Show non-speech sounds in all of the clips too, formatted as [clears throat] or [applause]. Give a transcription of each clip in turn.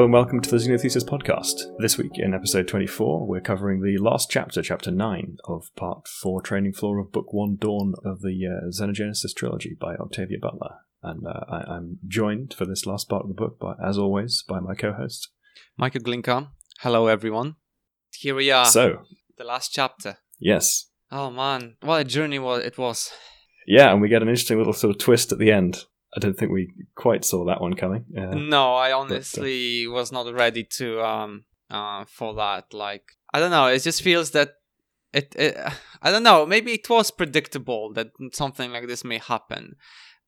Hello and welcome to the Xenothesis podcast. This week in episode 24, we're covering the last chapter, chapter 9 of part 4 training floor of book 1 Dawn of the uh, Xenogenesis trilogy by Octavia Butler. And uh, I- I'm joined for this last part of the book, by, as always, by my co host. Michael Glinka. Hello, everyone. Here we are. So, the last chapter. yes. Oh man, what a journey it was. Yeah, and we get an interesting little sort of twist at the end. I don't think we quite saw that one coming. Uh, No, I honestly was not ready to um uh for that. Like I don't know. It just feels that it. it [sighs] I don't know. Maybe it was predictable that something like this may happen,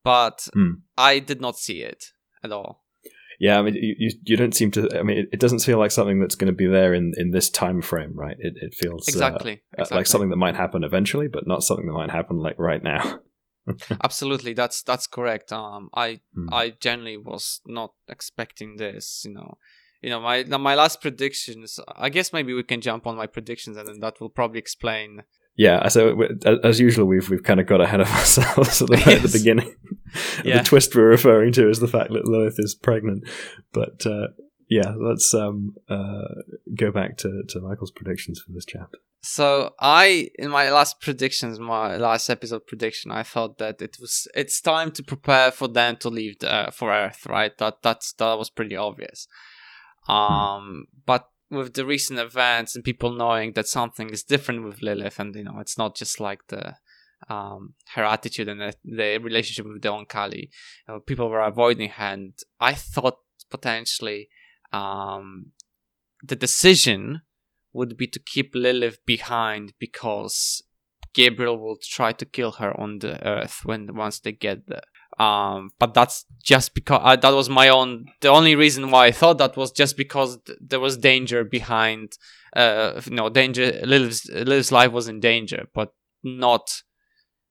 but Hmm. I did not see it at all. Yeah, I mean, you, you, you don't seem to. I mean, it, it doesn't feel like something that's going to be there in, in this time frame, right? It, it feels uh, Exactly. uh, exactly. like something that might happen eventually, but not something that might happen like right now. [laughs] [laughs] Absolutely, that's that's correct. Um, I Hmm. I generally was not expecting this. You know, you know my my last predictions. I guess maybe we can jump on my predictions, and then that will probably explain. Yeah, so as usual, we've we've kind of got ahead of [laughs] ourselves at the, at the [laughs] beginning. Yeah. The twist we're referring to is the fact that Lilith is pregnant. But uh, yeah, let's um, uh, go back to, to Michael's predictions for this chapter. So I, in my last predictions, my last episode prediction, I thought that it was it's time to prepare for them to leave the, uh, for Earth. Right, that that's that was pretty obvious. Um, but with the recent events and people knowing that something is different with Lilith, and you know, it's not just like the um her attitude and the, the relationship with the Oankali, uh, people were avoiding her, and I thought potentially um the decision would be to keep Lilith behind because Gabriel will try to kill her on the Earth when once they get there. Um, but that's just because uh, that was my own. The only reason why I thought that was just because th- there was danger behind. Uh, no danger. Lilith's, Lilith's life was in danger, but not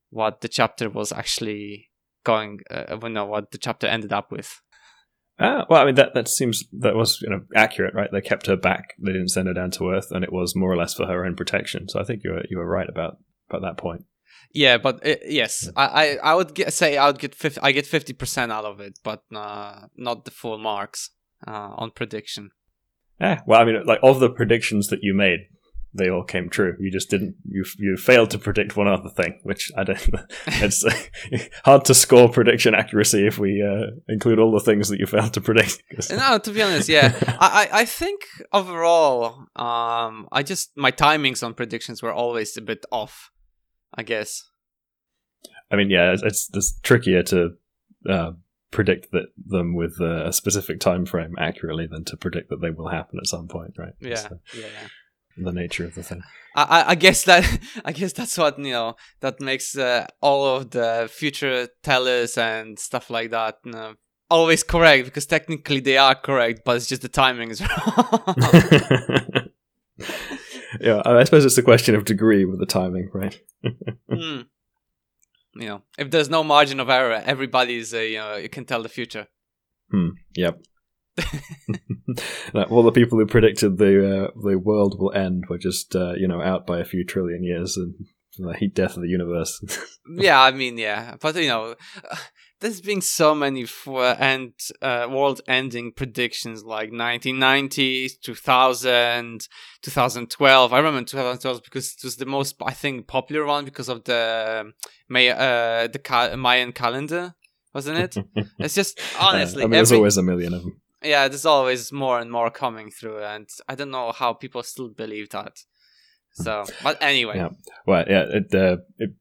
what the chapter was actually going. Uh, well, no, what the chapter ended up with. Ah, well, I mean that that seems that was you know accurate, right? They kept her back; they didn't send her down to Earth, and it was more or less for her own protection. So I think you were you were right about about that point. Yeah, but uh, yes, I, I I would get, say I would get 50, I get fifty percent out of it, but uh, not the full marks uh, on prediction. Yeah, well, I mean, like of the predictions that you made, they all came true. You just didn't. You you failed to predict one other thing, which I don't. [laughs] It's [laughs] hard to score prediction accuracy if we uh, include all the things that you failed to predict. [laughs] No, to be honest, yeah, I, I think overall, um, I just my timings on predictions were always a bit off. I guess. I mean, yeah, it's, it's, it's trickier to uh, predict that them with a specific time frame accurately than to predict that they will happen at some point, right? Yeah, the, yeah, yeah. The nature of the thing. I, I- guess that [laughs] I guess that's what you know that makes uh, all of the future tellers and stuff like that you know, always correct because technically they are correct, but it's just the timing is [laughs] wrong. [laughs] yeah, I suppose it's a question of degree with the timing, right? Mm. You know, if there's no margin of error, everybody's uh, you know you can tell the future. Hmm. Yep. [laughs] like, all the people who predicted the uh, the world will end were just uh, you know out by a few trillion years and the heat death of the universe. [laughs] yeah, I mean, yeah, but you know, [sighs] there's been so many for end uh, world-ending predictions like 1990, 2000, 2012. I remember 2012 because it was the most, I think, popular one because of the May uh, the Mayan calendar, wasn't it? [laughs] It's just honestly, I mean, there's every- always a million of them. Yeah, there's always more and more coming through, and I don't know how people still believe that. So, but anyway, Yeah. Well, yeah. It, uh, it,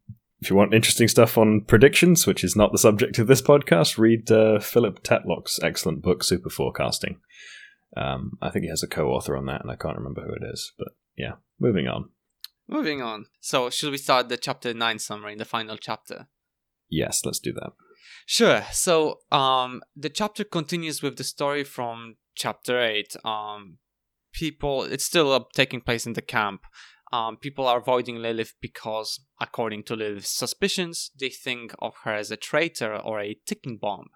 if you want interesting stuff on predictions, which is not the subject of this podcast, read uh, Philip Tetlock's excellent book, Super Forecasting. Um, I think he has a co-author on that, and I can't remember who it is. But yeah, moving on. moving on. So, should we start the chapter nine summary, the final chapter? Yes, let's do that. Sure. So, um, the chapter continues with the story from chapter eight. Um, people, it's still uh, taking place in the camp. Um, people are avoiding Lilith because, according to Lilith's suspicions, they think of her as a traitor or a ticking bomb.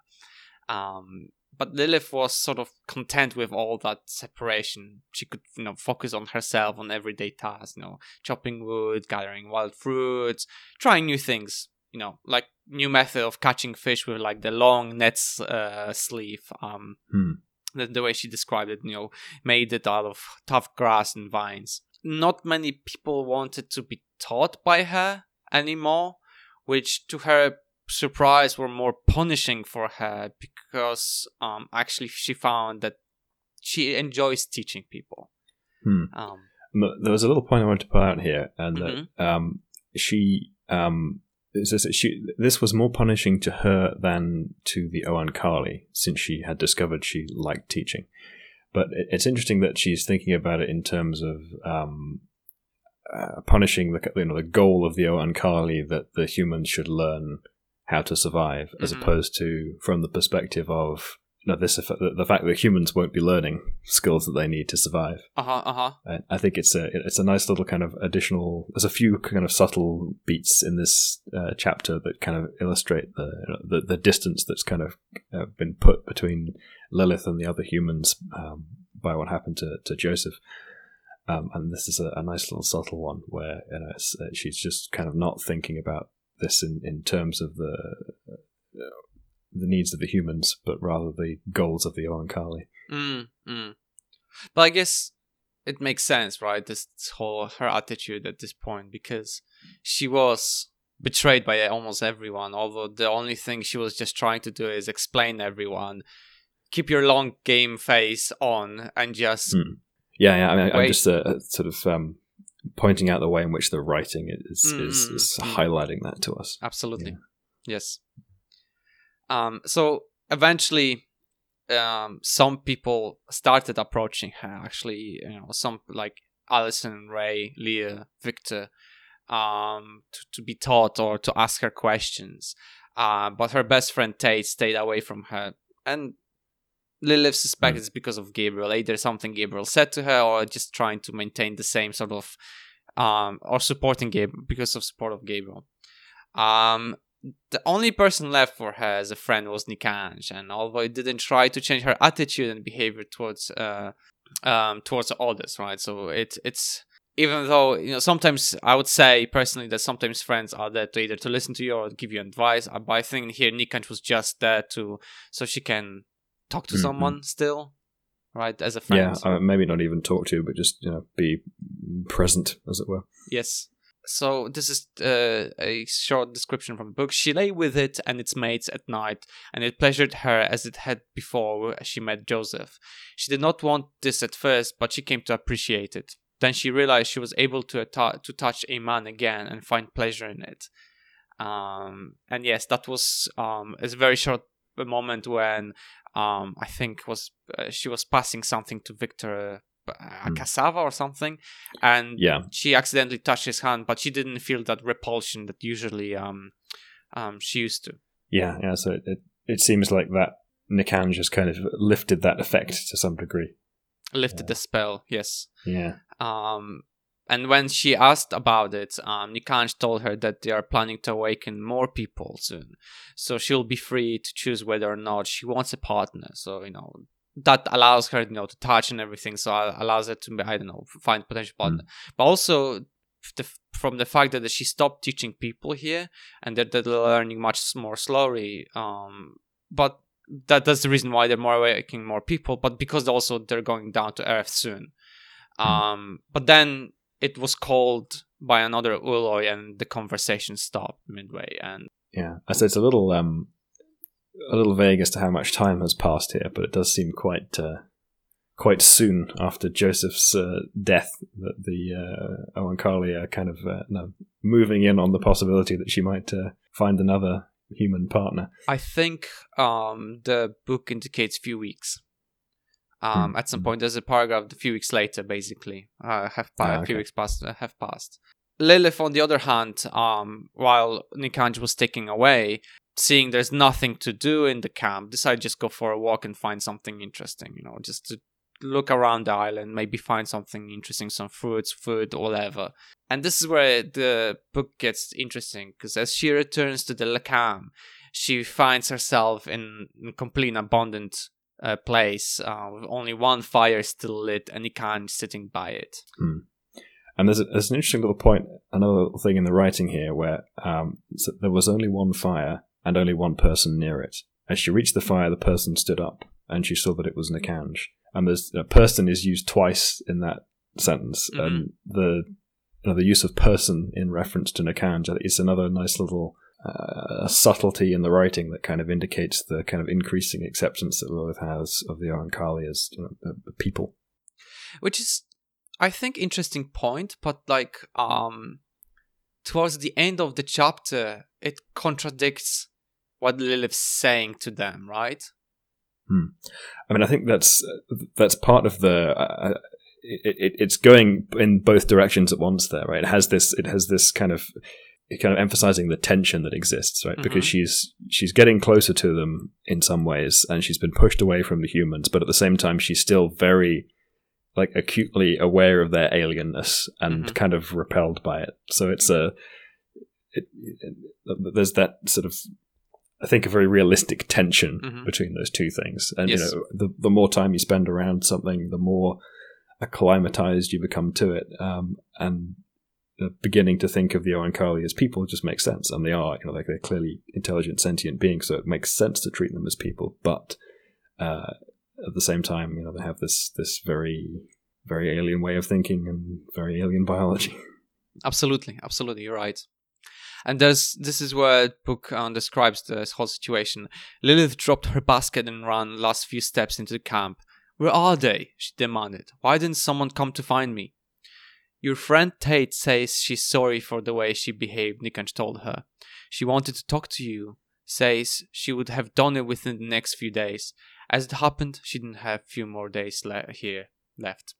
Um, but Lilith was sort of content with all that separation. She could, you know, focus on herself, on everyday tasks, you know, chopping wood, gathering wild fruits, trying new things, you know, like new method of catching fish with like the long nets uh, sleeve. Um, Hmm. the, the way she described it, you know, made it out of tough grass and vines. Not many people wanted to be taught by her anymore, which to her surprise were more punishing for her because um, actually she found that she enjoys teaching people. Hmm. Um, There was a little point I wanted to put out here, and Mhm. that um, she um, it's just that she this was more punishing to her than to the Oankali, since she had discovered she liked teaching. But it, it's interesting that she's thinking about it in terms of um, uh, punishing the you know the goal of the Oankali that the humans should learn how to survive, as Mhm. opposed to from the perspective of no, this the, the fact that humans won't be learning skills that they need to survive. uh huh, uh huh. I- I think it's a it's a nice little kind of additional. There's a few kind of subtle beats in this uh, chapter that kind of illustrate the the, the distance that's kind of uh, been put between Lilith and the other humans um, by what happened to to Joseph. Um, and this is a, a nice little subtle one where you know it's, uh, she's just kind of not thinking about this in, in terms of the uh, the needs of the humans, but rather the goals of the Oankali. Mm, mm. But I guess it makes sense, right? This, this whole her attitude at this point because she was betrayed by almost everyone. Although the only thing she was just trying to do is explain everyone, keep your long game face on, and just Mm. Yeah, yeah. I mean, I'm Wait. just uh, sort of um, pointing out the way in which the writing is is, mm, is mm. highlighting that to us. absolutely yes. Um. So eventually. Um, some people started approaching her. Actually, you know, some like Alison, Ray, Leah, Victor, um, to, to be taught or to ask her questions. Uh, but her best friend Tate stayed away from her. And Lilith suspects Mm. it's because of Gabriel. Either something Gabriel said to her or just trying to maintain the same sort of, um, or supporting Gabriel because of support of Gabriel. Um, the only person left for her as a friend was Nikanj, and although it didn't try to change her attitude and behavior towards uh, um, towards others, right? So it it's even though you know sometimes I would say personally that sometimes friends are there to either to listen to you or give you advice. Uh, But I think here Nikanj was just there to so she can talk to Mhm. someone still, right? As a friend. Yeah, uh, maybe not even talk to, but just you know be present, as it were. Yes. So this is uh, a short description from the book. She lay with it and its mates at night, and it pleasured her as it had before she met Joseph. She did not want this at first, but she came to appreciate it. Then she realized she was able to to touch a man again and find pleasure in it. Um, and yes, that was um, a very short moment when um, I think was uh, she was passing something to Victor, uh, a Hmm. cassava or something, and Yeah, she accidentally touched his hand, but she didn't feel that repulsion that usually um, um, she used to. yeah, yeah. So it it, seems like that Nikanj just kind of lifted that effect to some degree. Lifted Yeah. the spell, yes. Yeah, Um, and when she asked about it, um, Nikanj told her that they are planning to awaken more people soon. So she'll be free to choose whether or not she wants a partner. So, you know, that allows her, you know, to touch and everything. So allows her to, I don't know, find potential partner. But also, the, from the fact that she stopped teaching people here and that they're learning much more slowly. Um, but that that's the reason why they're more awakening more people. But because also they're going down to Earth soon. Um, but then it was called by another ooloi, and the conversation stopped midway. And yeah. So it's a little um a little vague as to how much time has passed here, but it does seem quite uh, quite soon after Joseph's uh, death that the uh, are kind of uh, no, moving in on the possibility that she might uh, find another human partner. I think um, the book indicates few weeks. Um, Hmm. At some point, there's a paragraph a few weeks later, basically, uh, have pa- Ah, a few weeks past uh, have passed. Lilith, on the other hand, um, while Nikanj was taking away, seeing there's nothing to do in the camp, decide just go for a walk and find something interesting. You know, just to look around the island, maybe find something interesting, some fruits, food, whatever. And this is where the book gets interesting because as she returns to the Lakam, she finds herself in a complete abundant uh, place uh, with only one fire still lit and Ikan sitting by it. And there's, a, there's an interesting little point, another little thing in the writing here where um, there was only one fire and only one person near it. As she reached the fire, the person stood up and she saw that it was Nikanj. And there's a person is used twice in that sentence, Mhm. and the you know, the use of person in reference to Nikanj is another nice little uh, subtlety in the writing that kind of indicates the kind of increasing acceptance that Lilith has of the Oankali as you know, the, the people. which is i think interesting point but like um towards the end of the chapter it contradicts what lilith's saying to them right I mean, I think that's that's part of the. Uh, it, it, it's going in both directions at once. There, right? It has this. It has this kind of kind of emphasizing the tension that exists, right? Because Mhm. she's she's getting closer to them in some ways, and she's been pushed away from the humans, but at the same time, she's still very like acutely aware of their alienness and Mhm. kind of repelled by it. So it's a. It, it, there's that sort of I think a very realistic tension Mhm. between those two things. And Yes. you know, the the more time you spend around something, the more acclimatized you become to it. Um, and uh, beginning to think of the Oankali as people just makes sense, and they are. You know, like they're clearly intelligent, sentient beings, so it makes sense to treat them as people. But uh, at the same time, you know, they have this this very very alien way of thinking and very alien biology. [laughs] absolutely absolutely you're right. And there's this is where book um, describes this whole situation. Lilith dropped her basket and ran last few steps into the camp. Where are they? she demanded. Why didn't someone come to find me? Your friend tate says she's sorry for the way she behaved nikanj told her. She wanted to talk to you. Says she would have done it within the next few days as it happened she didn't have few more days le- here left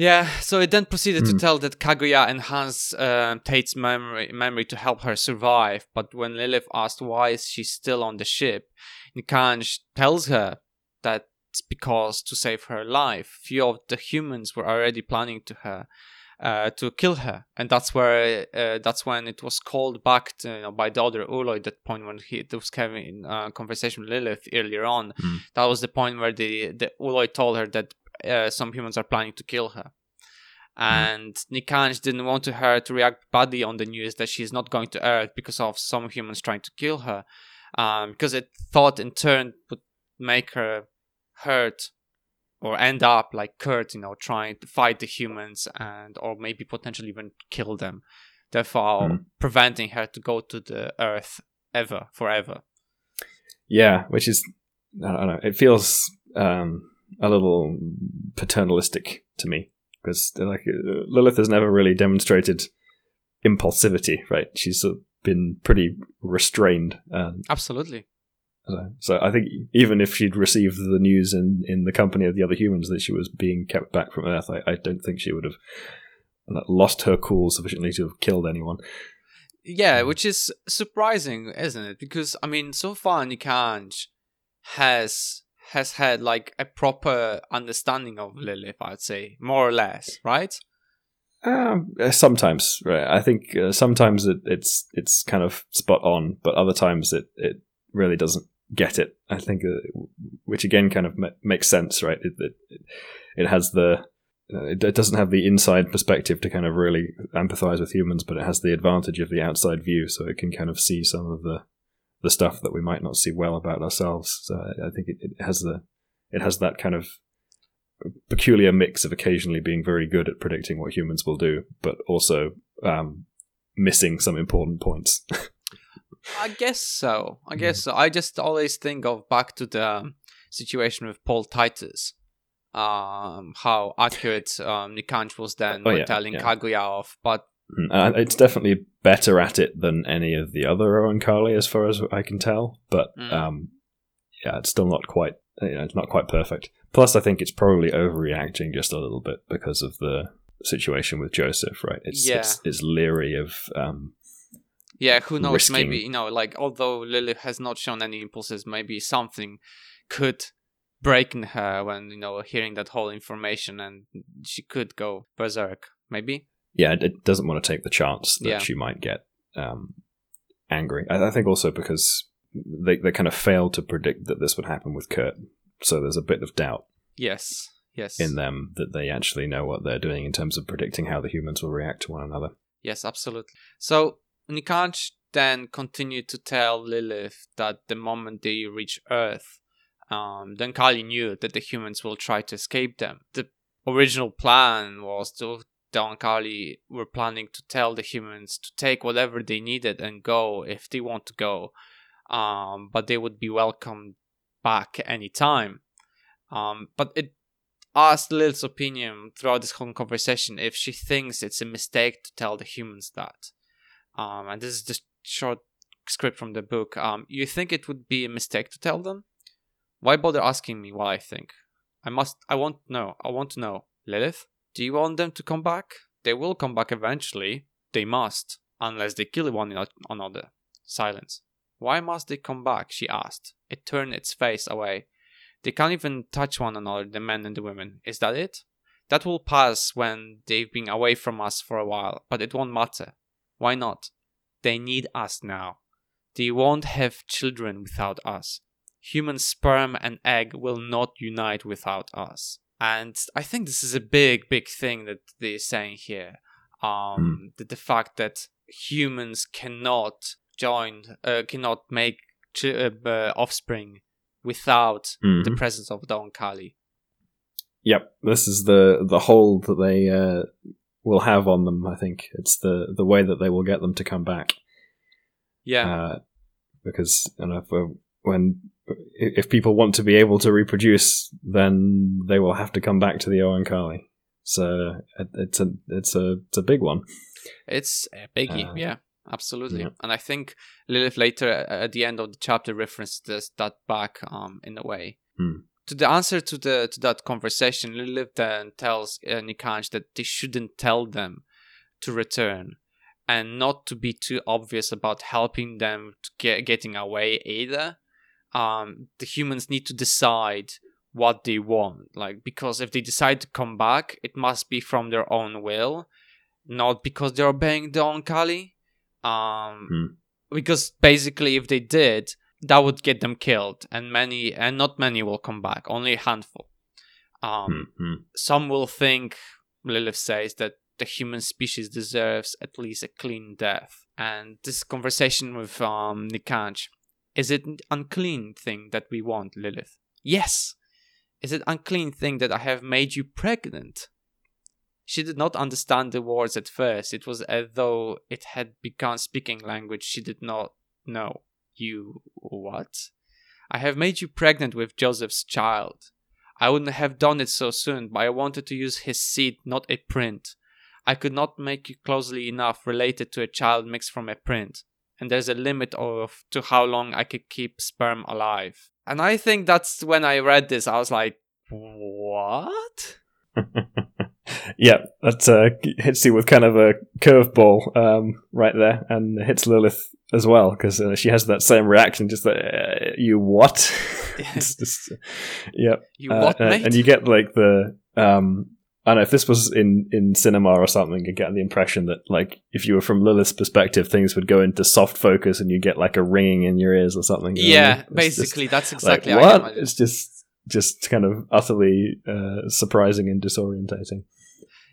yeah, so it then proceeded to Hmm. tell that Kahguyaht enhanced uh, Tate's memory, memory to help her survive, but when Lilith asked why is she still on the ship, Nikanj tells her that it's because to save her life. Few of the humans were already planning to her uh, to kill her, and that's where uh, that's when it was called back to, you know, by the other ooloi at that point when he was having a uh, conversation with Lilith earlier on. Hmm. That was the point where the the ooloi told her that uh, some humans are planning to kill her. And Nikanj didn't want to her to react badly on the news that she's not going to Earth because of some humans trying to kill her, um, because it thought in turn would make her hurt or end up like Curt, you know, trying to fight the humans and or maybe potentially even kill them, therefore Hmm. preventing her to go to the Earth ever, forever. Yeah, which is I don't know. It feels um, a little paternalistic to me because like uh, Lilith has never really demonstrated impulsivity, right? She's been pretty restrained. Um, Absolutely. So- so I think even if she'd received the news in, in the company of the other humans that she was being kept back from Earth, I, I don't think she would have lost her cool sufficiently to have killed anyone. Yeah, which is surprising, isn't it? Because I mean, so far Nikanj has has had like a proper understanding of Lilith, I'd say, more or less, right? Um, uh, sometimes, right? I think uh, sometimes it, it's it's kind of spot on, but other times it, it really doesn't get it. I think, uh, which again kind of ma- makes sense, right? It it, it has the uh, it, doesn't have the inside perspective to kind of really empathize with humans, but it has the advantage of the outside view, so it can kind of see some of the the stuff that we might not see well about ourselves. So I, I think it, it has the it has that kind of peculiar mix of occasionally being very good at predicting what humans will do, but also um, missing some important points. [laughs] I guess so. Hmm. I guess so. I just always think of back to the um, situation with Paul Titus. Um, how accurate um, Nikanj was then Oh, yeah, telling yeah. Kahguyaht off, but Uh, it's definitely better at it than any of the other Oankali, as far as I can tell. But Mm. um, yeah, it's still not quite. You know, it's not quite perfect. Plus, I think it's probably overreacting just a little bit because of the situation with Joseph. Right? It's Yeah. it's, it's leery of. Um, Yeah, who knows? risking- Maybe you know, like although lily has not shown any impulses, maybe something could break in her when you know hearing that whole information, and she could go berserk. Maybe. yeah, it, doesn't want to take the chance that Yeah. she might get um, angry. I, I think also because they they kind of failed to predict that this would happen with Curt, so there's a bit of doubt Yes. Yes. in them that they actually know what they're doing in terms of predicting how the humans will react to one another. Yes, absolutely. So Nikanj then continued to tell Lilith that the moment they reach Earth, um, then Kali knew that the humans will try to escape them. The original plan was to the Oankali were planning to tell the humans to take whatever they needed and go if they want to go, um, but they would be welcomed back anytime. Um, but it asked Lil's opinion throughout this whole conversation if she thinks it's a mistake to tell the humans that. Um, and this is just short script from the book. Um, you think it would be a mistake to tell them? Why bother asking me what I think? I must. I want to know. I want to know. Lilith, do you want them to come back? They will come back eventually. They must, unless they kill one another. Silence. Why must they come back? She asked. It turned its face away. They can't even touch one another, the men and the women. Is that it? That will pass when they've been away from us for a while, but it won't matter. Why not? They need us now. They won't have children without us. Human sperm and egg will not unite without us. And I think this is a big, big thing that they're saying here. Um, mm. the, the fact that humans cannot join, uh, cannot make ch- uh, offspring without mm-hmm. the presence of Don Oankali. Yep, this is the the hold that they uh, will have on them. I think it's the the way that they will get them to come back. Yeah, uh, because you know, when if people want to be able to reproduce, then they will have to come back to the Oankali. So it's a it's a it's a big one. It's a biggie, uh, yeah, absolutely. Yeah. And I think Lilith later at the end of the chapter references that back um in a way. Hmm. To the answer to the to that conversation, Lilith then tells uh, Nikanj that they shouldn't tell them to return and not to be too obvious about helping them to get getting away either um, the humans need to decide what they want. Like, because if they decide to come back, it must be from their own will, not because they're obeying the Oankali. Um, hmm. Because basically, if they did, that would get them killed, and many, and not many will come back, only a handful. Um, hmm. Some will think, Lilith says, that the human species deserves at least a clean death. And this conversation with um, Nikanj is it unclean thing that we want, Lilith? Yes. Is it unclean thing that I have made you pregnant? She did not understand the words at first. It was as though it had begun speaking language she did not know. You what? I have made you pregnant with Joseph's child. I wouldn't have done it so soon, but I wanted to use his seed, not a print. I could not make you closely enough related to a child mixed from a print and there's a limit of to how long I could keep sperm alive. And I think that's when I read this, I was like, what? [laughs] yeah, that uh, hits you with kind of a curveball um, right there, and hits Lilith as well because uh, she has that same reaction. Just like, uh, you what? [laughs] it's just, yeah. You what, uh, mate? And you get like the um, I know if this was in in cinema or something, you get the impression that like if you were from Lilith's perspective, things would go into soft focus and you get like a ringing in your ears or something. Yeah, basically just, that's exactly like, what. It's just just kind of utterly uh, surprising and disorientating.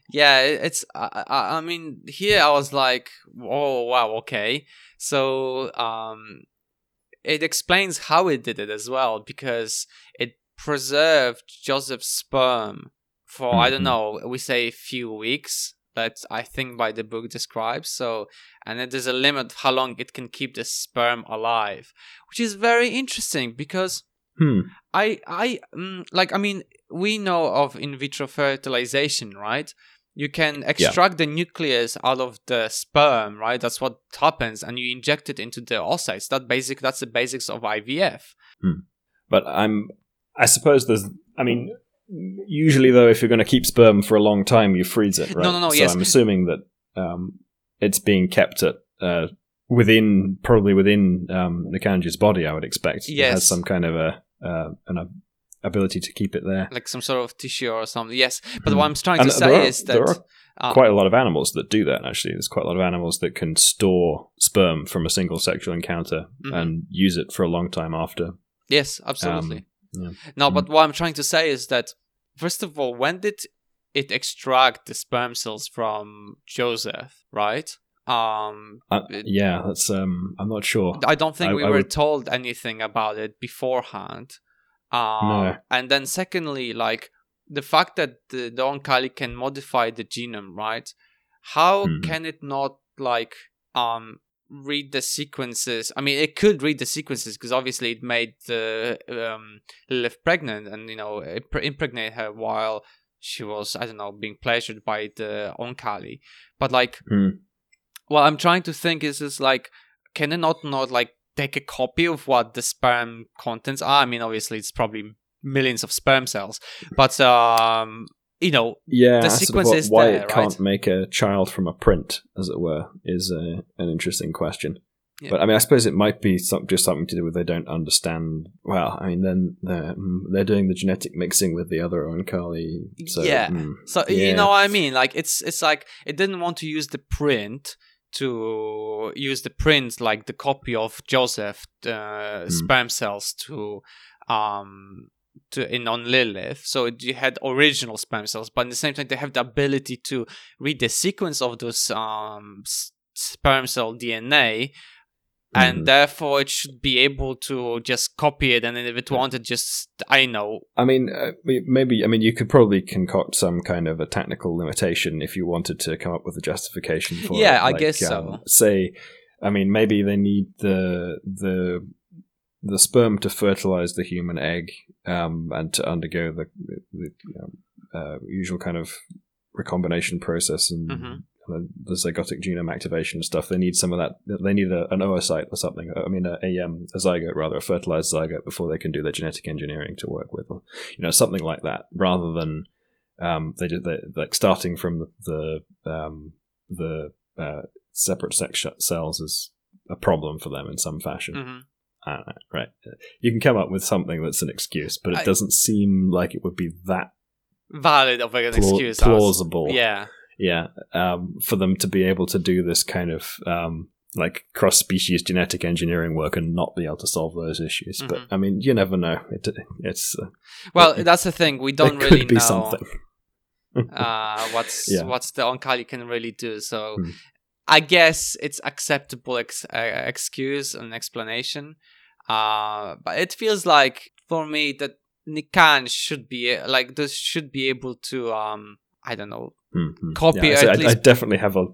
Yeah, it's. I, I mean, here I was like, oh wow, okay. So um, it explains how it did it as well because it preserved Joseph's sperm for mm-hmm. I don't mm-hmm. know, we say a few weeks that I think by the book describes. So, and then there's a limit how long it can keep the sperm alive, which is very interesting because hmm. I I mm, like I mean we know of in vitro fertilization, right? You can extract yeah. the nucleus out of the sperm, right? That's what happens, and you inject it into the oocytes. That basic, that's the basics of IVF. Hmm. But I'm, I suppose there's, I mean, usually though if you're going to keep sperm for a long time you freeze it [laughs] right no no no so yes i'm assuming that um, it's being kept at uh, within probably within um, Nikanj's body i would expect yes. it has some kind of a uh, an ability to keep it there like some sort of tissue or something yes but mm. what i'm trying and to say are, is that there are uh, quite a lot of animals that do that actually there's quite a lot of animals that can store sperm from a single sexual encounter mm-hmm. and use it for a long time after yes absolutely um, yeah. No, but mm. what I'm trying to say is that first of all, when did it extract the sperm cells from Joseph? Right? Um. Uh, yeah, that's um. I'm not sure. I don't think I, we I were would... told anything about it beforehand. Uh, No. And then secondly, like the fact that the, the can modify the genome, right? How Mhm. can it not like um read the sequences? I mean, it could read the sequences because obviously it made the um Lilith pregnant and you know impregnate her while she was I don't know being pleasured by the Oankali. But like, Hmm. what I'm trying to think is is like, can it not not like take a copy of what the sperm contents are? I mean, obviously it's probably millions of sperm cells, but um, you know, Yeah, The sort of sequence what- is why there, it can't make a child from a print, as it were, is uh, an interesting question. Yeah. But I mean, I suppose it might be some, just something to do with they don't understand. Well, I mean, then they're, mm, they're doing the genetic mixing with the other Oankali. So, Yeah. mm, So Yeah. you know what I mean? Like it's it's like it didn't want to use the print to use the print like the copy of Joseph uh, Hmm. sperm cells to um to in on Lilith. So it, you had original sperm cells, but at the same time they have the ability to read the sequence of those um sperm cell DNA. And Mhm. therefore, it should be able to just copy it, and then if it wanted, just I know I mean, uh, maybe. I mean, you could probably concoct some kind of a technical limitation if you wanted to come up with a justification for. Yeah, it. I Like, guess so. um, Say, I mean, maybe they need the the the sperm to fertilize the human egg um, and to undergo the, the um, uh, usual kind of recombination process and. Mhm. The zygotic genome activation stuff. They need some of that. They need a, an oocyte or something. I mean, a, a, um, a zygote rather, a fertilized zygote before they can do their genetic engineering to work with, or you know, something like that. Rather than um, they did they, like starting from the the, um, the uh, separate sex cells is a problem for them in some fashion. hmm I right? You can come up with something that's an excuse, but it I- doesn't seem like it would be that valid of an excuse. I was- plausible. Yeah. Yeah, um, for them to be able to do this kind of um, like cross species genetic engineering work and not be able to solve those issues. But Mhm. I mean, you never know. It, it's uh, Well, it- that's the thing. We don't really be know something. uh, what's [laughs] Yeah. what's the Oankali can really do. So Hmm. I guess it's acceptable ex- uh, excuse and explanation. Uh, but it feels like for me that Nikanj should be like this should be able to um I don't know. Mhm. Copy Yeah, so at I, I definitely have a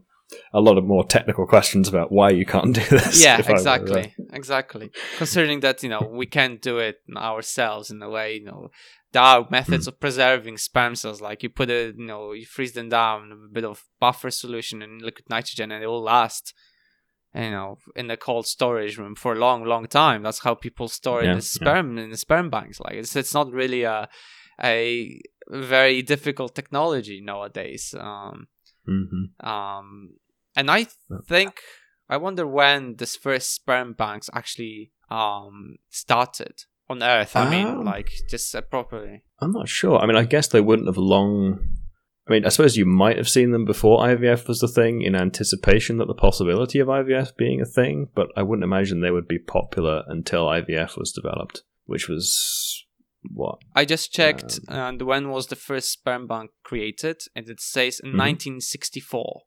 a lot of more technical questions about why you can't [laughs] do this. yeah if I were, exactly exactly. Considering that you know we can't do it ourselves in a way you know there are methods of preserving sperm cells like you put it you know you freeze them down a bit of buffer solution and liquid nitrogen and it will last you know in the cold storage room for a long long time. That's how people store Yeah, the sperm in the sperm banks. Like it's it's not really a a very difficult technology nowadays um mhm. um, and I think I wonder when this first sperm banks actually um started on Earth. I mean, Um, like just uh, properly. I'm not sure. I mean, I guess they wouldn't have long. I mean, I suppose you might have seen them before IVF was the thing in anticipation that the possibility of IVF being a thing, but I wouldn't imagine they would be popular until IVF was developed, which was what? I just checked, Um, and when was the first sperm bank created? And it says in Mhm. 1964.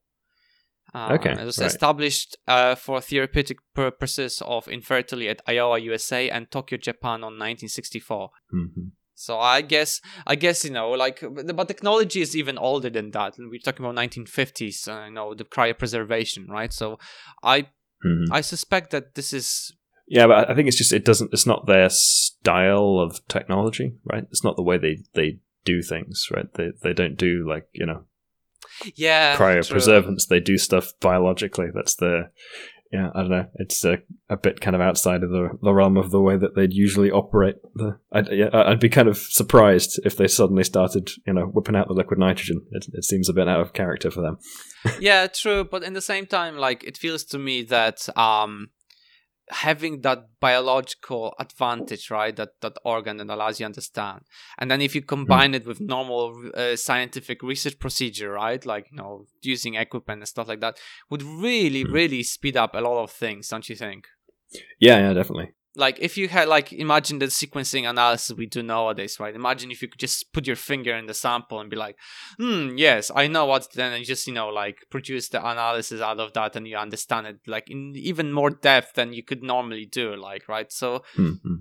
Uh, Okay, it was right. established uh, for therapeutic purposes of infertility at Iowa, USA, and Tokyo, Japan, on 1964. Mhm. So I guess I guess you know like but but technology is even older than that. We're talking about 1950s. Uh, you know the cryopreservation, right? So I Mhm. I suspect that this is Yeah, but I think it's just it doesn't. It's not their style of technology, right? It's not the way they they do things, right? They they don't do like you know yeah cryopreservance. They do stuff biologically. That's the yeah. I don't know. It's a, a bit kind of outside of the the realm of the way that they'd usually operate. The I'd, yeah, I'd be kind of surprised if they suddenly started you know whipping out the liquid nitrogen. It, it seems a bit out of character for them. yeah, true. But in the same time, like it feels to me that um having that biological advantage, right? That that organ that allows you to understand, and then if you combine it with normal uh, scientific research procedure, right? Like you know using equipment and stuff like that, would really Hmm. really speed up a lot of things, don't you think? Yeah, yeah, definitely. Like if you had like imagine the sequencing analysis we do nowadays right imagine if you could just put your finger in the sample and be like hmm yes i know what then and just you know like produce the analysis out of that and you understand it like in even more depth than you could normally do like right so mm-hmm.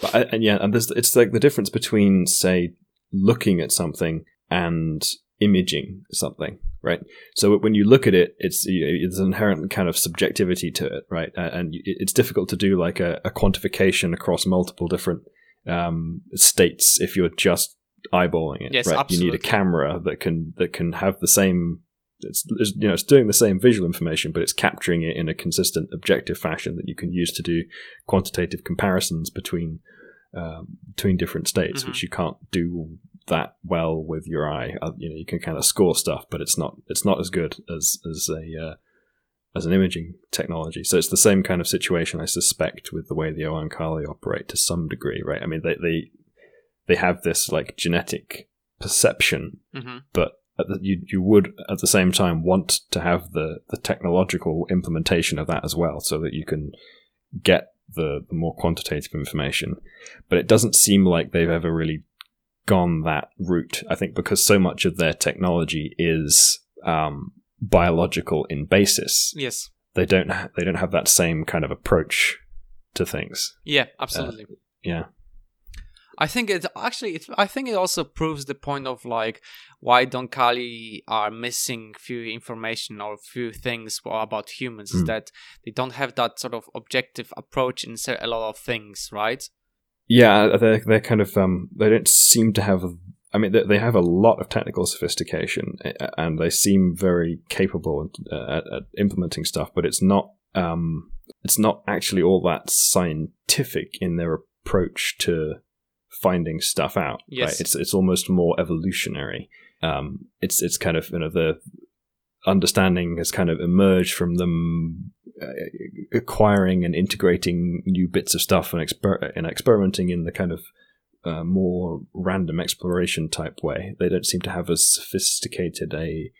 but and yeah and there's it's like the difference between say looking at something and imaging something right? So when you look at it, it's you know, there's an inherent kind of subjectivity to it, right? And it's difficult to do like a, a quantification across multiple different um, states if you're just eyeballing it, yes, right? Absolutely. You need a camera that can that can have the same. It's, it's, you know it's doing the same visual information, but it's capturing it in a consistent, objective fashion that you can use to do quantitative comparisons between um, between different states, mm-hmm. which you can't do that well with your eye. Uh, you know, you can kind of score stuff, but it's not it's not as good as as a uh, as an imaging technology. So it's the same kind of situation, I suspect, with the way the Oankali operate to some degree, right? I mean, they they they have this like genetic perception, mm-hmm. but the, you you would at the same time want to have the the technological implementation of that as well, so that you can get the, the more quantitative information. But it doesn't seem like they've ever really gone that route. I think because so much of their technology is um, biological in basis. Yes, they don't ha- they don't have that same kind of approach to things. Yeah, absolutely. Uh, yeah. I think it actually it, I think it also proves the point of like why Oankali are missing few information or few things about humans mm. that they don't have that sort of objective approach in a lot of things, right? Yeah, they're they're kind of um, they don't seem to have. I mean, they have a lot of technical sophistication, and they seem very capable at, at implementing stuff. But it's not um, it's not actually all that scientific in their approach to finding stuff out. Yes. Right? It's it's almost more evolutionary. Um, it's it's kind of you know the understanding has kind of emerged from them uh, acquiring and integrating new bits of stuff and, exper- and experimenting in the kind of uh, more random exploration type way. They don't seem to have as sophisticated a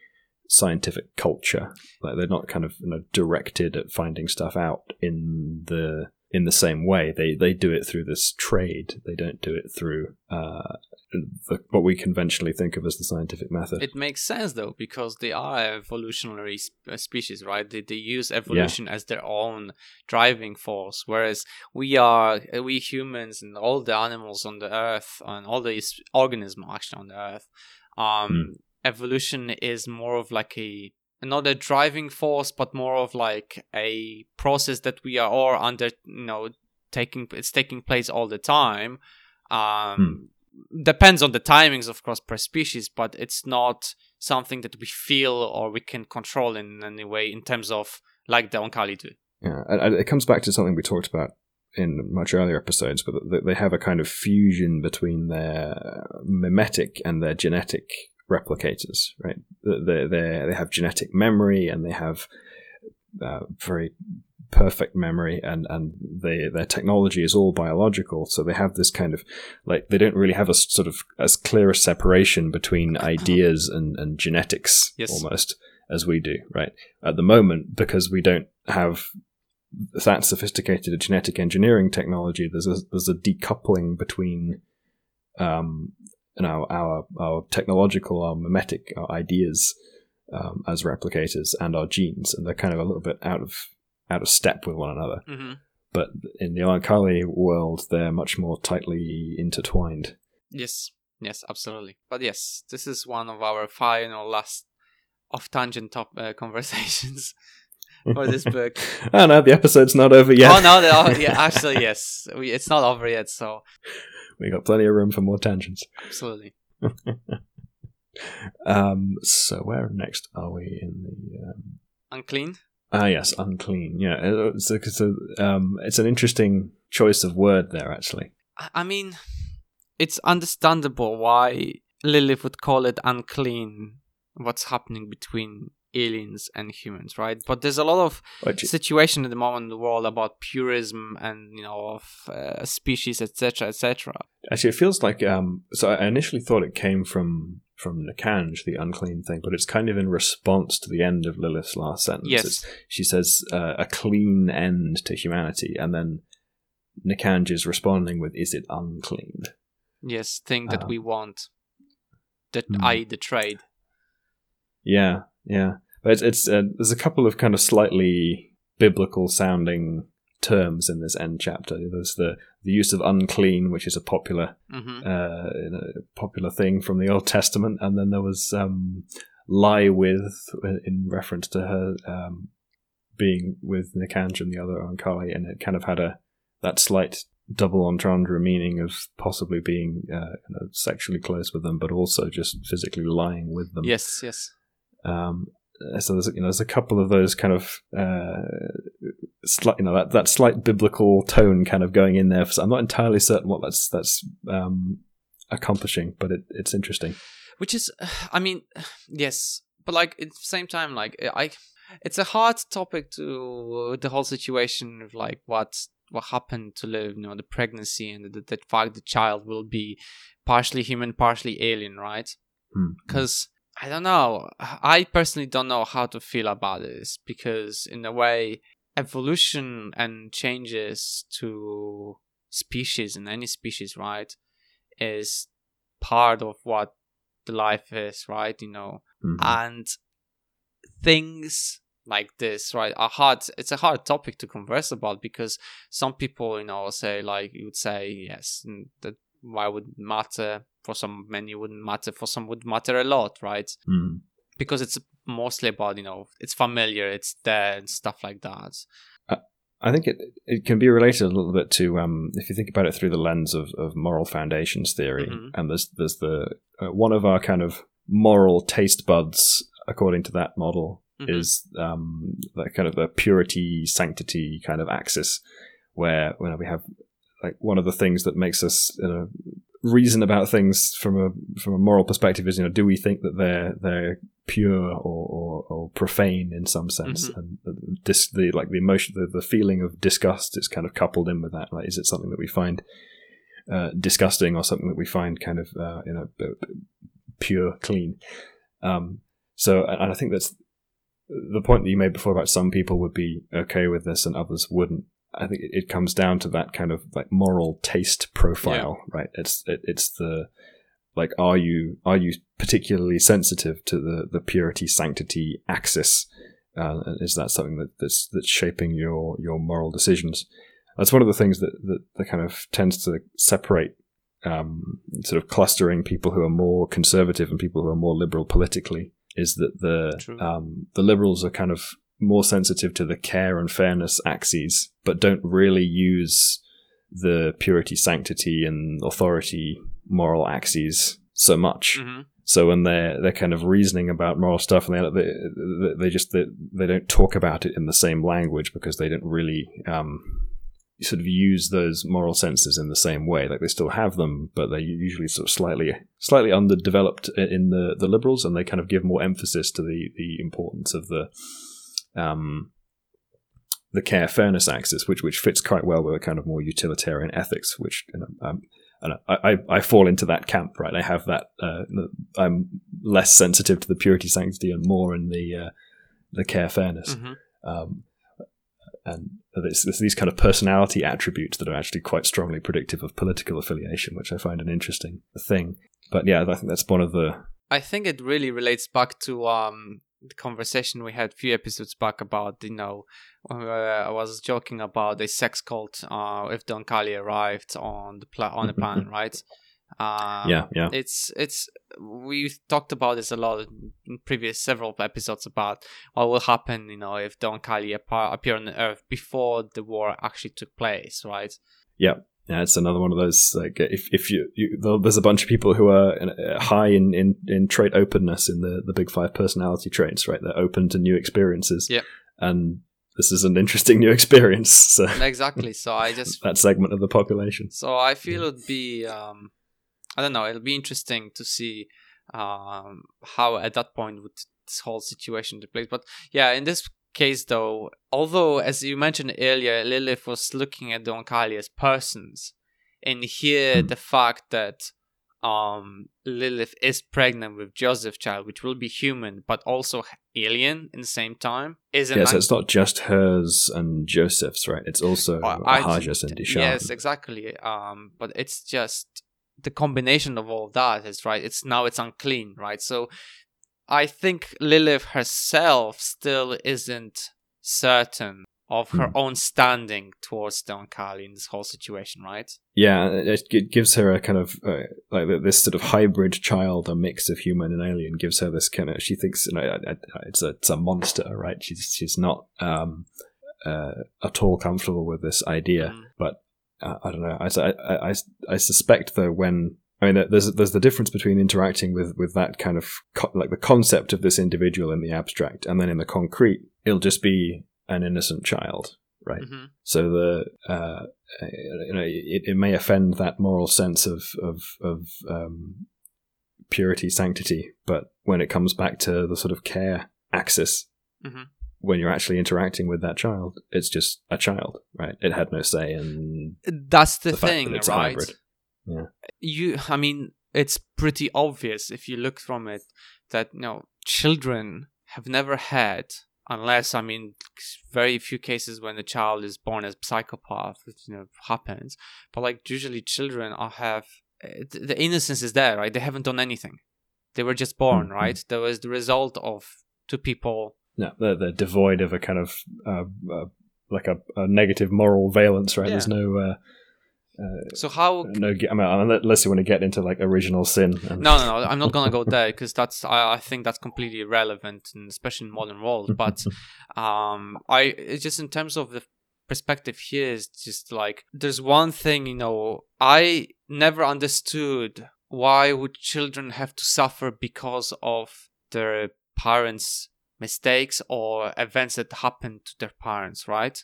scientific culture. Like they're not kind of you know, directed at finding stuff out in the in the same way. They they do it through this trade. They don't do it through uh, the, what we conventionally think of as the scientific method. It makes sense though because they are evolutionary uh, species, right? They, they use evolution yeah. as their own driving force, whereas we are uh, we humans and all the animals on the earth and all these organisms actually on the earth. Um, mm. Evolution is more of like a not a driving force, but more of like a process that we are all under, you know, taking it's taking place all the time. Um, hmm. Depends on the timings, of course, per species, but it's not something that we feel or we can control in any way in terms of like the Oankali do. Yeah, it comes back to something we talked about in much earlier episodes, but they have a kind of fusion between their memetic and their genetic replicators, right? They they they have genetic memory and they have uh, very perfect memory and and they their technology is all biological so they have this kind of like they don't really have a sort of as clear a separation between ideas and and genetics yes. almost as we do right at the moment because we don't have that sophisticated a genetic engineering technology there's a there's a decoupling between um, you know our our technological, our memetic, our ideas um, as replicators and our genes, and they're kind of a little bit out of out of step with one another. Mm-hmm. But in the Oankali world, they're much more tightly intertwined. Yes, yes, absolutely. But yes, this is one of our final last off tangent top uh, [laughs] conversations for this [laughs] book. oh no, the episode's not over yet. Oh no, the, yeah, [laughs] actually yes, we, it's not over yet. So we got plenty of room for more tangents. Absolutely. [laughs] um, so where next are we in the um... unclean? Ah, yes, unclean. Yeah, it's a, it's, a, um, it's an interesting choice of word there, actually. I mean, it's understandable why Lilith would call it unclean. What's happening between aliens and humans, right? But there's a lot of situation at the moment in the world about purism and you know of uh, species, etc., etc. Actually, it feels like um. So I initially thought it came from from Nikanj, the unclean thing, but it's kind of in response to the end of Lilith's last sentence. Yes, it's, she says uh, a clean end to humanity, and then Nikanj is responding with, "Is it unclean?" Yes, thing that Uh, we want. That Hmm. I the trade. Yeah, yeah. But it's, it's uh, there's a couple of kind of slightly biblical sounding terms in this end chapter. There's the the use of unclean, which is a popular hmm uh, know, popular thing from the Old Testament, and then there was um, lie with in reference to her um, being with Nikanj and the other Oankali, and it kind of had a that slight double entendre meaning of possibly being uh, you know, sexually close with them, but also just physically lying with them. Yes, yes. Um, so there's you know there's a couple of those kind of uh, slight you know that, that slight biblical tone kind of going in there. So I'm not entirely certain what that's that's um, accomplishing, but it, it's interesting. Which is, [sighs] I mean, [sighs] yes, but like at the same time, like I, it's a hard topic to the whole situation of like what what happened to live, you know, the pregnancy and the, the fact the child will be partially human, partially alien, right? Hmm. because I don't know. I personally don't know how to feel about this because, in a way, evolution and changes to species and any species, right, is part of what the life is, right? You know, Mhm. and things like this right are hard it's a hard topic to converse about because some people you know say like you would say yes that why would matter for some many wouldn't matter for some would matter a lot right Mhm. because it's mostly about you know it's familiar it's there and stuff like that I think it it can be related a little bit to um, if you think about it through the lens of, of moral foundations theory, Mhm. and there's there's the uh, one of our kind of moral taste buds according to that model Mhm. is um, that kind of a purity sanctity kind of axis where you know, we have like one of the things that makes us you know, reason about things from a from a moral perspective is you know do we think that they're they're pure or, or, or profane in some sense? Mhm. and the, dis, the like the emotion the, the feeling of disgust is kind of coupled in with that. Like is it something that we find uh, disgusting or something that we find kind of uh, you know pure clean? Um, so and I think that's the point that you made before about some people would be okay with this and others wouldn't I think it- comes down to that kind of like moral taste profile, right? It's it, it's the like are you are you particularly sensitive to the the purity sanctity axis? Uh, is that something that, that's that's shaping your your moral decisions? That's one of the things that that, that kind of tends to separate um, sort of clustering people who are more conservative and people who are more liberal politically. Is that the um, the liberals are kind of more sensitive to the care and fairness axes, but don't really use the purity, sanctity, and authority moral axes so much. hmm So when they're they're kind of reasoning about moral stuff, and they they, they just they, they don't talk about it in the same language because they don't really um, sort of use those moral senses in the same way. Like they still have them, but they're usually sort of slightly slightly underdeveloped in the the liberals, and they kind of give more emphasis to the the importance of the um, the care fairness axis, which which fits quite well with a kind of more utilitarian ethics, which you know, um, and I, I, I fall into that camp, right? I have that. Uh, I'm less sensitive to the purity, sanctity, and more in the uh, the care fairness. hmm Um, and it's, it's these kind of personality attributes that are actually quite strongly predictive of political affiliation, which I find an interesting thing. But yeah, I think that's one of the. I think it really relates back to um the conversation we had a few episodes back about you know uh, I was joking about a sex cult uh if Don Kali arrived on the pla- on the planet right? Um, yeah, yeah. it's it's we've talked about this a lot in previous several episodes about what will happen you know if Don Kali appa- appear on the Earth before the war actually took place right? Yeah, it's another one of those. Like, if if you, you there's a bunch of people who are uh, high in, in, in trait openness in the the big five personality traits, right? They're open to new experiences. Yeah, and this is an interesting new experience. [laughs] So exactly so I just [laughs] that segment of the population. So I feel it'd be, um, I don't know, it'll be interesting to see um, how at that point would this whole situation take place. But yeah, in this case though, although as you mentioned earlier, Lilith was looking at the Oankali as persons, and here Hmm. the fact that um Lilith is pregnant with Joseph's child, which will be human but also alien in the same time. Is yeah, so it's not just hers and Joseph's, right? It's also Uh, I- and Dichaan. Yes, exactly. Um, but it's just the combination of all that is right. It's now it's unclean, right? So I think Lilith herself still isn't certain of her Hmm. own standing towards Don Oankali in this whole situation, right? Yeah, it, gives her a kind of uh, like this sort of hybrid child, a mix of human and alien, gives her this kind of. She thinks you know it's a it's a monster, right? She's she's not um, uh, at all comfortable with this idea. Mm. But uh, I don't know. I, I, I, I suspect though when I mean there's there's the difference between interacting with with that kind of co- like the concept of this individual in the abstract, and then in the concrete, it'll just be an innocent child, right? hmm So the uh, you know it, it may offend that moral sense of of of um, purity, sanctity, but when it comes back to the sort of care axis, Mhm. when you're actually interacting with that child, it's just a child, right? It had no say in That's the, the thing, that it's a right? hybrid. Yeah. You, I mean, it's pretty obvious if you look from it that you know children have never had, unless I mean, very few cases when the child is born as psychopath, which you know happens. But like usually, children are have uh, the innocence is there, right? They haven't done anything. They were just born, Mhm. right? That was the result of two people No, they're, they're devoid of a kind of uh, uh, like a, a negative moral valence, right? Yeah. There's no. Uh, So how no, I mean, unless you want to get into like original sin. And, no, no, no. I'm not gonna go there because that's I, I think that's completely irrelevant, and especially in modern world. But [laughs] um, I it's just in terms of the perspective here is just like there's one thing you know I never understood why would children have to suffer because of their parents' mistakes or events that happened to their parents, right?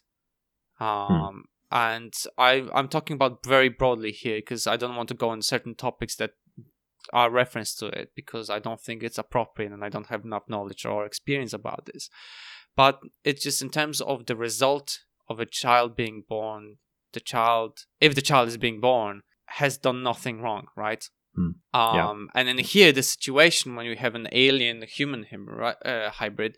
Um, and I I'm talking about very broadly here because I don't want to go on certain topics that are reference to it because I don't think it's appropriate and I don't have enough knowledge or experience about this. But it's just in terms of the result of a child being born, the child, if the child is being born, has done nothing wrong, right? Hmm. Um, Yeah. and then here, the situation when you have an alien human uh, hybrid,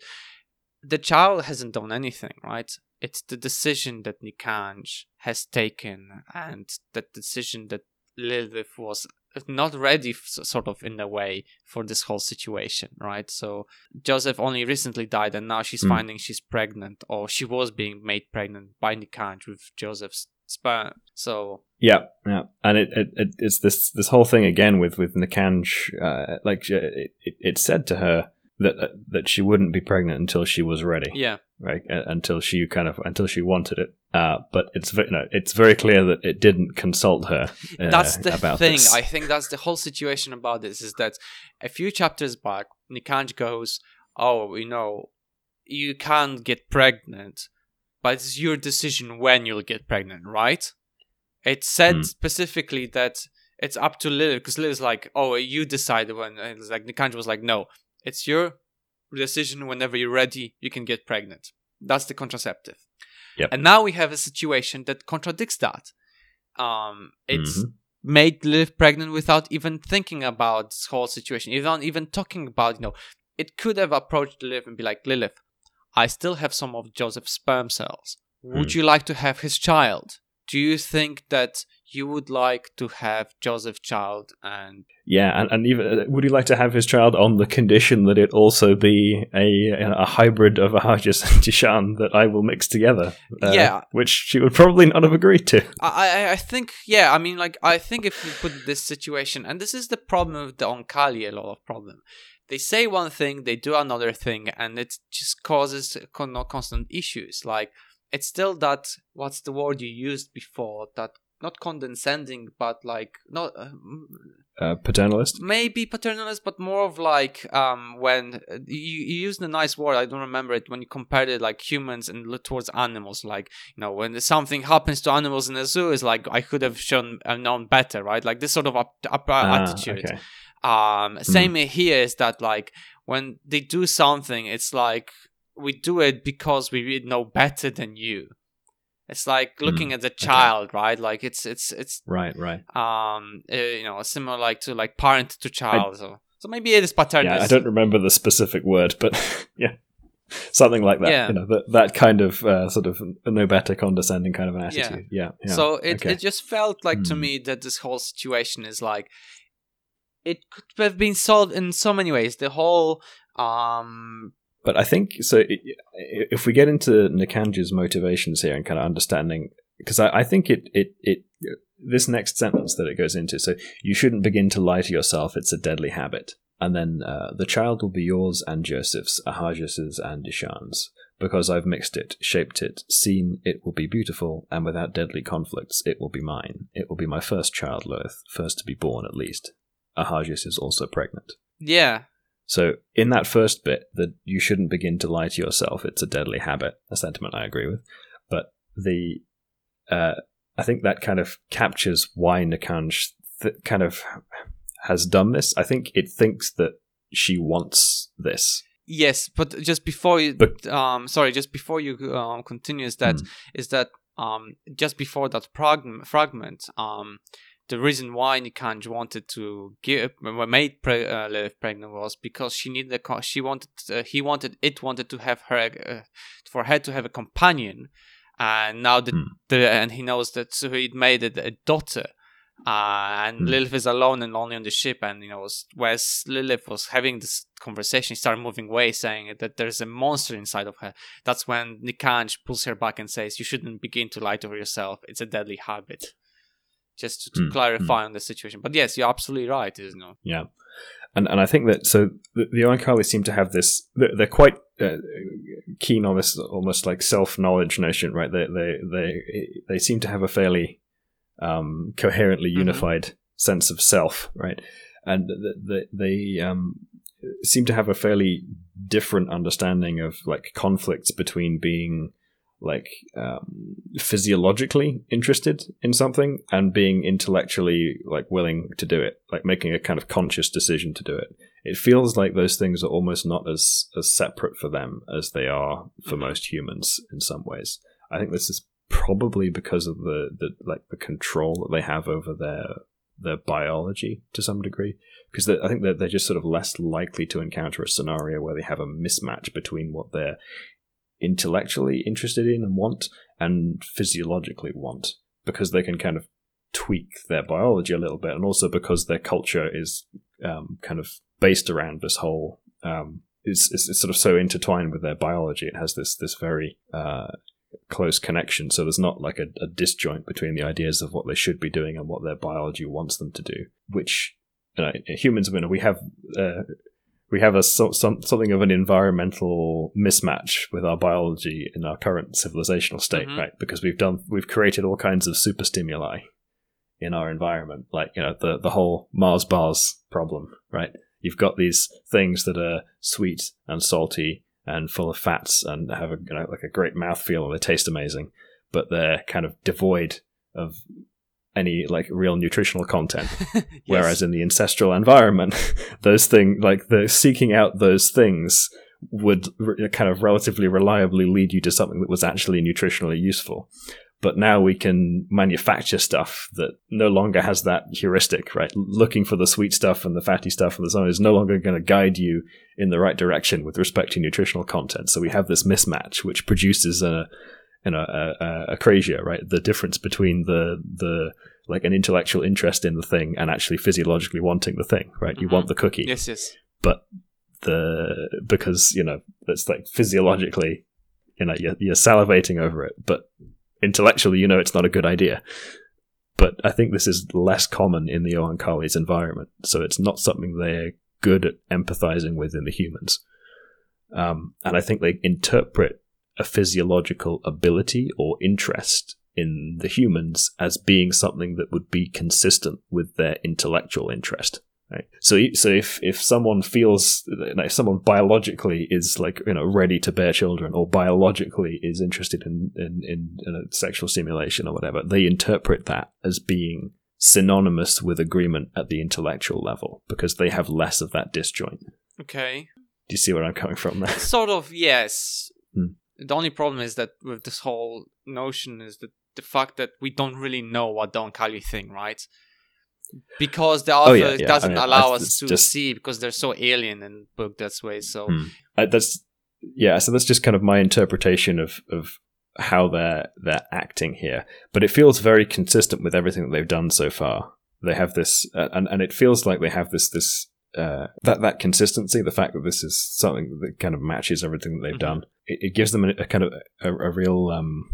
the child hasn't done anything, right? It's the decision that Nikanj has taken, and that decision that Lilith was not ready, sort of in a way, for this whole situation, right? So Joseph only recently died, and now she's Mm. finding she's pregnant, or she was being made pregnant by Nikanj with Joseph's sperm. So Yeah, yeah, and it, it, it it's this this whole thing again with with Nikanj. Uh, like it, it, it said to her that that she wouldn't be pregnant until she was ready, yeah, right? Uh, until she kind of until she wanted it. Uh, but it's very no, it's very clear that it didn't consult her. Uh, that's the thing. this. I think that's the whole situation about this is that a few chapters back, Nikanj goes, "Oh, you know, you can't get pregnant, but it's your decision when you'll get pregnant, right?" It said Hmm. specifically that it's up to Lilith because Lilith's like, "Oh, you decide when." And it's like Nikanj was like, "No, it's your decision. Whenever you're ready, you can get pregnant." That's the contraceptive. Yep. And now we have a situation that contradicts that. Um, it's Mhm. made Liv pregnant without even thinking about this whole situation, without even talking about, you know, it could have approached Lilith and be like, Lilith, I still have some of Joseph's sperm cells. Would Hmm. you like to have his child? Do you think that you would like to have Joseph's child and Yeah, and, and even uh, would he like to have his child on the condition that it also be a a hybrid of Ahajas [laughs] and Dichaan that I will mix together? uh, Yeah. which she would probably not have agreed to. I, I, I think, yeah, I mean, like, I think if you put this situation, and this is the problem with the Oankali, a lot of problem. They say one thing, they do another thing, and it just causes con- constant issues. Like, it's still that, what's the word you used before? That, not condescending, but like, not, uh, Uh, paternalist. maybe paternalist, but more of like um when uh, you, you used a nice word. I don't remember it when you compared it like humans and look towards animals. Like you know when something happens to animals in the zoo, is like I could have shown uh, known better, right? Like this sort of up, up, Ah, attitude. okay. Um, same here is that like when they do something, it's like we do it because we know better than you. It's like looking Mm, at the child, right? Like it's it's it's Right, right. um uh, you know similar like to like parent to child. so so maybe it is paternalism. Yeah, I don't remember the specific word, but [laughs] yeah, something like that. Yeah. You know, that that kind of uh, sort of no better condescending kind of an attitude. Yeah. yeah, So it, okay. it just felt like to Hmm. me that this whole situation is like it could have been solved in so many ways. The whole um But I think so. If we get into Nikanj's motivations here and kind of understanding, because I, I think it, it, it, this next sentence that it goes into, so you shouldn't begin to lie to yourself. It's a deadly habit. And then uh, the child will be yours and Joseph's, Ahajas's and Dichaan's, because I've mixed it, shaped it, seen it will be beautiful, and without deadly conflicts, it will be mine. It will be my first child, Loth, first to be born at least. Ahajas is also pregnant. yeah. So in that first bit, that you shouldn't begin to lie to yourself. It's a deadly habit. A sentiment I agree with, but the uh, I think that kind of captures why Nikanj th- kind of has done this. I think it thinks that she wants this. Yes, but just before you But- um sorry, just before you um continue is that Hmm. is that um just before that prog- fragment um the reason why Nikanj wanted to give made pre- uh, Lilith pregnant was because she needed a co- she wanted uh, he wanted it wanted to have her uh, for her to have a companion. And now the, Hmm. the and he knows that so he made it a daughter. Uh, and Hmm. Lilith is alone and lonely on the ship and you know whereas Lilith was having this conversation she started moving away saying that there's a monster inside of her. That's when Nikanj pulls her back and says you shouldn't begin to lie to yourself. It's a deadly habit just to, to Hmm, clarify on the situation but yes you're absolutely right isn't it Yeah, and and I think that so the, the Oankali seem to have this. They're, they're quite uh, keen on this almost like self knowledge notion, right? They they they they seem to have a fairly um, coherently Mhm. unified sense of self, right? And they they um, seem to have a fairly different understanding of like conflicts between being like um, physiologically interested in something and being intellectually like willing to do it, like making a kind of conscious decision to do it. It feels like those things are almost not as as separate for them as they are for Mhm. most humans in some ways. I think this is probably because of the, the like the control that they have over their their biology to some degree because I think that they're just sort of less likely to encounter a scenario where they have a mismatch between what they're intellectually interested in and want and physiologically want because they can kind of tweak their biology a little bit and also because their culture is um, kind of based around this whole um, it's, it's, it's sort of so intertwined with their biology. It has this this very uh, close connection. So there's not like a, a disjoint between the ideas of what they should be doing and what their biology wants them to do which you know, humans you know, we have uh, we have a so, some, something of an environmental mismatch with our biology in our current civilizational state, Mhm. right? Because we've done we've created all kinds of super stimuli in our environment, like you know the the whole Mars bars problem, right? You've got these things that are sweet and salty and full of fats and have a you know, like a great mouthfeel and they taste amazing, but they're kind of devoid of any like real nutritional content. [laughs] Whereas in the ancestral environment, [laughs] those things, like the seeking out those things, would re- uh, kind of relatively reliably lead you to something that was actually nutritionally useful. But now we can manufacture stuff that no longer has that heuristic, right? Looking for the sweet stuff and the fatty stuff and the so on is no longer going to guide you in the right direction with respect to nutritional content. So we have this mismatch, which produces a, you know, a, a, a crazier, right? The difference between the the like an intellectual interest in the thing and actually physiologically wanting the thing, right? You Mhm. want the cookie, yes yes but the because you know it's like physiologically, you know, you're, you're salivating over it, but intellectually, you know, it's not a good idea. But I think this is less common in the Oankali's environment, so it's not something they're good at empathizing with in the humans. Um, and I think they interpret a physiological ability or interest in the humans as being something that would be consistent with their intellectual interest. Right. So, so if if someone feels like if someone biologically is like you know ready to bear children, or biologically is interested in in, in, in a sexual stimulation or whatever, they interpret that as being synonymous with agreement at the intellectual level because they have less of that disjoint. okay Do you see where I'm coming from there? sort of yes Hmm. The only problem is that with this whole notion is that the fact that we don't really know what Don Oankali think, right? Because the author Oh, yeah, yeah. doesn't I mean, allow us to just- see because they're so alien and book that way. So Hmm. That's yeah. So that's just kind of my interpretation of of how they're they're acting here. But it feels very consistent with everything that they've done so far. They have this, uh, and and it feels like they have this this uh, that that consistency. The fact that this is something that kind of matches everything that they've Mhm. done. It, it gives them a, a kind of a, a real um,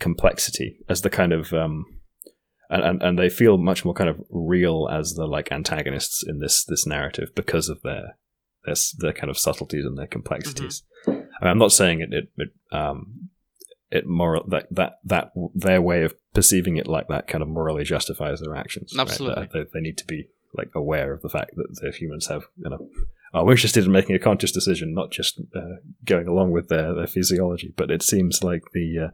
complexity as the kind of um, and, and and they feel much more kind of real as the like antagonists in this this narrative because of their their, their kind of subtleties and their complexities. I mean, I'm not saying it it, it um it moral that that that their way of perceiving it like that kind of morally justifies their actions. right? Absolutely. They, they need to be like aware of the fact that the humans have you know are interested in making a conscious decision, not just uh, going along with their, their physiology. But it seems like the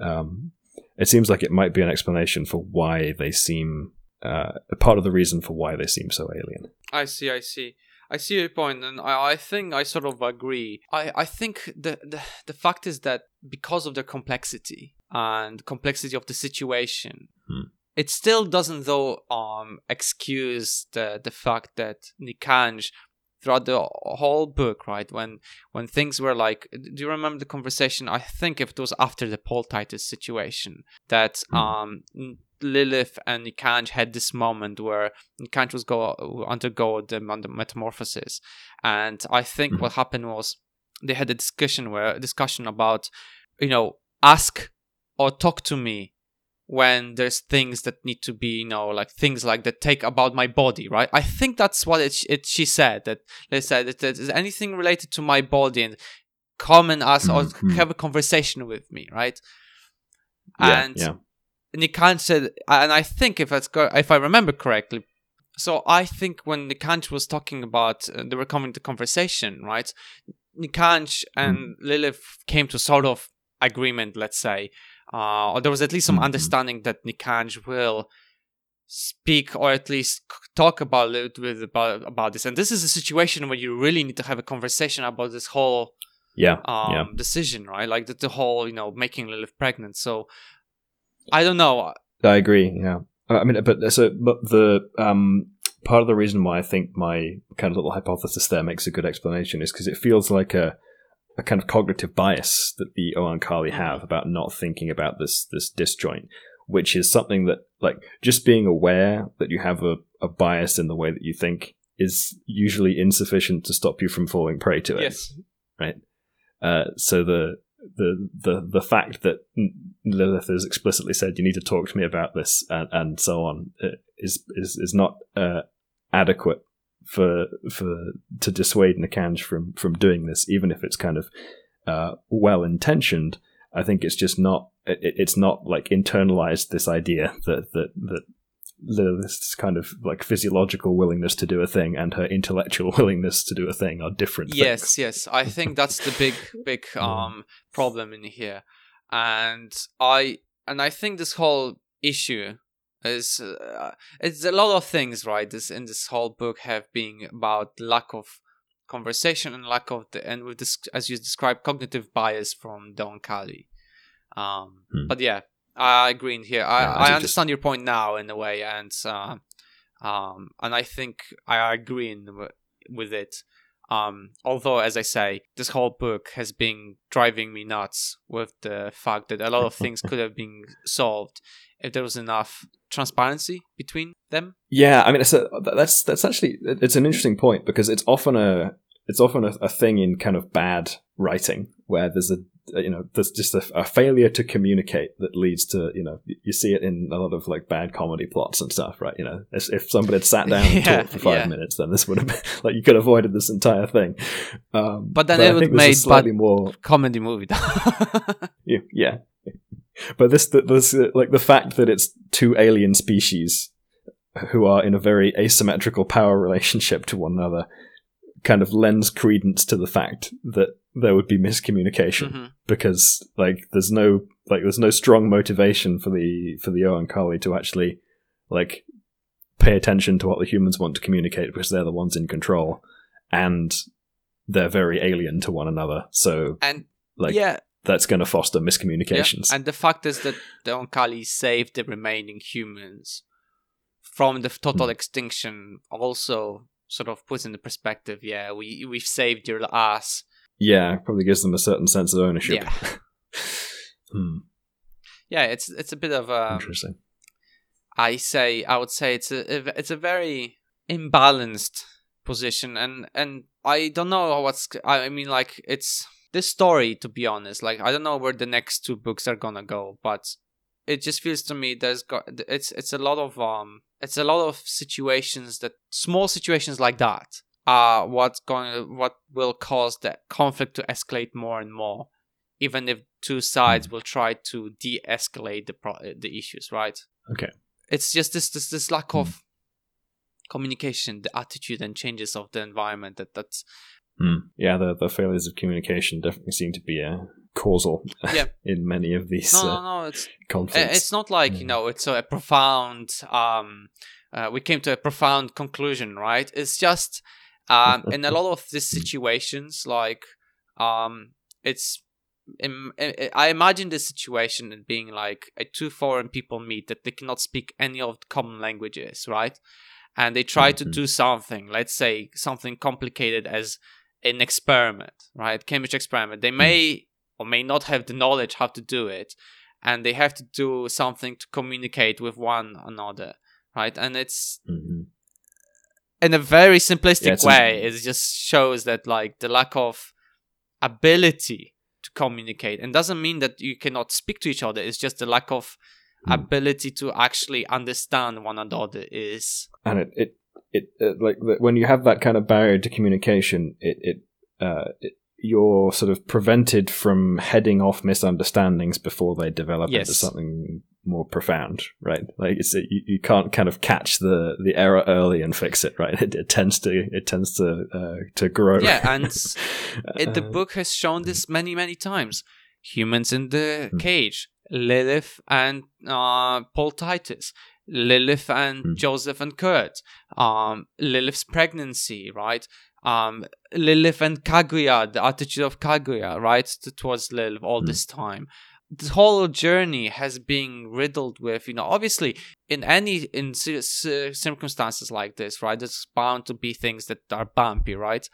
uh, um, it seems like it might be an explanation for why they seem uh, part of the reason for why they seem so alien. I see, I see. I see your point, and I, I think I sort of agree. I, I think the, the the fact is that because of their complexity and complexity of the situation, Hmm. It still doesn't though um excuse the the fact that Nikanj throughout the whole book, right, when when things were like, do you remember the conversation? I think if it was after the Paul Titus situation that Hmm. um Lilith and Nikanj had this moment where Nikanj was go undergo the metamorphosis, and I think Mhm. what happened was they had a discussion where a discussion about you know ask or talk to me when there's things that need to be you know like things like that take about my body right i think that's what it, it she said that they said that anything related to my body and come and ask or Mhm. have a conversation with me right Yeah, and yeah. Nikanj said, and I think if that's if I remember correctly, so I think when Nikanj was talking about, uh, they were coming to conversation, right? Nikanj and Lilith came to sort of agreement, let's say, uh, or there was at least some Mhm. understanding that Nikanj will speak or at least talk about Lilith with about about this. And this is a situation where you really need to have a conversation about this whole Yeah, um, yeah. decision, right? Like the, the whole, you know, making Lilith pregnant. So I don't know. I agree. Yeah, Uh, I mean, but so, but the um, part of the reason why I think my kind of little hypothesis there makes a good explanation is because it feels like a a kind of cognitive bias that the Oankali have about not thinking about this this disjoint, which is something that like just being aware that you have a, a bias in the way that you think is usually insufficient to stop you from falling prey to it. Yes. Uh, so the the the the fact that Lilith has explicitly said you need to talk to me about this and, and so on uh, is is is not uh, adequate for for to dissuade Nikanj from from doing this, even if it's kind of uh, well intentioned. I think it's just not it, it's not like internalized this idea that that that Lilith's kind of like physiological willingness to do a thing and her intellectual [laughs] willingness to do a thing are different Yes, things. yes. I [laughs] think that's the big, big um problem in here, and I and I think this whole issue is uh, it's a lot of things, right? This in this whole book have been about lack of conversation and lack of the and with this as you described cognitive bias from Don Kali. Um, Hmm. but yeah, I agree in here. I, Yeah, I I think just- understand your point now in a way, and uh, um, and I think I agree in, with it. Um, although, as I say, this whole book has been driving me nuts with the fact that a lot of things could have been solved if there was enough transparency between them. Yeah, I mean, a, that's that's actually it's an interesting point because it's often a it's often a, a thing in kind of bad writing where there's a you know there's just a, a failure to communicate that leads to you know you- see it in a lot of like bad comedy plots and stuff, right? You know, if, if somebody had sat down and [laughs] Yeah, talked for five yeah. minutes, then this would have been [laughs] like you could have avoided this entire thing. Um, But then I it would a made slightly more Comedy movie. [laughs] yeah, yeah. But this, this, uh, like the fact that it's two alien species who are in a very asymmetrical power relationship to one another, kind of lends credence to the fact that there would be miscommunication Mhm. because, like, there's no, like, there's no strong motivation for the for the Oankali to actually, like, pay attention to what the humans want to communicate because they're the ones in control, and they're very alien to one another. So, And like, yeah, that's going to foster miscommunications. Yeah. And the fact is that the Oankali saved the remaining humans from the total Hmm. extinction also sort of puts in the perspective, yeah, we we've saved your ass. Yeah, probably gives them a certain sense of ownership. Yeah. [laughs] Hmm, Yeah, it's it's a bit of a interesting. I say I would say it's a it's a very imbalanced position and and I don't know what's I mean like it's this story to be honest like I don't know where the next two books are gonna go but it just feels to me there's got it's it's a lot of um it's a lot of situations that small situations like that are what's going what will cause the conflict to escalate more and more even if two sides will try to de-escalate the pro- the issues right Okay. it's just this this, this lack of communication the attitude and changes of the environment that that's Hmm. Yeah, the, the failures of communication definitely seem to be a causal Yeah. [laughs] in many of these no uh, no no it's conflicts. it's not like you know it's a profound um uh, we came to a profound conclusion right it's just um [laughs] in a lot of these situations like um it's im- I imagine this situation as being like a two foreign people meet that they cannot speak any of the common languages, right? And they try to Mhm. do something, let's say something complicated as an experiment, right? Cambridge experiment. They may or may not have the knowledge how to do it, and they have to do something to communicate with one another, right? And it's Mhm. In a very simplistic Yeah, way an- it just shows that like the lack of ability to communicate and doesn't mean that you cannot speak to each other it's just the lack of Hmm. ability to actually understand one another is and it it, it, uh like when you have that kind of barrier to communication, it it, uh, it you're sort of prevented from heading off misunderstandings before they develop into something more profound, right? Like it's you, you can't kind of catch the the error early and fix it, right? [laughs] It, it tends to it tends to uh, to grow. yeah and [laughs] it, the Uh, book has shown this many many times humans in the Hmm. cage lilith and uh, paul titus lilith and Hmm. joseph and Curt um, lilith's pregnancy right um, lilith and Kahguyaht the attitude of Kahguyaht right towards lilith all Hmm. this time the whole journey has been riddled with you know obviously in any in ci- ci- circumstances like this right there's bound to be things that are bumpy right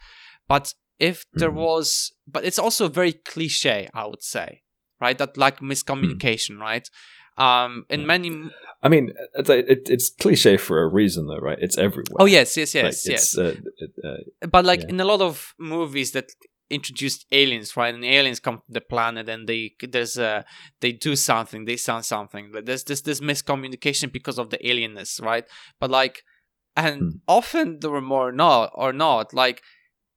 but if there Mhm. was but it's also very cliche i would say right that like miscommunication right um in many I mean, it's, it, it's cliche for a reason, though, right? It's everywhere. oh yes yes Like, yes yes it's, uh, it, uh, but like Yeah. in a lot of movies that introduced aliens right? And aliens come to the planet and they there's uh they do something they sound something. But there's this this miscommunication because of the alienness right? But like and Hmm. often there were more not or not like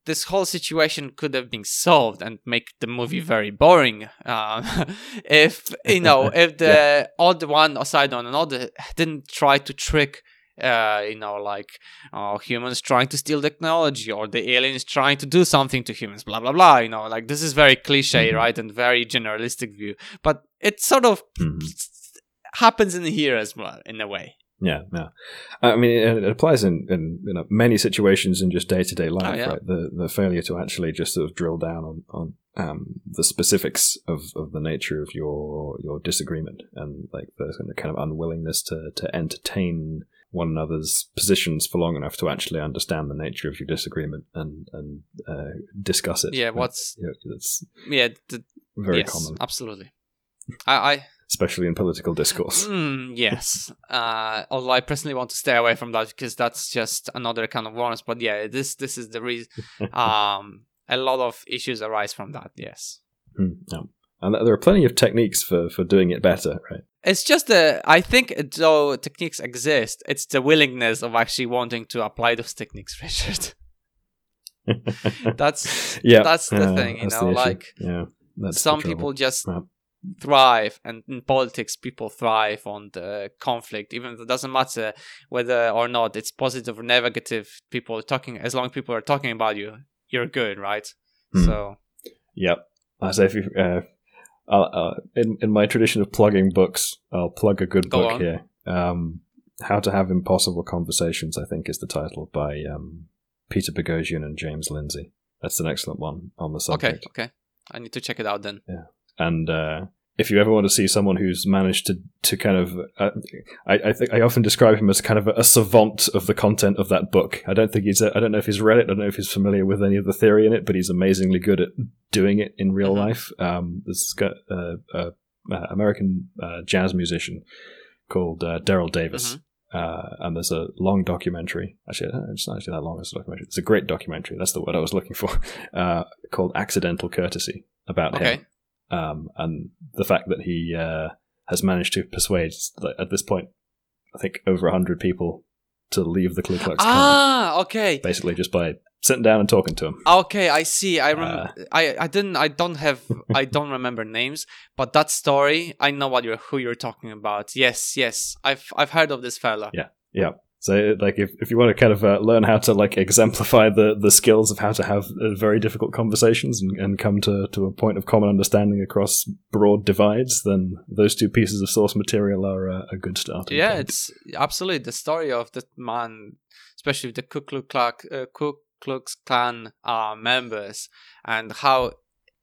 this whole situation could have been solved and make the movie very boring. Um, [laughs] if you know if [laughs] the odd one side on another didn't try to trick uh, you know like oh, humans trying to steal technology or the aliens trying to do something to humans blah blah blah you know like this is very cliche Mhm. right and very generalistic view but it sort of mhm. happens in here as well in a way Yeah, yeah. I mean, it, it applies in, in you know many situations in just day to day life, Oh, yeah. right? The the failure to actually just sort of drill down on on um, the specifics of, of the nature of your your disagreement and like the kind of unwillingness to to entertain one another's positions for long enough to actually understand the nature of your disagreement and and uh, discuss it. yeah what's You know, yeah the, very yes common, absolutely i i especially in political discourse. [laughs] Mm, yes. Uh, although I personally want to stay away from that because that's just another kind of warrants. But yeah, this this is the reason. [laughs] um, a lot of issues arise from that. Yes. Mm, yeah. And there are plenty of techniques for, for doing it better, right? It's just the I think though techniques exist, it's the willingness of actually wanting to apply those techniques, [laughs] Richard. That's [laughs] yeah, that's the yeah, thing, you know, like yeah, some people just Yeah. thrive and in politics people thrive on the conflict even if it doesn't matter whether or not it's positive or negative people are talking as long as people are talking about you you're good right Hmm. so Yep. I say if you, uh, uh, in in my tradition of plugging books, I'll plug a good Go book on. here. Um, How to Have Impossible Conversations, I think, is the title by um, Peter Boghossian and James Lindsay. That's an excellent one on the okay subject. okay i need to check it out then Yeah, and uh, if you ever want to see someone who's managed to to kind of, uh, I, I think I often describe him as kind of a, a, savant of the content of that book. I don't think he's, I don't know if he's read it, I don't know if he's familiar with any of the theory in it, but he's amazingly good at doing it in real mm-hmm. life. Um, this guy, uh, uh, American uh, jazz musician called uh, Daryl Davis. Mm-hmm. Uh, and there's a long documentary. Actually, it's not actually that long as a documentary. It's a great documentary. That's the word I was looking for. [laughs] Uh, called "Accidental Courtesy" about okay. him, um, and the fact that he uh, has managed to persuade at this point, I think over hundred people to leave the Ku Klux Klan. Ah, okay. Basically, just by sitting down and talking to him. Okay, I see. I rem- uh, I I didn't. I don't have. I don't remember names, but that story, I know what you're who you're talking about. Yes, yes. I've I've heard of this fella. Yeah, yeah. So, like, if, if you want to kind of uh, learn how to like exemplify the, the skills of how to have uh, very difficult conversations and, and come to, to a point of common understanding across broad divides, then those two pieces of source material are uh, a good start. Yeah, point. it's absolutely the story of that man, especially the Ku Klux, uh, Ku Klux Klan uh, members, and how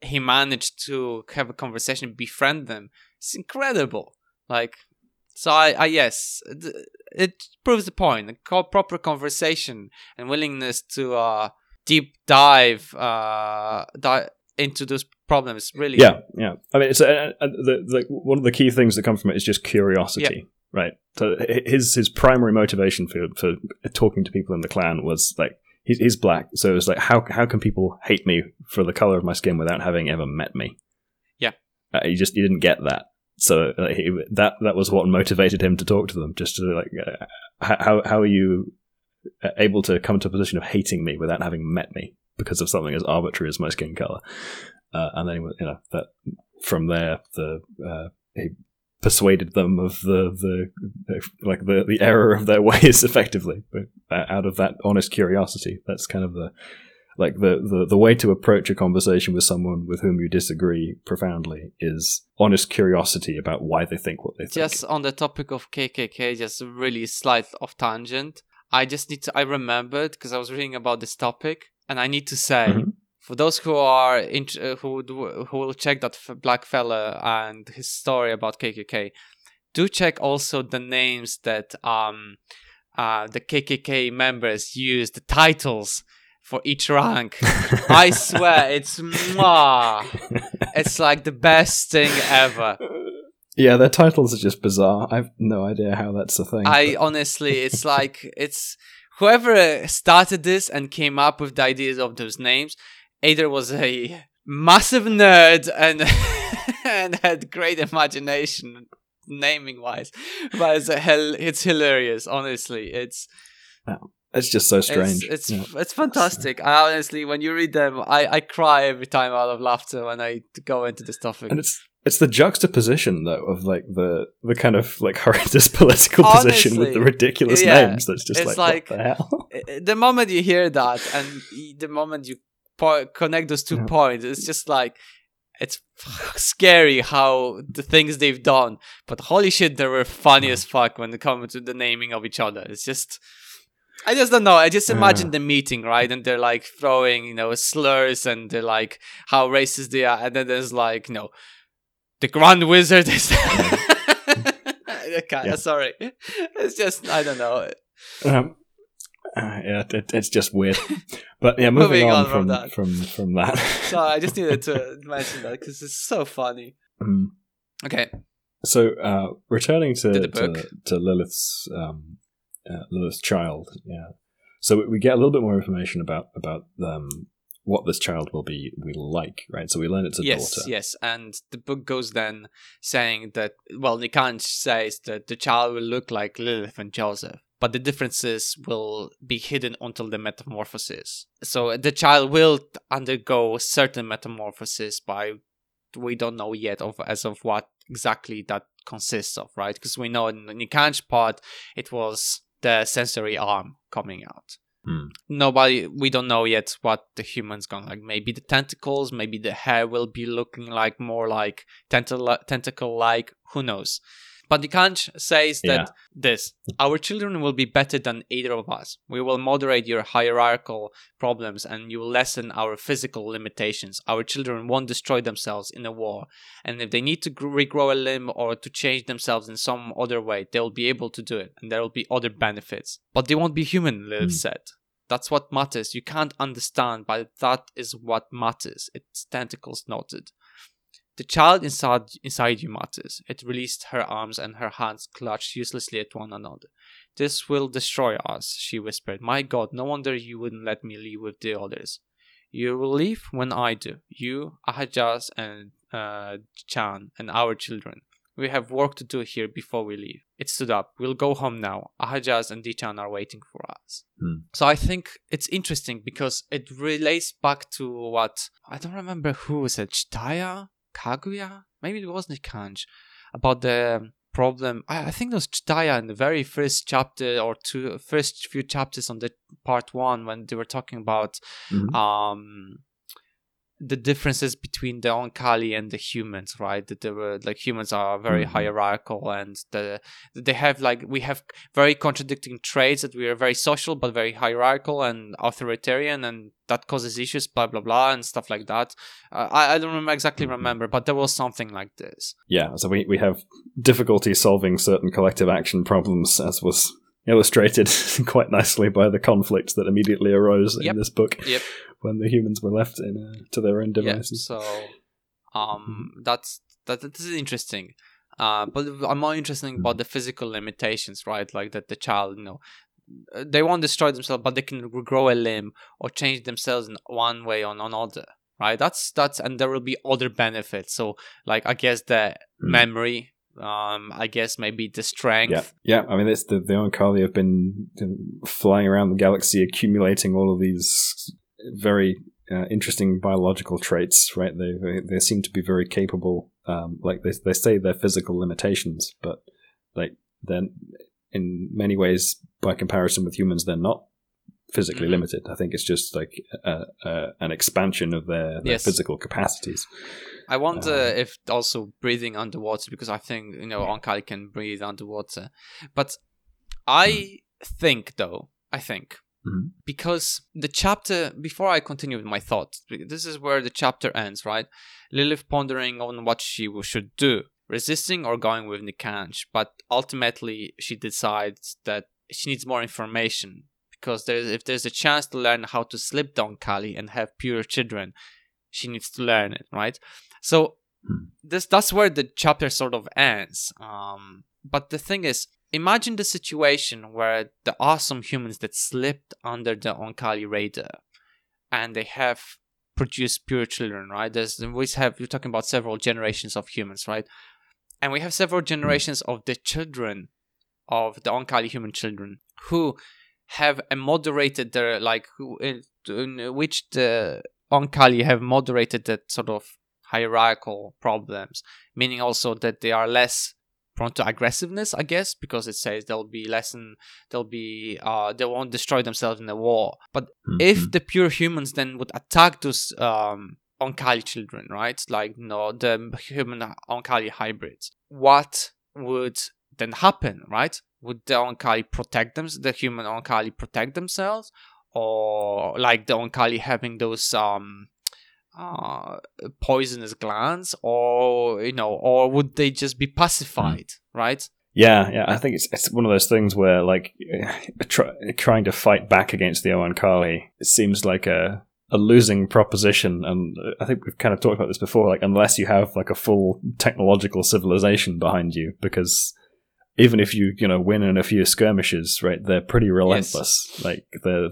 he managed to have a conversation, befriend them. It's incredible. Like so I, I yes, it proves the point. A proper conversation and willingness to uh, deep dive, uh, dive into those problems. Really, yeah, yeah. I mean, it's a, a, the, the, one of the key things that come from it is just curiosity, right? So his his primary motivation for for talking to people in the Klan was like he's, he's black, so it's like how how can people hate me for the color of my skin without having ever met me? Yeah, uh, he just he didn't get that so uh, he, that that was what motivated him to talk to them. Just to like, uh, how how are you able to come to a position of hating me without having met me because of something as arbitrary as my skin color? Uh, and then you know that from there the uh, he persuaded them of the the like the the error of their [laughs] ways effectively, but uh, out of that honest curiosity, that's kind of the like the, the the way to approach a conversation with someone with whom you disagree profoundly is honest curiosity about why they think what they think. Just on the topic of KKK, just really slight off tangent. I just need to. I remembered because I was reading about this topic, and I need to say. Mm-hmm. For those who are in, who who will check that black fella and his story about KKK, do check also the names that um uh, the KKK members use, the titles for each rank. I swear, it's mwah. It's like the best thing ever. Yeah, their titles are just bizarre. I've no idea how that's a thing. I but... honestly, it's like it's whoever started this and came up with the ideas of those names either was a massive nerd and [laughs] and had great imagination naming wise, but it's a hell, it's hilarious. Honestly, it's. It's just so strange. It's it's, yeah. it's fantastic. I honestly, when you read them, I, I cry every time out of laughter when I go into this topic. And it's it's the juxtaposition though of like the the kind of like [laughs] horrendous political honestly, position with the ridiculous yeah, names. That's just like, like, what the hell. [laughs] the moment you hear that and the moment you po- connect those two yeah. points, it's just like it's scary how the things they've done. But holy shit, they were funny as fuck when it comes to the naming of each other. It's just I just don't know. I just imagine uh. the meeting, right? And they're like throwing, you know, slurs and they're like how racist they are. And then there's like, you know, the Grand Wizard is. [laughs] [laughs] okay, yeah. sorry. It's just, I don't know. Um, uh, yeah, it, it's just weird. But yeah, [laughs] moving, moving on, on, from, from that. From, from that. Sorry, I just needed to mention that because it's so funny. Mm. Okay. So, uh, returning to, to, to, Lilith's um, uh, Lilith's child. Yeah. So we get a little bit more information about about um, what this child will be we like, right? So we learn it's a yes, daughter. Yes, and the book goes then saying that well, Nikanj says that the child will look like Lilith and Joseph, but the differences will be hidden until the metamorphosis. So the child will undergo certain metamorphosis by we don't know yet of as of what exactly that consists of, right? Because we know in the Nikanj part it was the sensory arm coming out. Hmm. Nobody, we don't know yet what the human's gonna like. Maybe the tentacles, maybe the hair will be looking like more like tentacle tentacle like. Who knows? Padikanch says that Yeah. this our children will be better than either of us. We will moderate your hierarchical problems and you will lessen our physical limitations. Our children won't destroy themselves in a war, and if they need to regrow a limb or to change themselves in some other way, they'll be able to do it, and there will be other benefits. But they won't be human, Lilith Hmm. said. That's what matters. You can't understand, but that is what matters. Its tentacles noted. The child inside inside you matters. It released her arms and her hands clutched uselessly at one another. This will destroy us, she whispered. My god, no wonder you wouldn't let me leave with the others. You will leave when I do. You, Ahajas, and uh, Chan, and our children. We have work to do here before we leave. It stood up. We'll go home now. Ahajas and Dichaan are waiting for us. Hmm. So I think it's interesting because it relates back to what I don't remember who was it, Jdahya, Kahguyaht, maybe it wasn't Kanj, about the problem. I, I think it was Jdahya in the very first chapter or two, first few chapters on the part one when they were talking about Mhm. um the differences between the Oankali and the humans right that they were like humans are very Mhm. hierarchical and the they have like we have very contradicting traits that we are very social but very hierarchical and authoritarian and that causes issues blah blah blah and stuff like that uh, I, I don't remember exactly Mhm. remember but there was something like this Yeah, so we, we have difficulty solving certain collective action problems, as was illustrated [laughs] quite nicely by the conflict that immediately arose Yep. in this book Yep. when the humans were left in, uh, to their own yeah devices. so um that's that, that is interesting uh but i'm more interested about the physical limitations right like that the child you know uh, they won't destroy themselves but they can grow a limb or change themselves in one way or another right that's that's and there will be other benefits so like i guess the Hmm. memory um i guess maybe the strength Yeah, yeah. I mean, that's the the Oankali have been flying around the galaxy, accumulating all of these very uh, interesting biological traits. Right? They, they they seem to be very capable. Um, like they they say they're physical limitations, but like then in many ways, by comparison with humans, they're not physically Mhm. limited. I think it's just like uh, uh, an expansion of their, their Yes. physical capacities. I wonder Um, if also breathing underwater because I think you know Oankali can breathe underwater, but I think though I think Mhm. because the chapter before I continue with my thoughts, this is where the chapter ends, right? Lilith pondering on what she should do, resisting or going with Nikanj, but ultimately she decides that she needs more information because there's if there's a chance to learn how to slip down Kali and have pure children, she needs to learn it, right? So Hmm. this that's where the chapter sort of ends. Um, but the thing is, imagine the situation where the awesome humans that slipped under the Oankali radar, and they have produced pure children, right? There's we have you're talking about several generations of humans, right? And we have several generations of the children of the Oankali human children who have a moderated their like in, which the Oankali have moderated that sort of hierarchical problems, meaning also that they are less prone to aggressiveness, I guess, because it says they'll be less and they'll be uh they won't destroy themselves in the war. But if Mhm. the pure humans then would attack those um Oankali children, right? Like no the human Oankali hybrids, what would then happen, right? Would the Oankali protect them the human Oankali protect themselves? Or like the Oankali having those um uh poisonous glands or you know or would they just be pacified right Yeah, yeah. I think it's it's one of those things where like [sighs] try, trying to fight back against the Oankali it seems like a a losing proposition, and I think we've kind of talked about this before. Like unless you have like a full technological civilization behind you, because even if you you know win in a few skirmishes, right, they're pretty relentless. Like they're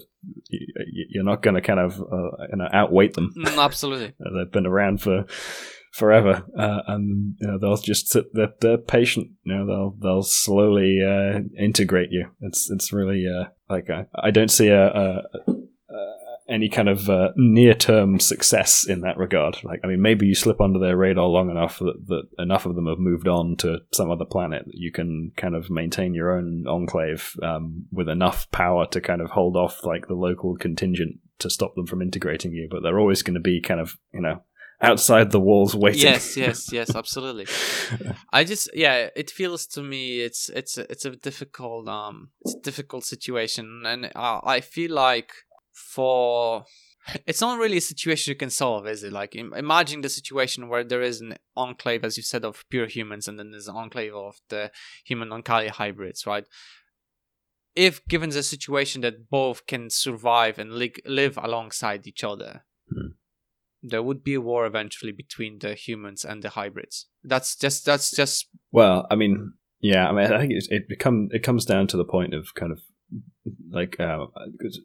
you- you're not going to kind of uh, you know outweight them. Mm, absolutely [laughs] They've been around for forever, uh, and you know, they'll just sit. They're, they're patient. You know, they'll they'll slowly uh, integrate you. It's it's really uh, like I, I don't see a, a, a any kind of uh, near term success in that regard. Like, I mean, maybe you slip under their radar long enough that, that enough of them have moved on to some other planet that you can kind of maintain your own enclave um, with enough power to kind of hold off like the local contingent to stop them from integrating you. But they're always going to be kind of you know outside the walls waiting. Yes, yes, yes, [laughs] absolutely. I just yeah, it feels to me it's it's a, it's a difficult um it's a difficult situation, and uh, I feel like for it's not really a situation you can solve, is it? Like imagine the situation where there is an enclave, as you said, of pure humans, and then there's an enclave of the human Oankali hybrids, right? If given the situation that both can survive and li- live alongside each other, hmm there would be a war eventually between the humans and the hybrids. That's just that's just. Well, I mean, yeah, I mean, I think it it become it comes down to the point of kind of like uh,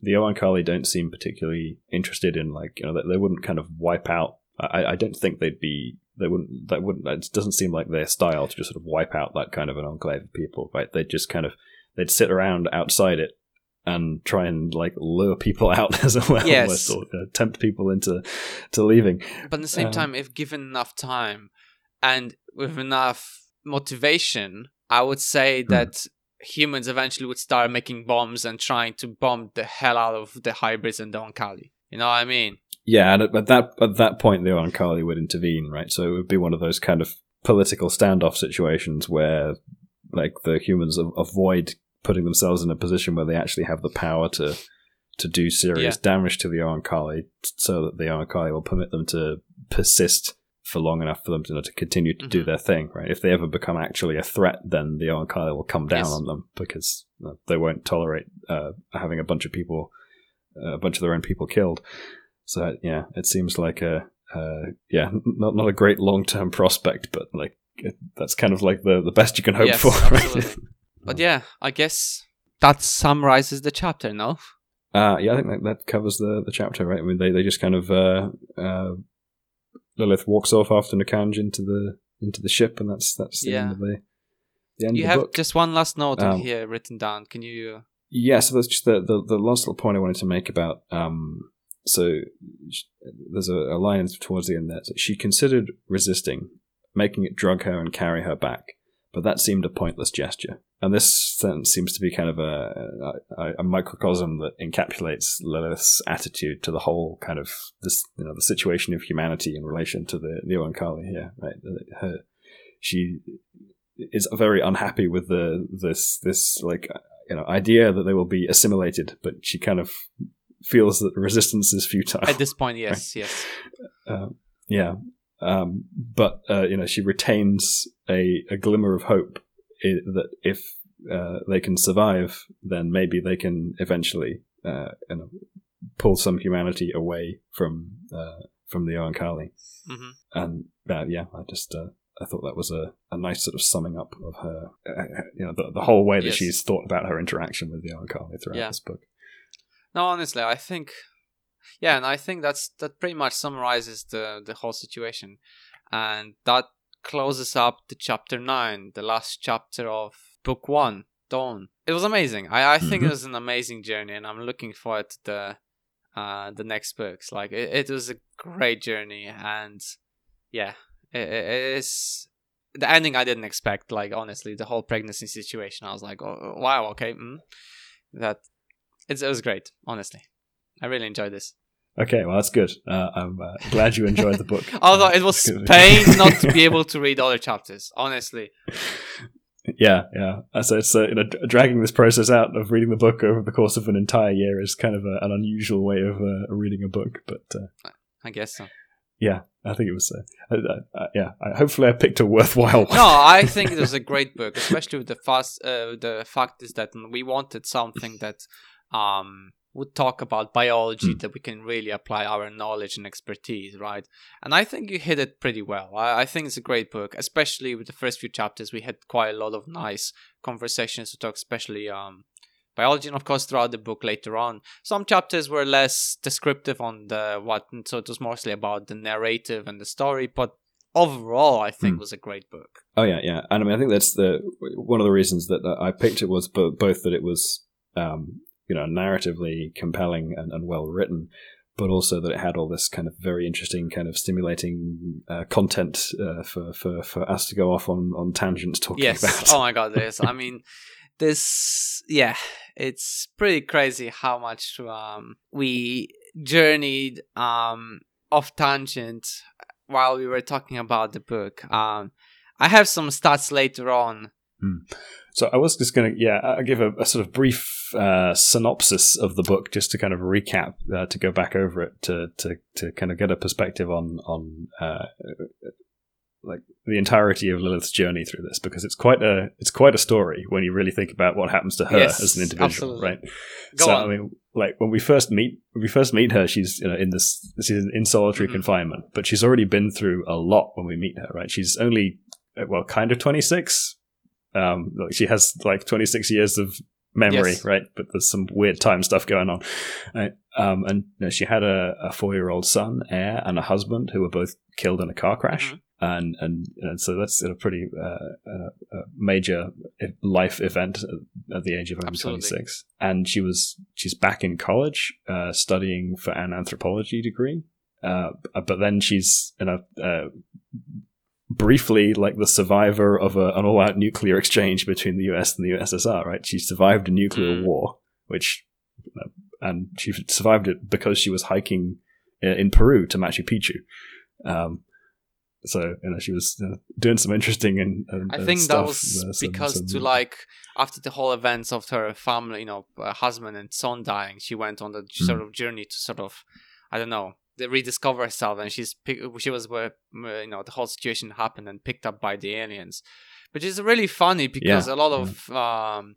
the Oankali don't seem particularly interested in like you know they, they wouldn't kind of wipe out. I, I don't think they'd be they wouldn't that wouldn't it doesn't seem like their style to just sort of wipe out that kind of an enclave of people right they'd just kind of they'd sit around outside it and try and like lure people [laughs] out as well, yes. or uh, tempt people into to leaving. But at the same um, time, if given enough time and with enough motivation, I would say hmm. that humans eventually would start making bombs and trying to bomb the hell out of the hybrids and the Oankali. You know what I mean? Yeah, and at that at that point, the Oankali would intervene, right? So it would be one of those kind of political standoff situations where like the humans avoid putting themselves in a position where they actually have the power to to do serious yeah. damage to the Oankali so that the Oankali will permit them to persist for long enough for them to, to continue to mm-hmm. do their thing, right? If they ever become actually a threat, then the Oankali will come down yes. on them because uh, they won't tolerate uh, having a bunch of people, uh, a bunch of their own people killed. So yeah, it seems like a uh, yeah, not not a great long term [laughs] prospect, but like it, that's kind of like the the best you can hope yes, for. [laughs] Right? But yeah, I guess that summarizes the chapter, no? Uh, yeah, I think that, that covers the, the chapter, right? I mean, they, they just kind of uh, uh, Lilith walks off after Nikanj into the into the ship, and that's that's the yeah. end of the, the end you of the have book. just one last note um, here written down. Can you? Yeah, so that's just the, the, the last little point I wanted to make about. Um, so there's a, a line towards the end there. So she considered resisting, making it drug her and carry her back, but that seemed a pointless gesture. And this sentence seems to be kind of a, a, a, microcosm that encapsulates Lilith's attitude to the whole kind of this, you know, the situation of humanity in relation to the the Oankali here. Right, her, she is very unhappy with the this this like you know idea that they will be assimilated, but she kind of feels that resistance is futile at this point. [laughs] Yes, right? yes, uh, yeah. Um, but uh, you know, she retains a, a glimmer of hope that if uh, they can survive, then maybe they can eventually uh, you know, pull some humanity away from uh, from the Oankali. Mm-hmm. And uh, yeah, I just uh, I thought that was a, a nice sort of summing up of her, uh, you know, the, the whole way that yes. she's thought about her interaction with the Oankali throughout yeah. this book. No, honestly, I think, yeah, and I think that's that pretty much summarizes the the whole situation, and that closes up the chapter 9, the last chapter of book 1, Dawn. It was amazing. I, I think mm-hmm. it was an amazing journey, and I'm looking forward to the uh, the next books. Like, it, it was a great journey, and yeah, it, it is. The ending I didn't expect, like, honestly, the whole pregnancy situation, I was like, oh, wow, okay. Mm. That it was great, honestly. I really enjoyed this. Okay, well that's good. Uh, I'm uh, glad you enjoyed the book. [laughs] Although it was [laughs] pain not to be able [laughs] to read other chapters, honestly. Yeah, yeah. So it's uh, you know dragging this process out of reading the book over the course of an entire year is kind of a, an unusual way of uh, reading a book, but uh, I guess so. Yeah, I think it was. Uh, yeah, I, hopefully I picked a worthwhile one. No, I think it was a great book, especially with the fast. the fact is that we wanted something that um would talk about biology mm. that we can really apply our knowledge and expertise, right? And I think you hit it pretty well. I, I, think it's a great book, especially with the first few chapters. We had quite a lot of nice conversations to talk, especially um, biology, and of course throughout the book later on. Some chapters were less descriptive on the what, and so it was mostly about the narrative and the story, but overall i think mm. was a great book oh yeah yeah and i mean i think that's the one of the reasons that i picked it was both that it was um, you know narratively compelling and, and well written but also that it had all this kind of very interesting, kind of stimulating uh, content uh, for, for, for us to go off on, on tangents talking yes. about. Oh my god, [laughs] this! I mean, this, yeah, it's pretty crazy how much um, we journeyed um, off tangent while we were talking about the book. Um, I have some stats later on. Hmm. So I was just going to, yeah, I'll give a, a, sort of brief uh, synopsis of the book just to kind of recap, uh, to go back over it, to, to, to kind of get a perspective on on uh, like the entirety of Lilith's journey through this, because it's quite a it's quite a story when you really think about what happens to her Yes, as an individual, absolutely. right? Go so on. I mean, like when we first meet, when we first meet her, she's you know in this she's in solitary Mhm. confinement, but she's already been through a lot when we meet her, right? She's only uh, well, kind of twenty six. Um, like she has like twenty six years of memory, Yes. right? But there's some weird time stuff going on. Right? Um, and you know, she had a, a four year old son, Ayre, and a husband who were both killed in a car crash. Mhm. And, and and so that's a pretty uh, uh, major life event at- the age of only 26 and she was she's back in college uh, studying for an anthropology degree uh, but then she's in a uh, briefly like the survivor of a, an all-out nuclear exchange between the US and the USSR right she survived a nuclear Mm. war which uh, and she survived it because she was hiking uh, in Peru to Machu Picchu um, so you know she was uh, doing some interesting and, and I and think that was uh, some- because some- to like after the whole events of her family, you know, uh, husband and son dying, she went on the Mm. sort of journey to sort of, I don't know, rediscover herself, and she's pick, she was where you know the whole situation happened and picked up by the aliens, which is really funny because a lot of um,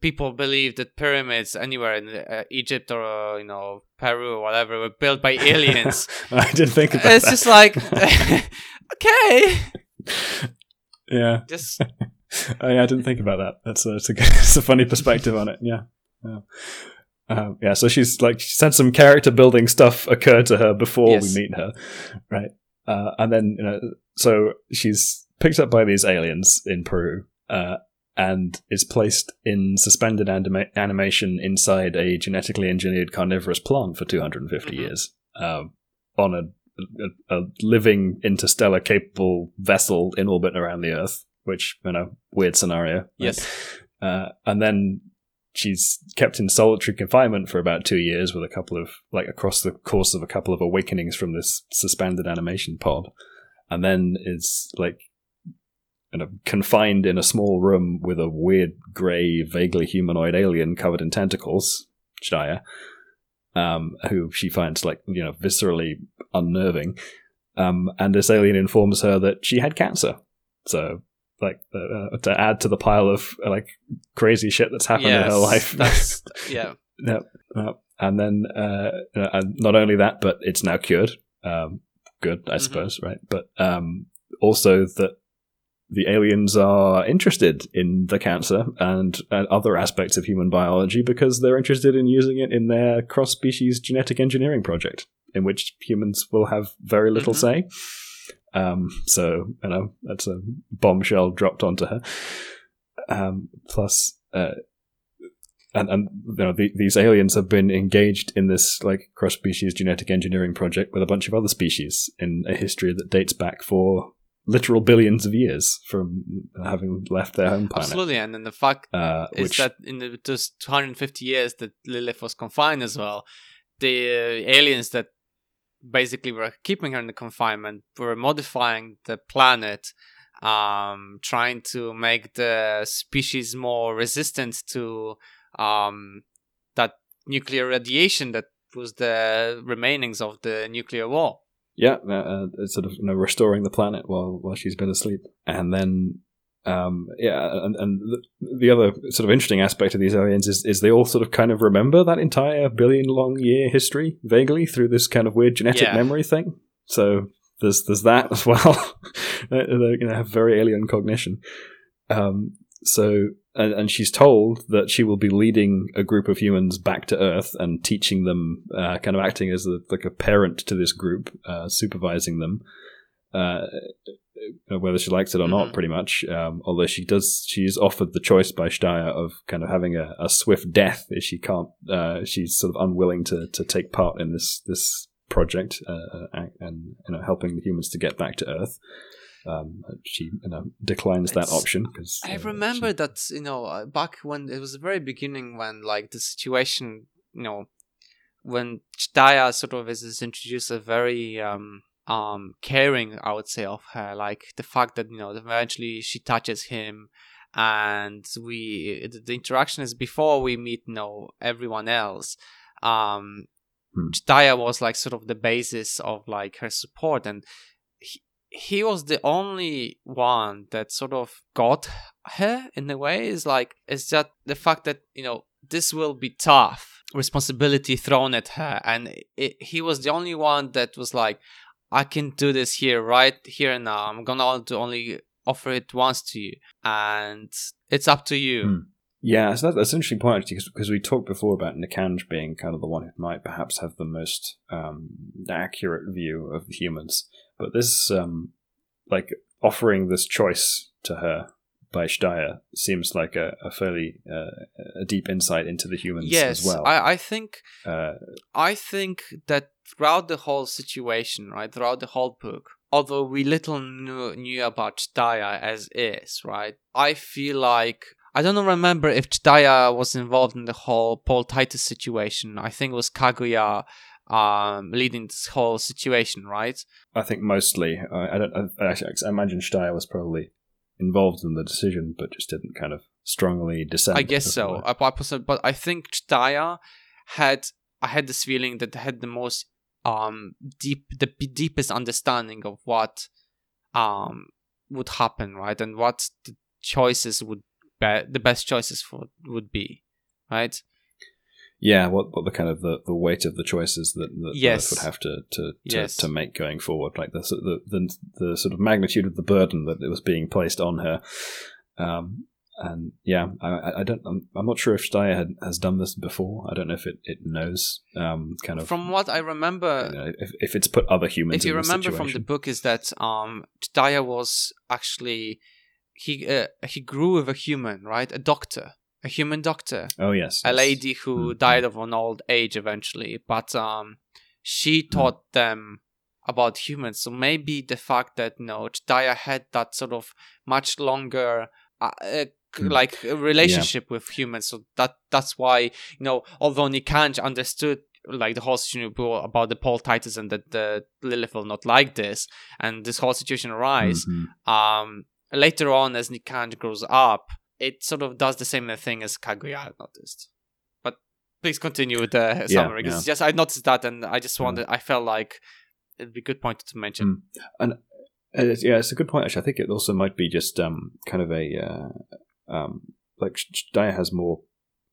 people believe that pyramids anywhere in uh, Egypt or uh, you know Peru or whatever were built by [laughs] aliens. I didn't think about it's that. just like [laughs] [laughs] okay, yeah. just Oh, yeah, I didn't think about that. That's a, it's a, it's a funny perspective on it. Yeah. Yeah. Um, yeah, so she's like she's had some character building stuff occur to her before Yes. we meet her, right? Uh, and then you know, so she's picked up by these aliens in Peru, uh, and is placed in suspended anima- animation inside a genetically engineered carnivorous plant for 250 Mhm. years, um, on a, a, a living interstellar capable vessel in orbit around the Earth. Which you know, weird scenario. right? yes. Uh, and then she's kept in solitary confinement for about two years with a couple of like across the course of a couple of awakenings from this suspended animation pod. And then is like confined in a small room with a weird grey vaguely humanoid alien covered in tentacles Shia, um, who she finds like you know viscerally unnerving. Um, and this alien informs her that she had cancer. So like uh, to add to the pile of uh, like crazy shit that's happened in her life. That's [laughs] yeah. Yep. And then, uh, uh, and not only that, but it's now cured. Um, good, I Mhm. suppose, right? But um, also that the aliens are interested in the cancer and, and other aspects of human biology because they're interested in using it in their cross-species genetic engineering project, in which humans will have very little Mhm. say. Um, so you know that's a bombshell dropped onto her. Um, plus, uh, and and you know the, these aliens have been engaged in this like cross species genetic engineering project with a bunch of other species in a history that dates back for literal billions of years from having left their home planet. Absolutely, and then the fact Uh, is which that in the, those 250 years that Lilith was confined as well, the uh, aliens that basically we're keeping her in the confinement we're modifying the planet, um, trying to make the species more resistant to um, that nuclear radiation that was the remainings of the nuclear war. yeah, uh, uh, sort of you know restoring the planet while while she's been asleep, and then um, yeah, and and the, the other sort of interesting aspect of these aliens is is they all sort of kind of remember that entire billion long year history vaguely through this kind of weird genetic Yeah. memory thing. So there's there's that [laughs] as well. they they, you know, have very alien cognition. Um, so and, and she's told that she will be leading a group of humans back to Earth and teaching them, uh, kind of acting as a, like a parent to this group, uh, supervising them. Uh, whether she likes it or not, Mhm. pretty much. Um, although she does, she's offered the choice by Steyr of kind of having a, a swift death if she can't. Uh, she's sort of unwilling to, to take part in this this project uh, and, and you know helping the humans to get back to Earth. Um, she you know declines that It's- option because I remember that you know uh, back when it was the very beginning when like the situation you know when Jdahya sort of is, is introduced a very um um caring i would say of her like the fact that you know eventually she touches him and we the interaction is before we meet you know everyone else um Hmm. Daya was like sort of the basis of like her support and he, he was the only one that sort of got her in a way is like it's just the fact that you know this will be tough responsibility thrown at her and it, he was the only one that was like i can do this here right here and now. I'm gonna only offer it once to you and it's up to you. Hmm. Yeah, so that, that's an interesting point actually, because we talked before about Nikanj being kind of the one who might perhaps have the most um, accurate view of the humans, but this, um, like, offering this choice to her by Steyr seems like a, a fairly uh, a deep insight into the humans yes as well. I, I think uh, I think that throughout the whole situation, right, throughout the whole book, although we little knew, knew about Jdahya as is, right, I feel like I don't remember if Jdahya was involved in the whole Paul Titus situation. I think it was Kahguyaht um, leading this whole situation, right? I think mostly, I, I don't. I, actually, I imagine Steyr was probably involved in the decision, but just didn't kind of strongly dissent. I guess so. I- I But I think Jdahya had I had this feeling that they had the most um deep the deepest understanding of what um would happen, right? And what the choices would be the best choices for would be, right? Yeah, what what the kind of the, the weight of the choices that, that Yes. Earth would have to to, to, Yes. to make going forward, like the, sort of- the the the sort of magnitude of the burden that it was being placed on her. Um, and yeah, I, I- don't, I'm, I'm not sure if Steyr had, has done this before. I don't know if it, it knows, um, kind of, From what I remember, you know, if, if it's put other humans. if you remember from the book, is that um was actually he uh, he grew with a human, right? A doctor, a human doctor. oh yes, a yes. lady who Mhm. died of an old age eventually, but um, she taught them about humans. So maybe the fact that you know Jdahya had that sort of much longer. Uh, uh, Mm. like a relationship with humans, so that that's why you know. Although Nikanj understood like the whole situation about the Paul Titus and that the Lilith will not like this, and this whole situation arise Mhm. um later on as Nikanj grows up, it sort of does the same thing as Kahguyaht I noticed. But please continue with the summary because just I noticed that and I just wanted I felt like it'd be a good point to mention. And it's, yeah, it's a good point. Actually, I think it also might be just um, kind of a uh, um, like Daya has more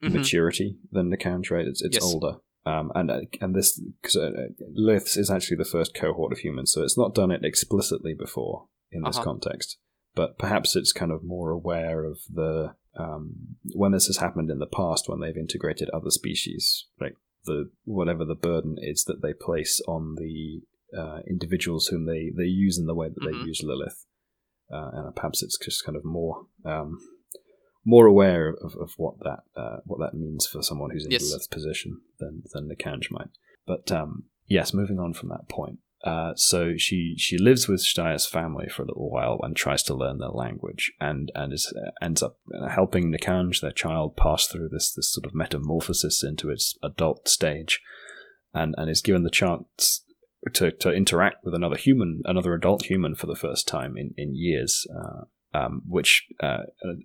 Mhm. maturity than the right? It's it's Yes. older. Um, and uh, and this because uh, Liths is actually the first cohort of humans, so it's not done it explicitly before in this Uh-huh. context. But perhaps it's kind of more aware of the um, when this has happened in the past when they've integrated other species, like the whatever the burden is that they place on the uh, individuals whom they, they use in the way that they use Lilith, uh, and perhaps it's just kind of more um, more aware of, of what that uh, what that means for someone who's in Yes. Lilith's position than than the Kanj might. But um, yes, moving on from that point. Uh, so she she lives with Steyr's family for a little while and tries to learn their language, and and is uh, ends up uh, helping Nikanj, their child, pass through this this sort of metamorphosis into its adult stage, and and is given the chance to to interact with another human, another adult human for the first time in in years. Uh, um, which uh,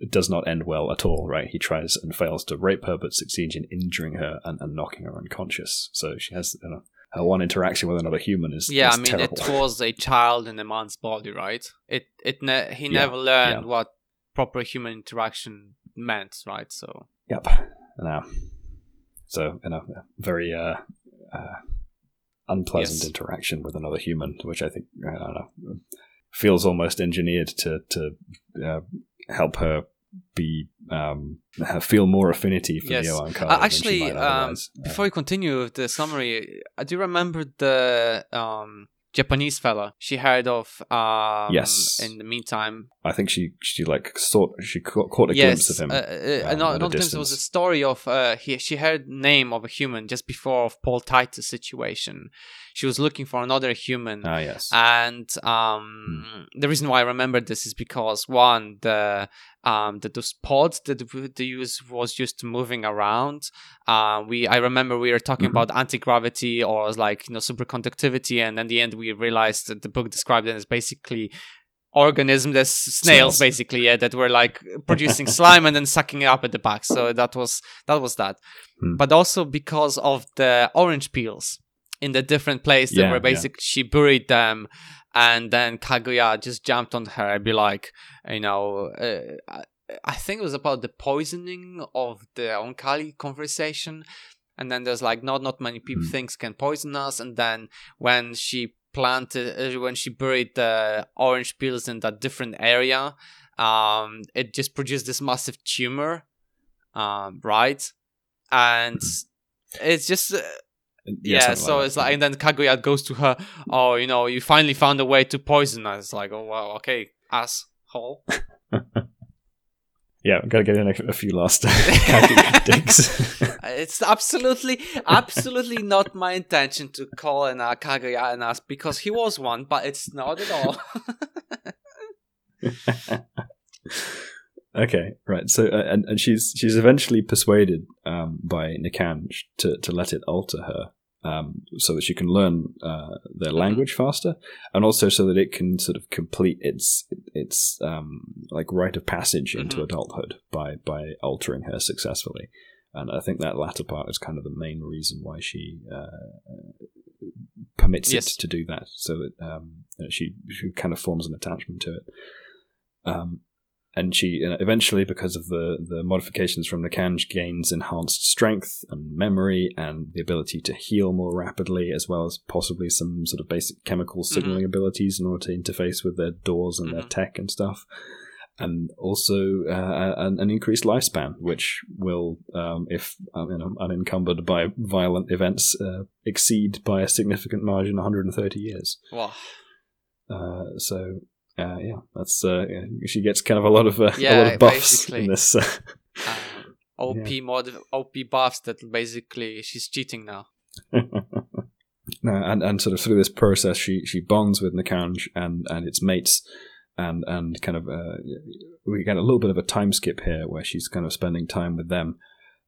does not end well at all, right? He tries and fails to rape her, but succeeds in injuring her and, and knocking her unconscious. So she has you know, her one interaction with another human is Yeah, is I mean terrible. it was a child in a man's body, right? It it ne- he Yeah, never learned yeah. what proper human interaction meant, right? So Yep. now So, you know, a very uh, uh, unpleasant Yes. interaction with another human, which I think I don't know feels almost engineered to to uh, help her be um, have- [laughs] feel more affinity for Yes. Neo and Uh, actually, um, before we continue with the summary, I do remember the um, Japanese fella she heard of. Um, Yes. In the meantime, I think she she like saw she caught, caught a yes, glimpse of him. Uh, uh, um, no, at a not glimpse. It was a story of uh, he. She heard name of a human just before of Paul Titus situation. She was looking for another human. ah, yes. and um, Hmm. the reason why I remember this is because one, the um, the those pods that the use was used to moving around. Uh, we I remember we were talking Mhm. about anti gravity or like you know superconductivity, and in the end we we realized that the book described them as basically organisms as snails, snails, basically yeah that were like producing slime and then sucking it up at the back so that was that was that hmm. but also because of the orange peels in the different place yeah, where basically yeah. she buried them and then Kahguyaht just jumped on her and be like you know uh, I think it was about the poisoning of the Oankali conversation. And then there's like not not many people mm. things can poison us. And then when she planted uh, when she buried the orange peels in that different area, um, it just produced this massive tumor, um, right? And it's just. Uh, yeah, so like it's like, and then Kahguyaht goes to her, oh, you know, you finally found a way to poison us. Like, oh, wow, okay, asshole. [laughs] Yeah, gotta get in a, a few last [laughs] [laughs] digs. it's absolutely, absolutely not my intention to call an uh, Kahguyaht an ass because he was one, but it's not at all. [laughs] okay, right. So, uh, and, and she's she's eventually persuaded um, by Nikanj to to let it alter her um, so that she can learn uh, their mm-hmm. language faster, and also so that it can sort of complete its its um, like rite of passage into mm-hmm. adulthood by by altering her successfully. And I think that latter part is kind of the main reason why she uh, permits yes. it to do that, so that um, she she kind of forms an attachment to it. Um, and she eventually, because of the, the modifications from the Nikanj, gains enhanced strength and memory and the ability to heal more rapidly, as well as possibly some sort of basic chemical mm-hmm. signaling mm-hmm. abilities in order to interface with their doors and mm-hmm. their tech and stuff. And also uh, an, an, increased lifespan, which will, um, if uh, you know, unencumbered by violent events, uh, exceed by a significant margin 130 years. Wow. Uh, so uh, yeah, that's uh, she gets kind of a lot of uh, yeah, a lot of buffs basically. in this. Uh, um, OP yeah. mod, OP buffs that basically she's cheating now. [laughs] no, and and sort of through this process, she she bonds with Nikanj and and its mates, and and kind of uh, we get a little bit of a time skip here where she's kind of spending time with them.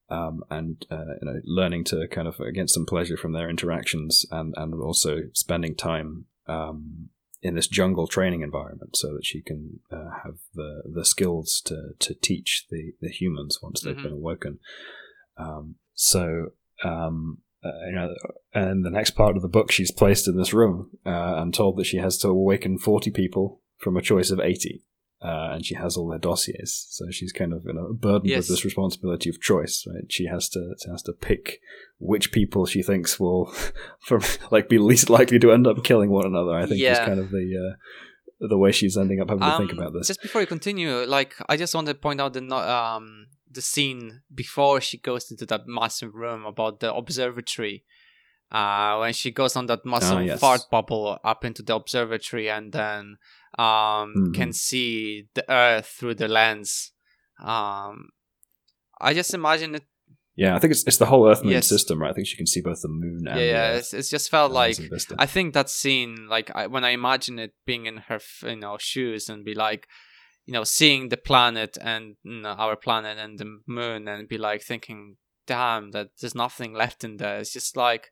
Um, and uh, you know, learning to kind of get some pleasure from their interactions, and and also spending time um, in this jungle training environment so that she can uh, have the the skills to to teach the the humans once they've mm-hmm. been awoken. Um, so um, uh, you know, and the next part of the book, she's placed in this room uh, and told that she has to awaken forty people from a choice of eighty uh, and she has all their dossiers. So she's kind of you know, burdened yes. with this responsibility of choice. Right? She has to she has to pick which people she thinks will, [laughs] from like, be least likely to end up killing one another. I think yeah. is kind of the. Uh, the way she's ending up having um, to think um, about this. Just before you continue, like I just want to point out the um the scene before she goes into that massive room about the observatory. Uh, when she goes on that massive oh, yes. fart bubble up into the observatory and then um, mm-hmm. can see the Earth through the lens. Um, I just imagine it. Yeah, I think it's it's the whole Earth Moon yes. system, right? I think she can see both the moon and yeah, yeah. It's, it's just felt like I think that scene, like I, when I imagine it being in her, you know, shoes and be like, you know, seeing the planet and you know, our planet and the moon and be like thinking, damn, that there's nothing left in there. It's just like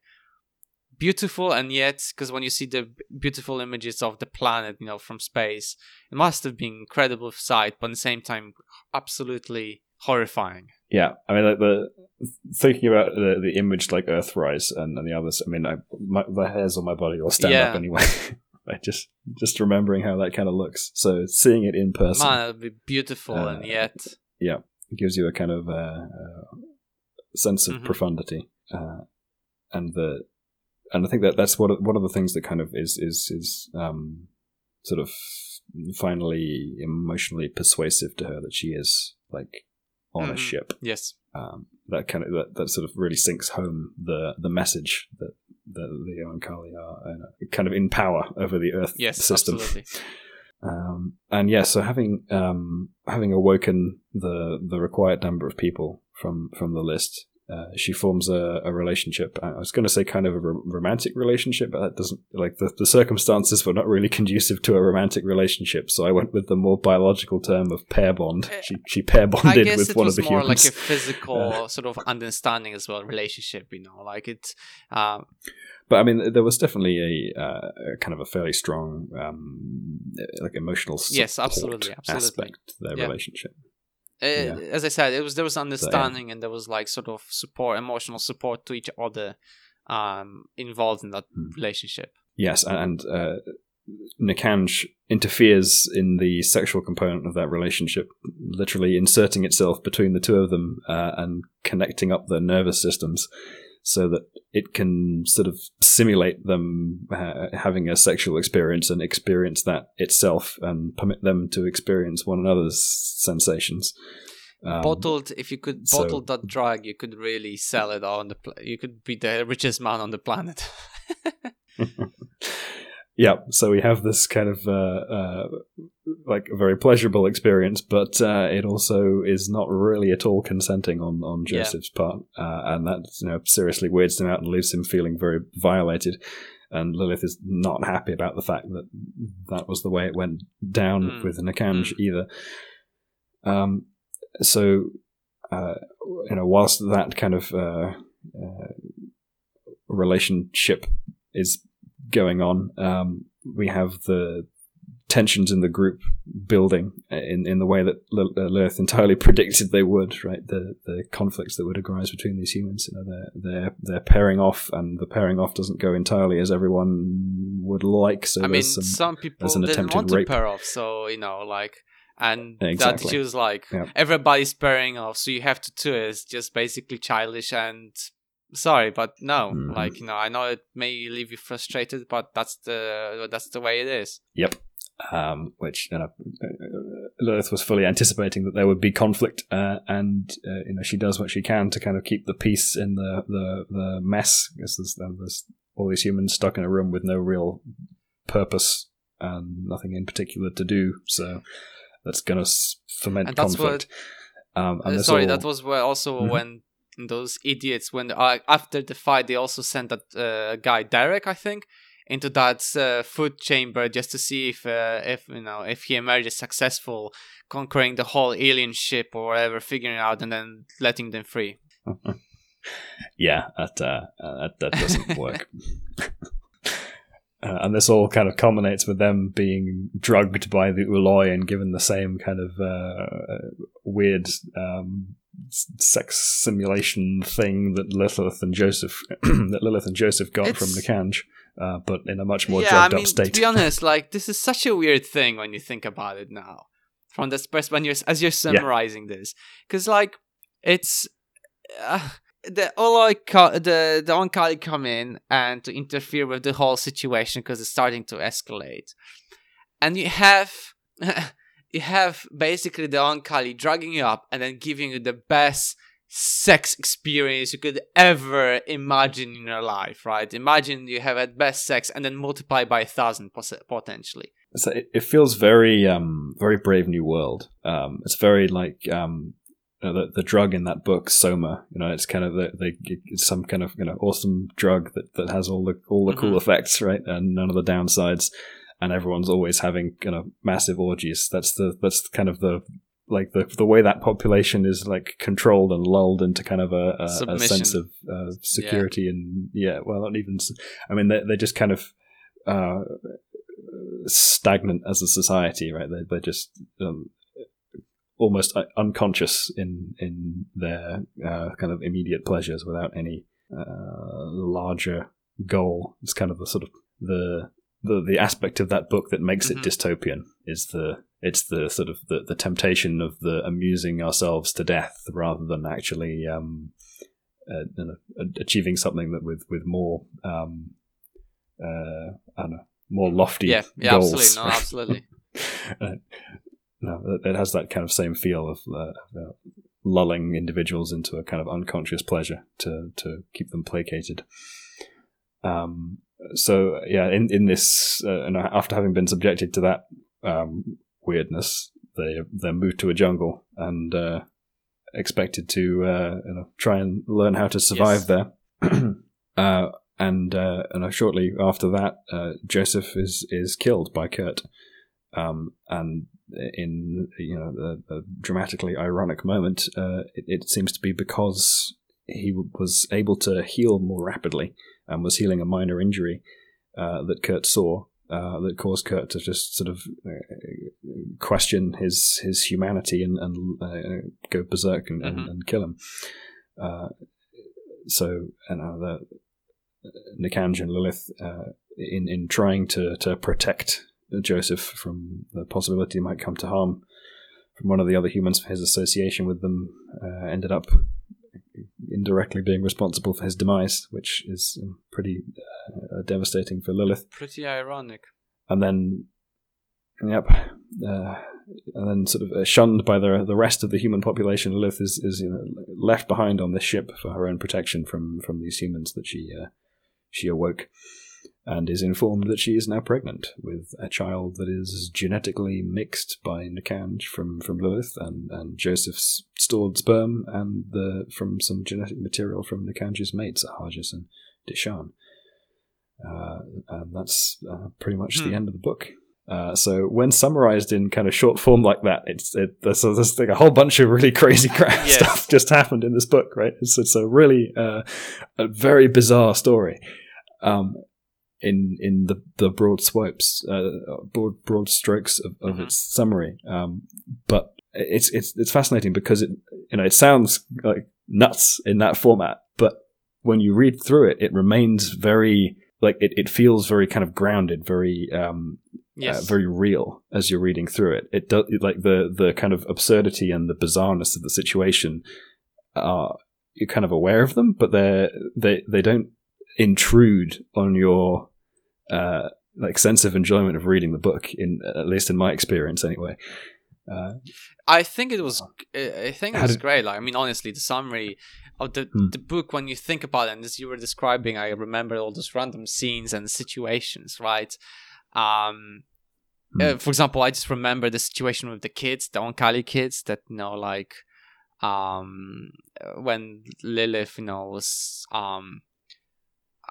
beautiful and yet because when you see the beautiful images of the planet you know from space it must have been incredible sight but at the same time absolutely horrifying yeah i mean like the thinking about the, the image like earthrise and, and the others i mean I, my, the hairs on my body will stand yeah. up anyway [laughs] just just remembering how that kind of looks so seeing it in person man it'd be beautiful uh, and yet yeah it gives you a kind of uh, uh, sense of mm-hmm. profundity uh, and the and I think that that's what one of the things that kind of is is is um, sort of finally emotionally persuasive to her that she is like on mm-hmm. a ship. Yes, um, that kind of that, that sort of really sinks home the the message that the the Oankali are uh, kind of in power over the Earth yes, system. Absolutely. Um, and yeah, so having um, having awoken the the required number of people from from the list, uh, she forms a, a, relationship. I was going to say kind of a romantic relationship, but that doesn't like the, the circumstances were not really [laughs] conducive to a romantic relationship. So I went with the more biological term of pair bond. Uh, she she pair bonded with one of the humans. I guess it was more like a physical [laughs] uh, sort of understanding as well, relationship. You know, like it's. Um, but I mean, there was definitely a, uh, a kind of a fairly strong, um, like emotional yes, absolutely, absolutely. aspect to their Yeah. relationship. Uh, Yeah. As I said, it was there was understanding and there was like sort of support, emotional support to each other, um, involved in that Hmm. relationship. Yes, and uh, Nikanj interferes in the sexual component of that relationship, literally inserting itself between the two of them uh, and connecting up their nervous systems so that it can sort of simulate them uh, having a sexual experience and experience that itself and permit them to experience one another's sensations. Um, bottled, if you could so- bottle that drug, you could really sell it on the. Pl- you could be the richest man on the planet. [laughs] [laughs] yeah, so we have this kind of uh, uh, like a very pleasurable experience, but uh, it also is not really at all consenting on on Yeah. Joseph's part, uh, and that you know seriously weirds him out and leaves him feeling very violated. And Lilith is not happy about the fact that that was the way it went down Mm. with Nikanj either. Um, so uh, you know, whilst that kind of uh, uh, relationship is going on, um, we have the tensions in the group building in in the way that Lil- uh, Lilith entirely [laughs] predicted they would. Right, the the conflicts that would arise between these humans. You know, they're they're they're pairing off, and the pairing off doesn't go entirely as everyone would like. So I mean, some, some people didn't want to rape. pair off, so you know, like, and that Exactly. she was like, Yeah. everybody's pairing off, so you have to do it. It's just basically childish and sorry, but no, Mhm. like you know, I know it may leave you frustrated, but that's the that's the way it is. Yep. Um, which you know, uh, Lilith was fully anticipating that there would be conflict, uh, and uh, you know she does what she can to kind of keep the peace in the the, the mess. Because there's, there's all these humans stuck in a room with no real purpose and nothing in particular to do. So that's going to that's conflict. um, and Uh, sorry, all- that was where also Mhm. when those idiots when uh, after the fight they also sent that uh, guy Derek, I think, into that uh, food chamber just to see if uh, if you know if he emerges successful, conquering the whole alien ship or whatever, figuring it out and then letting them free. [laughs] yeah, that uh, uh, that, that doesn't [laughs] work. Uh, and this all kind of culminates with them being drugged by the ooloi and given the same kind of uh, weird um, sex simulation thing that Lilith and Joseph [clears throat] that Lilith and Joseph got from It's- Nikanj, uh, but in a much more yeah, drugged I mean, up state. to be honest, like this is such a weird thing when you think about it now, from this perspective, when you're as you're summarizing this, because like it's uh, the ooloi co- the the Oankali come in and to interfere with the whole situation because it's starting to escalate, and you have. [laughs] You have basically the Oankali dragging you up and then giving you the best sex experience you could ever imagine in your life, right? Imagine you have at best sex and then multiply by a thousand potentially. so it, it feels very um very brave new world um it's very like um you know, the, the drug in that book soma you know it's kind of the, the it's some kind of you know awesome drug that, that has all the all the cool Mhm. effects right and none of the downsides and everyone's always having you know massive orgies that's the that's kind of the like the the way that population is like controlled and lulled into kind of a, a, a sense of uh, security and yeah well not even I mean they they're just kind of uh, stagnant as a society, right? They're, they're just um, almost uh, unconscious in in their uh, kind of immediate pleasures without any uh, larger goal. It's kind of the sort of the the the aspect of that book that makes Mhm. it dystopian is the it's the sort of the, the temptation of the amusing ourselves to death rather than actually um, uh, you know, achieving something that with with more um, uh, I don't know more lofty Yeah, yeah, goals. absolutely, no, [laughs] absolutely. Uh, no, it- it has that kind of same feel of uh, lulling individuals into a kind of unconscious pleasure to to keep them placated. Um, so yeah, in in this, uh, and after having been subjected to that um, weirdness, they they're moved to a jungle and uh, expected to uh, you know try and learn how to survive Yes. there. [clears throat] uh, and uh, and uh, shortly after that, uh, Joseph is is killed by Curt. Um, and in you know a, a dramatically ironic moment, uh, it, it seems to be because he was able to heal more rapidly and was healing a minor injury uh, that Curt saw uh, that caused Curt to just sort of uh, question his his humanity and, and uh, go berserk and, mm-hmm. and, and, kill him. Uh, so, and the Nikanj and Lilith, in in trying to to protect Joseph from the possibility he might come to harm from one of the other humans for his association with them, ended up indirectly being responsible for his demise, which is um, pretty uh, devastating for Lilith. Pretty ironic. And then, yep, uh, and then sort of uh, shunned by the the rest of the human population. Lilith is is you know, left behind on this ship for her own protection from from these humans that she uh, she awoke and is informed that she is now pregnant with a child that is genetically mixed by Nikanj from, from Lilith and, and Joseph's stored sperm and the from some genetic material from Nikanj's mates, Ahajas and Dichaan. Uh, and that's uh, pretty much hmm. the end of the book. Uh, so when summarized in kind of short form like that, it's it, there's, there's like a whole bunch of really [laughs] crazy crap yes. stuff just happened in this book, right? It's, it's a really uh, a very bizarre story. Um, in in the the broad swipes, uh, broad broad strokes of, of mm-hmm. its summary. Um, but it's it's it's fascinating because it you know it sounds like nuts in that format, but when you read through it, it remains very like it, it feels very kind of grounded, very um, uh, yes. uh, very real as you're reading through it. It does like the the kind of absurdity and the bizarreness of the situation are you're kind of aware of them, but they they they don't intrude on your uh, like sense of enjoyment of reading the book. In at least in my experience, anyway. Uh, I think it was. I think it was did, great. Like, I mean, honestly, the summary of the hmm. the book, when you think about it, and as you were describing, I remember all those random scenes and situations, right? Um, hmm. uh, for example, I just remember the situation with the kids, the Oankali kids, that you know, like, um, when Lilith, you know, was um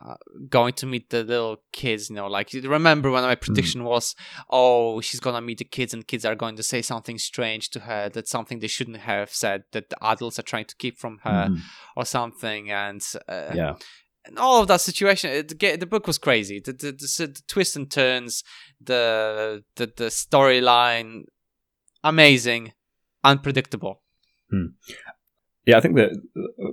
uh, going to meet the little kids, you know, like remember when my hmm. prediction mm. was, oh, she's gonna meet the kids and kids are going to say something strange to her, that's something they shouldn't have said, that the adults are trying to keep from her mm. or something, and uh, yeah. And all of that situation, it, the book was crazy. The, the, the, the twists and turns, the the, the storyline, amazing, unpredictable. Hmm. Yeah, I think that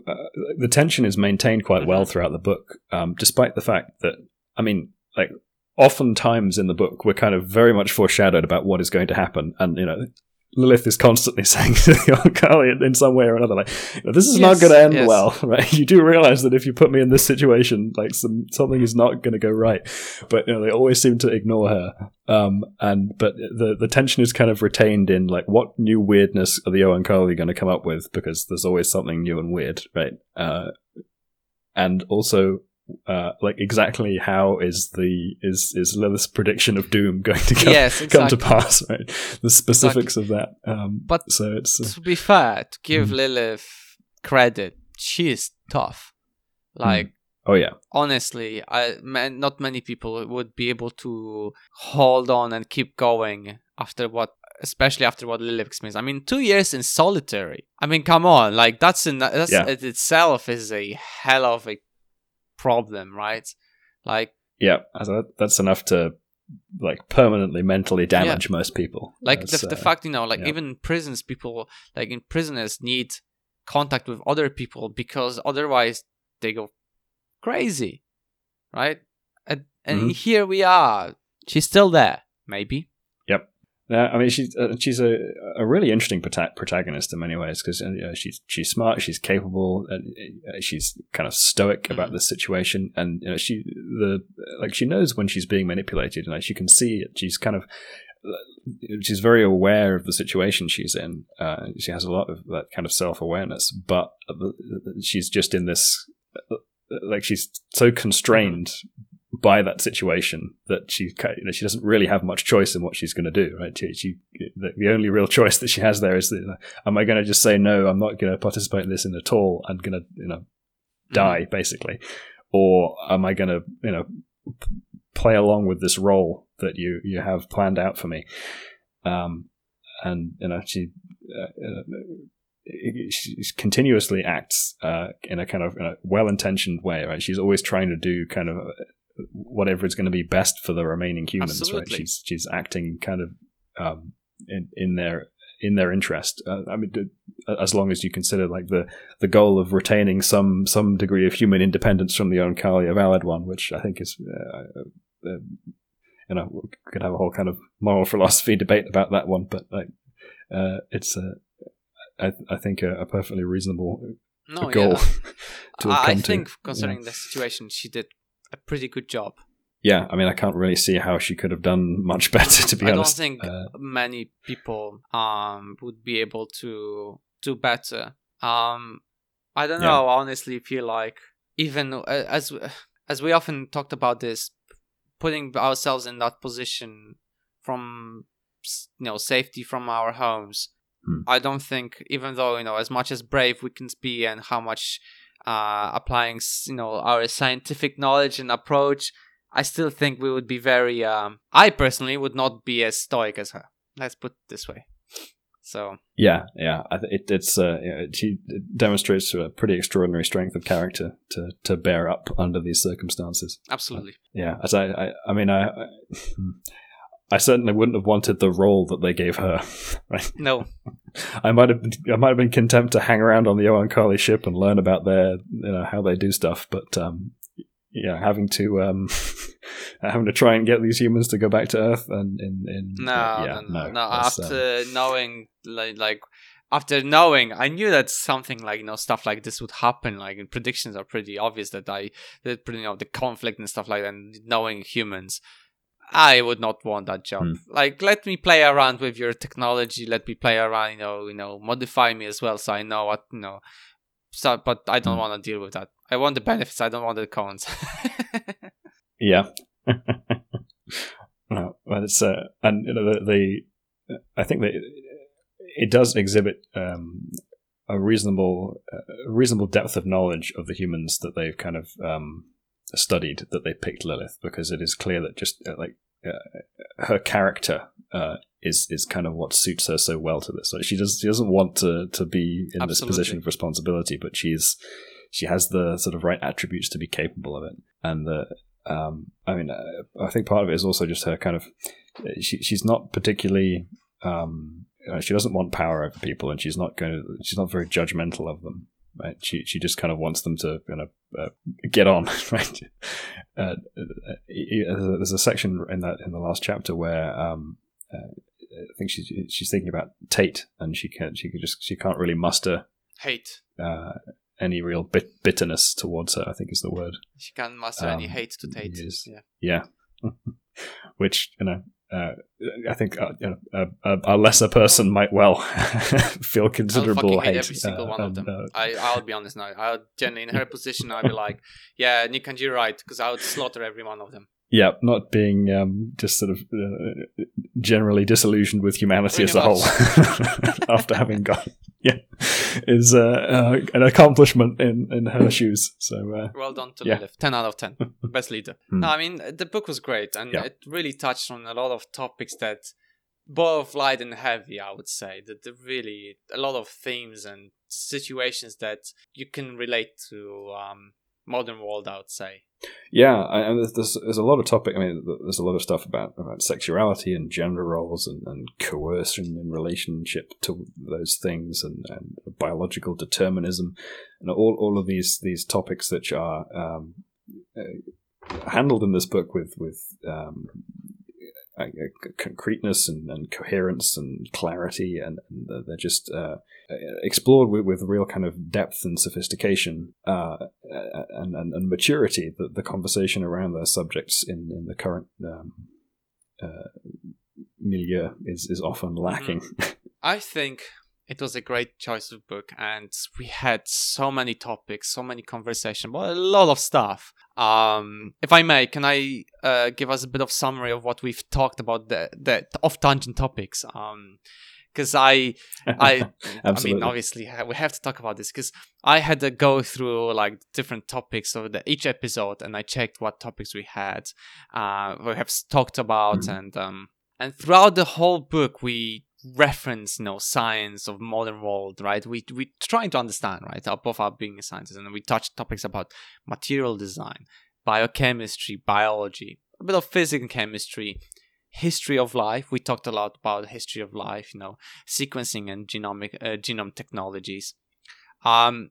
uh, the tension is maintained quite well mm-hmm. throughout the book, um, despite the fact that, I mean, like, oftentimes in the book, we're kind of very much foreshadowed about what is going to happen. And, you know, Lilith is constantly [laughs] saying to the Oankali in, in some way or another, like, "This is yes, not going to end yes. well." [laughs] Right? You do realize that if you put me in this situation, like some something is not going to go right. But you know, they always seem to ignore her. Um, and but the the tension is kind of retained in like what new weirdness are the Oankali going to come up with because there's always something new and weird, right? Uh, and also uh, like exactly how is the is is Lilith's prediction of doom going to come, yes, exactly. [laughs] come to pass? Right, the specifics exactly. of that. Um, but so it's uh, to be fair, to give mm. Lilith credit, she is tough. Mm. Like, mm. oh yeah, honestly, I man, not many people would be able to hold on and keep going after what especially after what Lilith experienced. I mean, two years in solitary. I mean, come on, like that's in that's yeah. it itself is a hell of a problem, right? Like, yeah, that's enough to like permanently mentally damage yeah. most people. Like the, the fact, you know, like yeah. even prisons, people like in prisoners need contact with other people because otherwise they go crazy, right? And, and mm-hmm. here we are. She's still there, maybe. Yeah, I mean, she's uh, she's a, a really interesting protagonist in many ways because uh, she's she's smart, she's capable, and uh, she's kind of stoic about mm-hmm. the situation, and you know, she the like she knows when she's being manipulated, and like she can see it. She's kind of uh, she's very aware of the situation she's in. Uh, she has a lot of that kind of self awareness, but she's just in this like she's so constrained by that situation that she you know, she doesn't really have much choice in what she's going to do right she, she the, the, only real choice that she has there is that, you know, am i going to just say no i'm not going to participate in this in at all i'm going to you know die mm-hmm. basically or am i going to you know play along with this role that you you have planned out for me um and you know she uh, uh she continuously acts uh, in a kind of in a well-intentioned way. Right, she's always trying to do kind of whatever is going to be best for the remaining humans. Absolutely. Right, she's she's acting kind of um, in in their in their interest. Uh, I mean, as long as you consider like the the goal of retaining some some degree of human independence from the Oankali a valid one, which I think is. Uh, uh, you know, we could have a whole kind of moral [laughs] philosophy debate about that one, but like, uh, it's a, I, I think a, a perfectly reasonable No, goal yeah. [laughs] to I think, to. considering the situation, she did a pretty good job. Yeah, I mean, I can't really see how she could have done much [laughs] better. To be I honest, I don't think Uh, many people um would be able to do better. Um, I don't Yeah. know. I honestly feel like even uh, as as we often talked about this, putting ourselves in that position from you know safety from our homes. Hmm. I don't think, even though you know, as much as brave we can be, and how much uh, applying you know our scientific knowledge and approach, I still think we would be very. Um, I personally would not be as stoic as her. Let's put it this way. So yeah, yeah, it, it's uh, she demonstrates a pretty extraordinary strength of character to to bear up under these circumstances. absolutely, Yeah, as I, I, I mean, I, I, [laughs] I certainly wouldn't have wanted the role that they gave her. [laughs] Right? no, I might have, been, I might have been content to hang around on the Oankali ship and learn about their, you know, how they do stuff. But, um, yeah, having to, um, [laughs] having to try and get these humans to go back to Earth and, in, in no, yeah, no, no, no. that's, um, After knowing, like, like, after knowing, I knew that something like you know stuff like this would happen. Like predictions are pretty obvious that I that you know the conflict and stuff like that. And knowing humans, I would not want that job. Hmm. Like, let me play around with your technology. Let me play around. You know, you know, modify me as well, so I know what you know. So, but I don't Hmm. want to deal with that. I want the benefits. I don't want the cons. [laughs] Yeah. [laughs] no, but it's uh, and you know the, the I think that it does exhibit um, a reasonable a reasonable depth of knowledge of the humans that they've kind of um, studied that they picked Lilith because it is clear that just uh, like uh, her character uh, is is kind of what suits her so well to this. Like she does she doesn't want to to be in this position of responsibility, but she's she has the sort of right attributes to be capable of it, and the um, I mean, uh, I think part of it is also just her kind of. She, she's not particularly. Um, she doesn't want power over people, and she's not going to. She's not very judgmental of them. Right? She she just kind of wants them to kind of uh, get on. [laughs] Right? Uh, uh, there's a section in that in the last chapter where um, uh, I think she's she's thinking about Tate, and she can she can just she can't really muster hate. uh, any real bit- bitterness towards her. I think is the word. She can't master any Um, hate to Tate. Yeah. Yeah. [laughs] Which, you know, uh, I think uh, a, a, a lesser person might well [laughs] feel considerable hate every single uh, one of them. uh, I, I'll be honest now. I would generally, in her [laughs] position, I'd be like, yeah, Nick and you're right, because I would slaughter every one of them. Yeah, not being um, just sort of uh, generally disillusioned with humanity as a whole [laughs] after having gone. [laughs] Yeah, is uh, uh, an accomplishment in, in her [laughs] shoes. So uh, Well done to Yeah. Lilith. 10 out of 10. Best leader. Hmm. No, I mean, the book was great, and Yeah. it really touched on a lot of topics that both light and heavy, I would say. That the really, a lot of themes and situations that you can relate to um, modern world, I would say. Yeah, and there's, there's a lot of topic. I mean, there's a lot of stuff about about sexuality and gender roles and, and coercion in relationship to those things and, and biological determinism and all all of these these topics that are um, uh, handled in this book with with um, uh, uh, concreteness and, and coherence and clarity, and, and they're just uh, explored with, with real kind of depth and sophistication uh, and, and, and maturity. The, the conversation around their subjects in, in the current um, uh, milieu is, is often lacking. I think it was a great choice of book, and we had so many topics, so many conversation, but a lot of stuff. Um, if I may, can I uh, give us a bit of summary of what we've talked about the the off tangent topics? Um, because I I [laughs] I mean, obviously we have to talk about this because I had to go through like different topics of the, each episode, and I checked what topics we had, uh, we have talked about, Mhm. and um, and throughout the whole book, we reference you know science of modern world right? We we trying to understand right both our being a scientist and we touch topics about material design biochemistry biology a bit of physics and chemistry history of life. We talked a lot about history of life you know sequencing and genomic uh, genome technologies. Um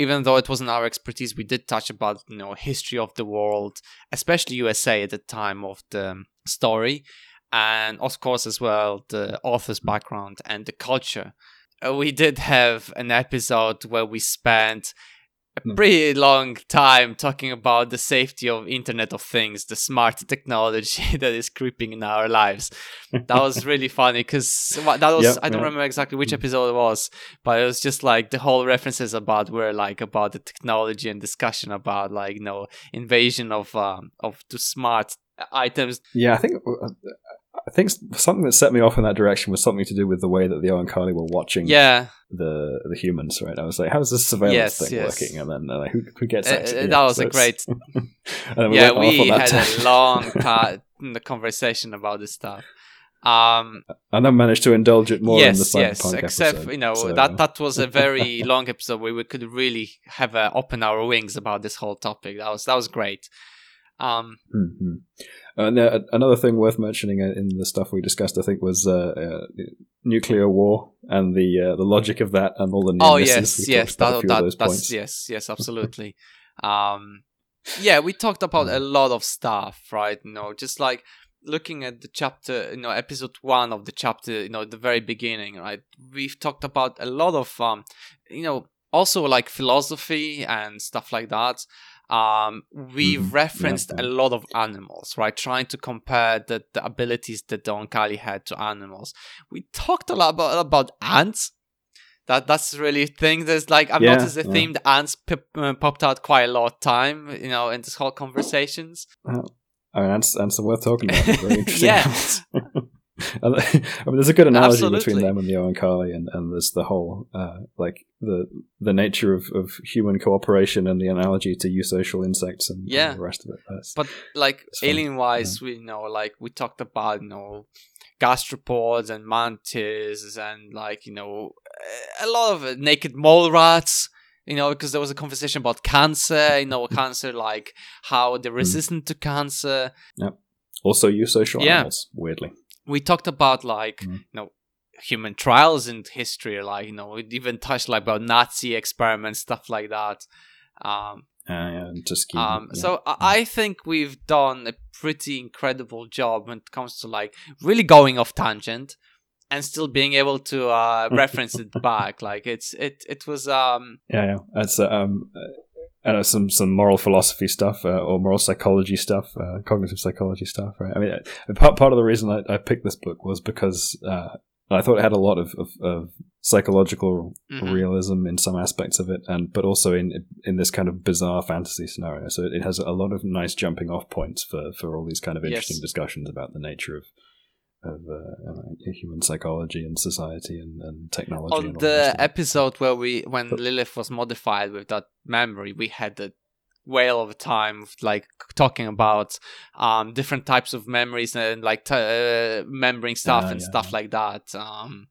even though it wasn't our expertise we did touch about you know history of the world especially usa at the time of the story and of course as well the author's background and the culture. Uh, we did have an episode where we spent a hmm. pretty long time talking about the safety of internet of things the smart technology [laughs] that is creeping in our lives that was really [laughs] funny because that was yep, i don't remember exactly which hmm. episode it was but it was just like the whole references about were like about the technology and discussion about like you know invasion of um of the smart items yeah i think uh, I think something that set me off in that direction was something to do with the way that the Oankali were watching yeah. the the humans, right? I was like, how's this surveillance yes, thing yes. working? And then uh, who, who gets uh, that? that was so a great. [laughs] we yeah, we had a long part [laughs] in the conversation about this stuff. Um, and then managed to indulge it more yes, in the yes, except episode, you know so. that that was a very [laughs] long episode where we could really have uh, open our wings about this whole topic. That was that was great. Um, mm-hmm. And uh, another thing worth mentioning in the stuff we discussed, I think, was uh, uh, nuclear war and the uh, the logic of that and all the oh yes, yes, that, that, that's yes, yes, absolutely. [laughs] um, yeah, we talked about a lot of stuff, right? You know, just like looking at the chapter, you know, episode one of the chapter, you know, the very beginning, right? We've talked about a lot of, um, you know, also like philosophy and stuff like that um, we mm-hmm. referenced yeah, yeah. a lot of animals, right? Trying to compare the, the abilities that Don Oankali had to animals. We talked a lot about, about ants. That that's really a thing. There's like I've yeah, noticed the theme the ants uh, popped out quite a lot of time, you know, in this whole conversations. Uh, I mean, ants, ants are worth talking about. Very [laughs] interesting. yeah. [laughs] [laughs] I mean, there's a good analogy Absolutely. between them and the Oankali, and, and there's the whole uh, like the the nature of, of human cooperation and the analogy to eusocial insects and, yeah. and the rest of it. That's, but like alien wise, yeah. we know like we talked about you know gastropods and mantis and like you know a lot of naked mole rats you know, because there was a conversation about cancer, you know, [laughs] cancer, like how they're hmm. resistant mm. to cancer. Yep. Also, eusocial yeah. animals, weirdly we talked about like mm. you know human trials in history like you know we even touched like about nazi experiments stuff like that um uh, yeah, just um, yeah. so I think we've done a pretty incredible job when it comes to like really going off tangent and still being able to uh, reference it [laughs] back. Like it's it it was um yeah yeah that's um uh, some some moral philosophy stuff uh, or moral psychology stuff, uh, cognitive psychology stuff, right? I mean, uh, part part of the reason I, I picked this book was because uh, I thought it had a lot of, of, of psychological mm-hmm. realism in some aspects of it, and but also in in this kind of bizarre fantasy scenario. So it, it has a lot of nice jumping off points for for all these kind of interesting yes. discussions about the nature of of uh, uh, human psychology and society and, and technology. On and the episode where we, when but, Lilith was modified with that memory, we had a whale of a time, like talking about um, different types of memories and like t- uh, remembering stuff uh, and yeah, stuff like that. Um,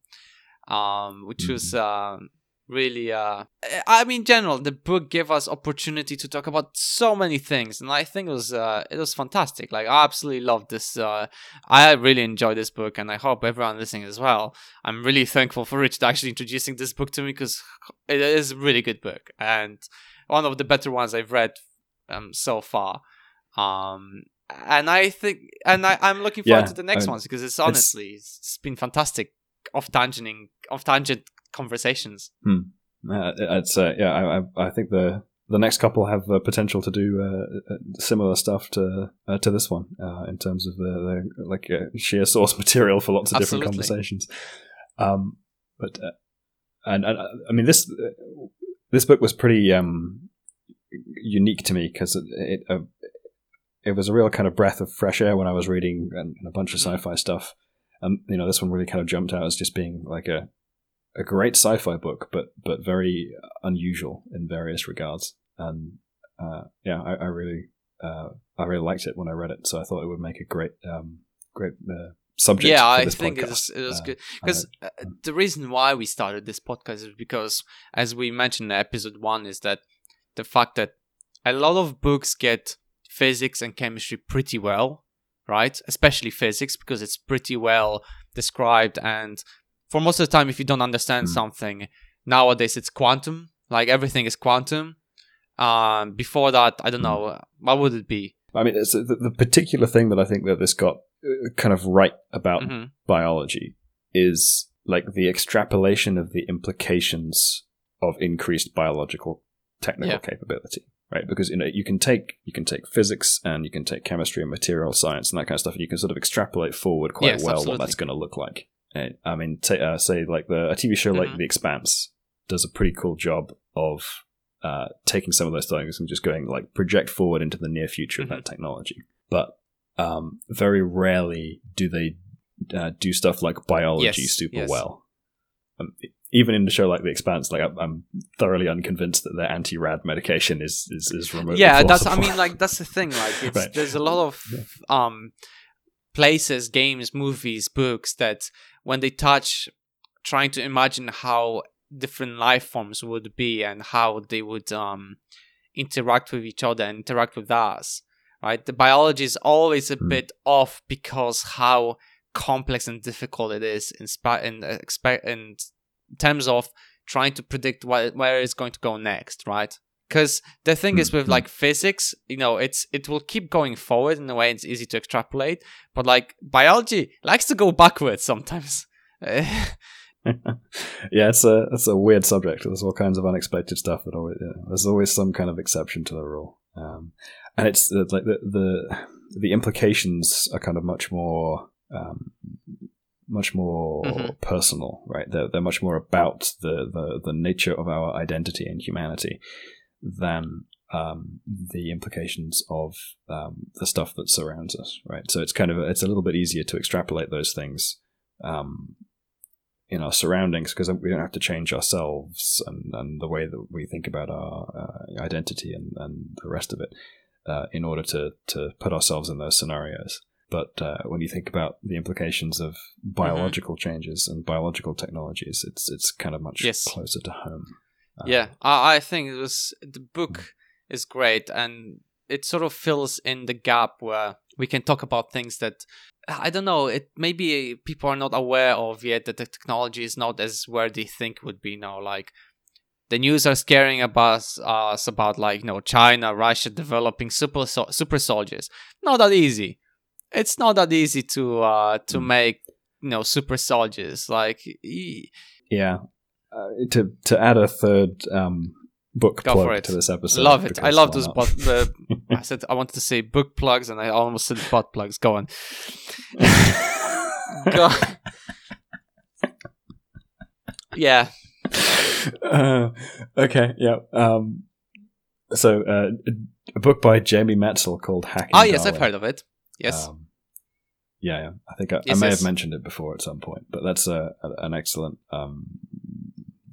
um, which mm-hmm. was um, really uh i mean general the book gave us opportunity to talk about so many things and i think it was uh it was fantastic. Like i absolutely loved this uh i really enjoyed this book and i hope everyone listening as well. I'm really thankful for richard actually introducing this book to me because it is a really good book and one of the better ones i've read um so far. Um and i think and I, i'm looking forward yeah, to the next I mean, ones because it's honestly it's, it's been fantastic off tangenting off tangent conversations. Hmm. Uh, it's uh, yeah, I, I think the the next couple have the potential to do uh, uh, similar stuff to uh, to this one uh, in terms of the, the like uh, sheer source [laughs] material for lots of Absolutely. different conversations. Um, but uh, and, and I mean this this book was pretty um, unique to me because it it, it, was a real kind of breath of fresh air when I was reading and a bunch of mm-hmm. sci-fi stuff. And you know, this one really kind of jumped out as just being like a a great sci-fi book, but but very unusual in various regards. And uh, yeah, I, I really uh, I really liked it when I read it, so I thought it would make a great um, great uh, subject. yeah, for I think it was, it was Uh, good because uh, the reason why we started this podcast is because, as we mentioned in episode one, is that the fact that a lot of books get physics and chemistry pretty well, right? Especially physics because it's pretty well described, and for most of the time, if you don't understand Hmm. something nowadays, it's quantum. Like everything is quantum. Um, before that, I don't Hmm. know what would it be. I mean, it's the, the particular thing that I think that this got uh, kind of right about hmm biology is like the extrapolation of the implications of increased biological technical Yeah. capability right because you know you can take you can take physics and you can take chemistry and material science and that kind of stuff and you can sort of extrapolate forward quite Yes, well absolutely. what that's going to look like i mean ta uh, say like the a tv show like Mhm. the expanse does a pretty cool job of uh, taking some of those things and just going like project forward into the near future of that Mm-hmm. technology but um, very rarely do they uh, do stuff like biology Yes, super yes. well. Um, even in the show like The Expanse, like I'm, I'm thoroughly unconvinced that their anti-rad medication is is, is yeah that's i mean like that's the thing like [laughs] it's, Right. there's a lot of Yeah. um places games movies books that when they touch trying to imagine how different life forms would be and how they would um interact with each other and interact with us right the biology is always a Hmm. bit off because how complex and difficult it is in spa- in expe- in terms of trying to predict what, where it's going to go next right because the thing is with Mhm. like physics you know it's it will keep going forward in a way it's easy to extrapolate but like biology likes to go backwards sometimes [laughs] yeah, it's a it's a weird subject. There's all kinds of unexpected stuff that always yeah, there's always some kind of exception to the rule, um, and it's uh, like the, the the implications are kind of much more um, much more Mhm. personal, right? They're they're much more about the, the the nature of our identity and humanity than um, the implications of um, the stuff that surrounds us, right? So it's kind of it's a little bit easier to extrapolate those things um, in our surroundings because we don't have to change ourselves and, and the way that we think about our uh, identity and, and the rest of it uh, in order to, to put ourselves in those scenarios. But uh, when you think about the implications of biological changes and biological technologies, it's it's kind of much Yes. closer to home. Uh, yeah I, I think it was the book is great and it sort of fills in the gap where we can talk about things that i don't know it maybe people are not aware of yet that the technology is not as where they think would be now like the news are scaring about us, us about like you know china russia developing super so- super soldiers not that easy it's not that easy to uh to Mm. make you know super soldiers like e- yeah. Uh, to to add a third um, book Go plug to this episode. love it. I love those butt. The, [laughs] I said I wanted to say book plugs, and I almost said butt plugs. Go on. [laughs] Go. yeah. uh, okay, yeah. Um, so, uh, a book by Jamie Metzl called Hacking. Oh yes, I've heard of it. Yes. Um, yeah, yeah. I think I, Yes, I may yes. have mentioned it before at some point, but that's a, a, an excellent um,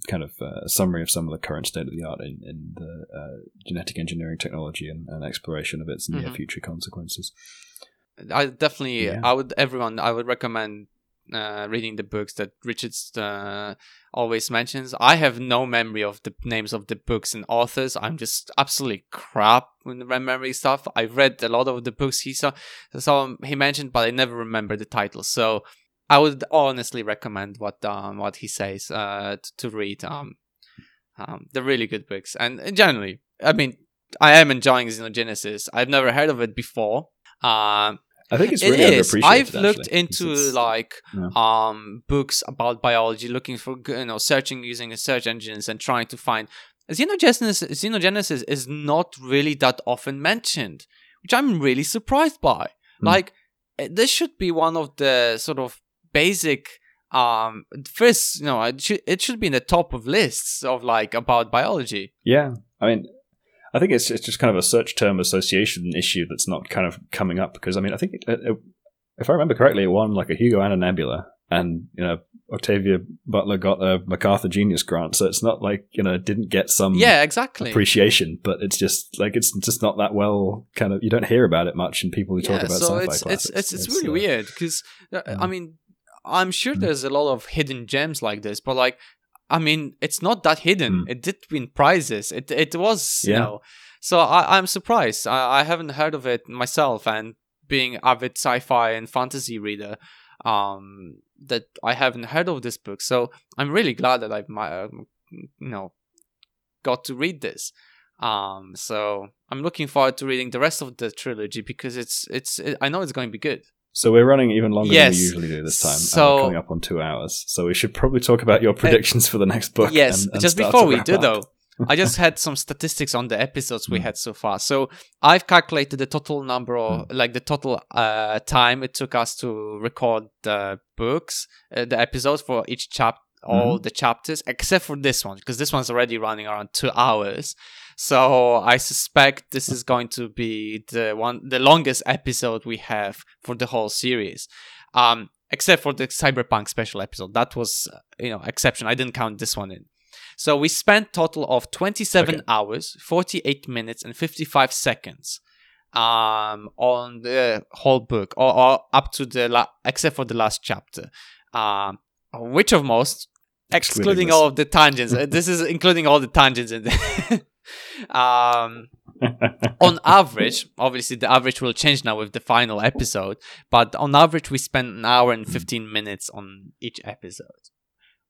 kind of uh, summary of some of the current state of the art in, in the uh, genetic engineering technology and, and exploration of its near Mhm. future consequences. I definitely. Yeah. I would everyone. I would recommend uh, reading the books that Richard's uh, always mentions. I have no memory of the names of the books and authors. I'm just absolutely crap when remembering stuff. I've read a lot of the books he saw, saw he mentioned, but I never remember the titles. So I would honestly recommend what um what he says uh t- to read. Um, um, they're really good books, and uh, generally, I mean, I am enjoying Xenogenesis. I've never heard of it before. Um, I think it's it really is. I've looked actually. into like yeah. um books about biology, looking for you know searching using the search engines and trying to find xenogenesis. Xenogenesis is not really that often mentioned, which I'm really surprised by. Hmm. Like eh, this should be one of the sort of basic um first you know it should it should be in the top of lists of like about biology. Yeah, I mean, I think it's it's just kind of a search term association issue that's not kind of coming up because I mean, I think it, it, if I remember correctly, it won like a Hugo and a Nebula and you know Octavia Butler got a MacArthur Genius Grant, so it's not like you know didn't get some yeah exactly appreciation, but it's just like it's just not that well kind of you don't hear about it much in people who yeah, talk about so sci-fi it's, classics. it's it's it's really uh, weird because uh. I mean I'm sure Mm. there's a lot of hidden gems like this, but like I mean it's not that hidden. Mm. It did win prizes. It it was you Yeah. know. So I I'm surprised. I, I haven't heard of it myself, and being avid sci-fi and fantasy reader, um, that I haven't heard of this book. So I'm really glad that I've my um, you know got to read this. Um, so I'm looking forward to reading the rest of the trilogy because it's it's it, I know it's going to be good. So we're running even longer Yes. than we usually do this time. So- we're coming up on two hours. So we should probably talk about your predictions for the next book. yes, and- and just before we do up. though, [laughs] I just had some statistics on the episodes we Mm. had so far. So I've calculated the total number of Hmm. like the total uh time it took us to record the books, uh, the episodes for each chap all Mm-hmm. the chapters except for this one because this one's already running around 2 hours. So I suspect this is going to be the one the longest episode we have for the whole series. Um except for the cyberpunk special episode. That was uh, you know exception. I didn't count this one in. So we spent total of 27 Okay. hours, 48 minutes and 55 seconds um on the whole book or, or up to the la- except for the last chapter. Um which of most excluding all of the tangents. Uh, this is including all the tangents in there. [laughs] um [laughs] on average, obviously the average will change now with the final episode, but on average we spend an hour and 15 minutes on each episode.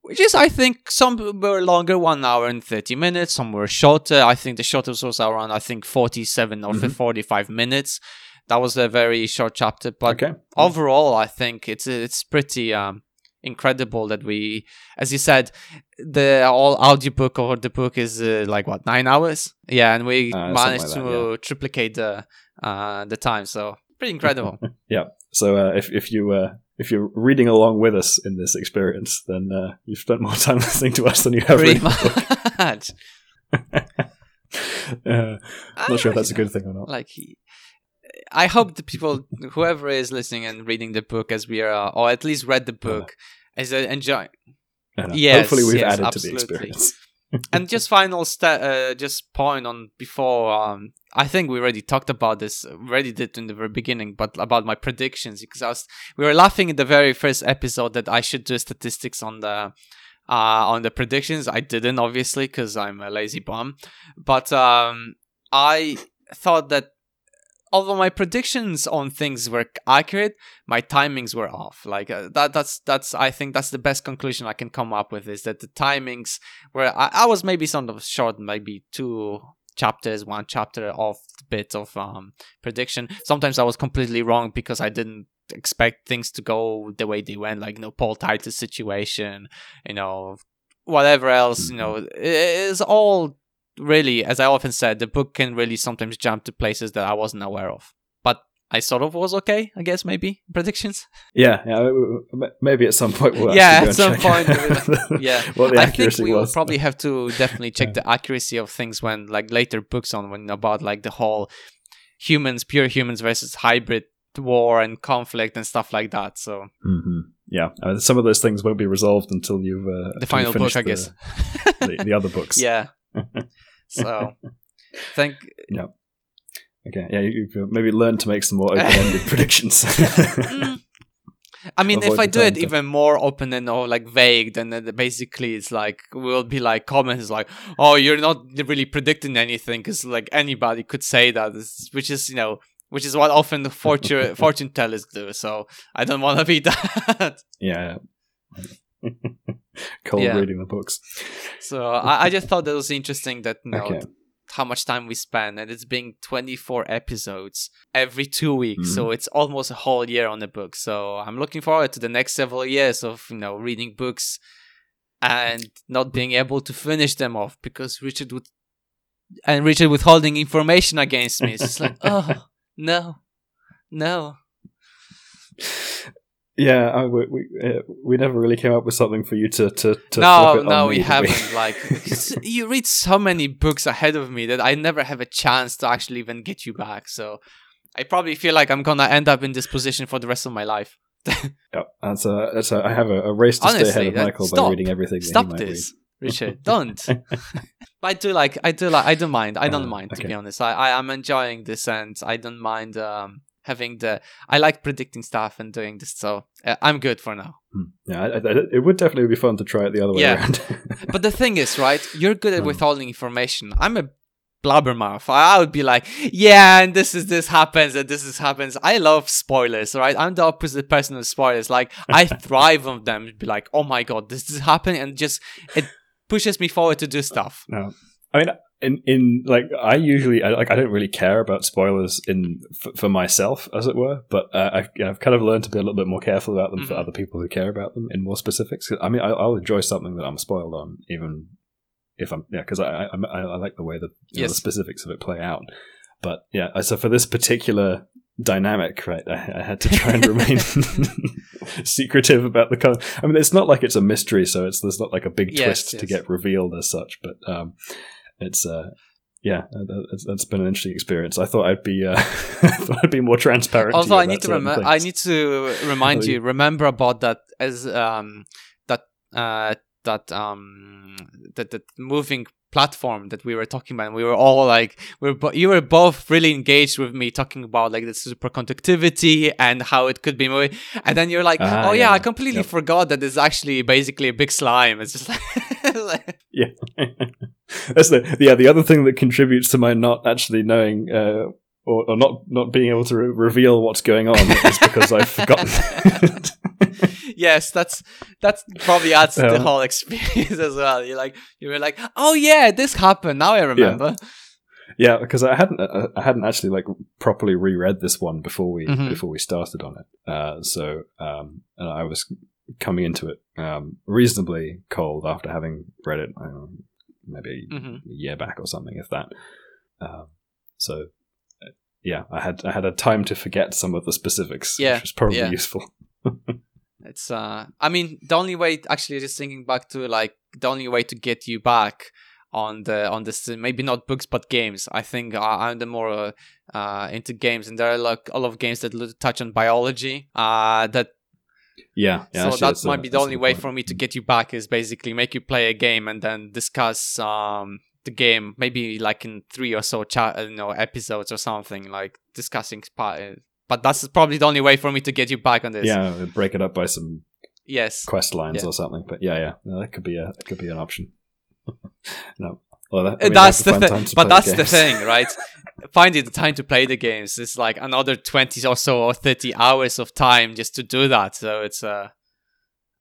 Which is, I think, some were longer, one hour and 30 minutes, some were shorter. I think the shortest was around, I think, 47 or Mhm. 45 minutes. That was a very short chapter, but okay. overall i think it's it's pretty um incredible that we as you said the all audiobook or the book is uh, like what nine hours yeah and we Uh, managed like to that, triplicate the uh the time so pretty incredible [laughs] Yeah. So uh, if if you uh, if you're reading along with us in this experience, then uh, you've spent more time [laughs] listening to us than you have pretty reading much [laughs] uh, not sure if that's a good thing or not. like i hope the people whoever is listening and reading the book as we are or at least read the book is uh, enjoy Uh, yes, hopefully, we've yes, added absolutely. to the experience. [laughs] and just final sta- uh, just point on before um i think we already talked about this already did in the very beginning but about my predictions because i was we were laughing in the very first episode that i should do statistics on the uh on the predictions i didn't obviously because i'm a lazy bum but um i thought that although my predictions on things were accurate my timings were off like uh, that that's that's i think that's the best conclusion i can come up with is that the timings where I, I was maybe sort of short, maybe two chapters, one chapter off bit of um, prediction. Sometimes I was completely wrong because I didn't expect things to go the way they went, like you know Paul Titus situation, you know whatever else. You know, it is all really, as I often said, the book can really sometimes jump to places that I wasn't aware of. But I sort of was okay, I guess maybe [laughs] predictions. Yeah, yeah. w- w- Maybe at some point we'll [laughs] Yeah, at some point Yeah, [laughs] what the I think accuracy we will probably have to definitely check the accuracy of things when like later books on when about like the whole humans, pure humans versus hybrid war and conflict and stuff like that. So hmm Yeah, I mean, some of those things won't be resolved until you've uh, the final book, I guess. the, the other books. yeah. So thank [laughs] Yeah. Okay. Yeah, you, maybe learn to make some more open-ended [laughs] predictions. [laughs] Mm. I mean, if I do it even more open and or like vague, then basically it's like will be like comments like, "Oh, you're not really predicting anything," because like anybody could say that, It's- which is you know, which is what often the fortune fortune tellers do. So I don't want to be that. yeah. Cold Yeah. reading the books. so I, I just thought that was interesting that you know Okay. how much time we spend, and it's being 24 episodes every two weeks, Mm-hmm. so it's almost a whole year on the book. So I'm looking forward to the next several years of you know reading books and not being able to finish them off because Richard would and Richard withholding information against me. It's just like, [laughs] oh no, no. Yeah, I, we we, uh, we never really came up with something for you to to, to no, no, we haven't. Like, [laughs] you read so many books ahead of me that I never have a chance to actually even get you back. So, I probably feel like I'm gonna end up in this position for the rest of my life. [laughs] Yep, that's a, that's a, I have a, a race to Honestly, stay ahead of that- Michael by reading everything. Stop this, Richard. [laughs] Don't. But I do like. I do like. I don't mind. I don't Uh, mind to okay. be honest. I, I am enjoying this, and I don't mind um, having the. I like predicting stuff and doing this, so uh, I'm good for now. Hmm. Yeah, I, I, it would definitely be fun to try it the other way Yeah. around. [laughs] But the thing is, right? You're good at Hmm. withholding information. I'm a blabbermouth. I I would be like, yeah, and this is this happens, and this is happens. I love spoilers, right? I'm the opposite person of spoilers. Like I [laughs] thrive on them. Be like, oh my god, this is happening, and just it pushes me forward to do stuff. No, I mean, in in like I usually I, like I don't really care about spoilers in f- for myself, as it were. But uh, I've I've kind of learned to be a little bit more careful about them for Mhm. other people who care about them in more specifics. I mean, I, I'll enjoy something that I'm spoiled on, even if I'm yeah, because I, I I like the way that know, the Yes. specifics of it play out. But yeah, uh, so for this particular dynamic, right, I, I had to try and remain [laughs] [laughs] secretive about the color. I mean, it's not like it's a mystery, so it's there's not like a big Yes, twist to get revealed as such. But um, it's uh, yeah, uh, that's, that's been an interesting experience. I thought I'd be uh, [laughs] I thought I'd be more transparent. Although I need to remember, I need to remind you. you- Remember about that as um that uh that um that that moving platform that we were talking about. And we were all like, we were bo- you were both really engaged with me talking about like the superconductivity and how it could be moving. And then you're like, Ah, oh yeah, yeah. I completely Yep. forgot that it's actually basically a big slime. It's just like, [laughs] yeah, [laughs] That's the yeah. The other thing that contributes to my not actually knowing uh, or, or not not being able to re- reveal what's going on is because I've forgotten. [laughs] yes, that's that's probably adds to the whole experience [laughs] as well. You're like you were like, oh yeah, this happened. Now I remember. yeah, because I hadn't uh, I hadn't actually like properly reread this one before we Mhm. before we started on it. Uh, so um, and I was coming into it um, reasonably cold after having read it. Know, maybe Mhm. a year back or something, if that. Um, so. uh, Yeah, I had I had a time to forget some of the specifics, Yeah, which was probably yeah. useful. [laughs] It's uh I mean the only way actually just thinking back to like the only way to get you back on the on this maybe not books but games. I think I, I'm the more uh, uh into games and there are like a lot of games that touch on biology. Uh that Yeah, yeah so that that's a- might be the only way point. for me to get you back is basically make you play a game and then discuss um the game maybe like in three or so chat you know episodes or something like discussing spa- but that's probably the only way for me to get you back on this. Yeah, break it up by some Yes. quest lines Yeah. or something. But yeah, yeah, no, that could be a that could be an option. [laughs] no, well, that, I Uh, mean, that's have the thing. But that's the games. thing, [laughs] right? Finding the time to play the games is like another twenty or so or thirty hours of time just to do that. So it's uh,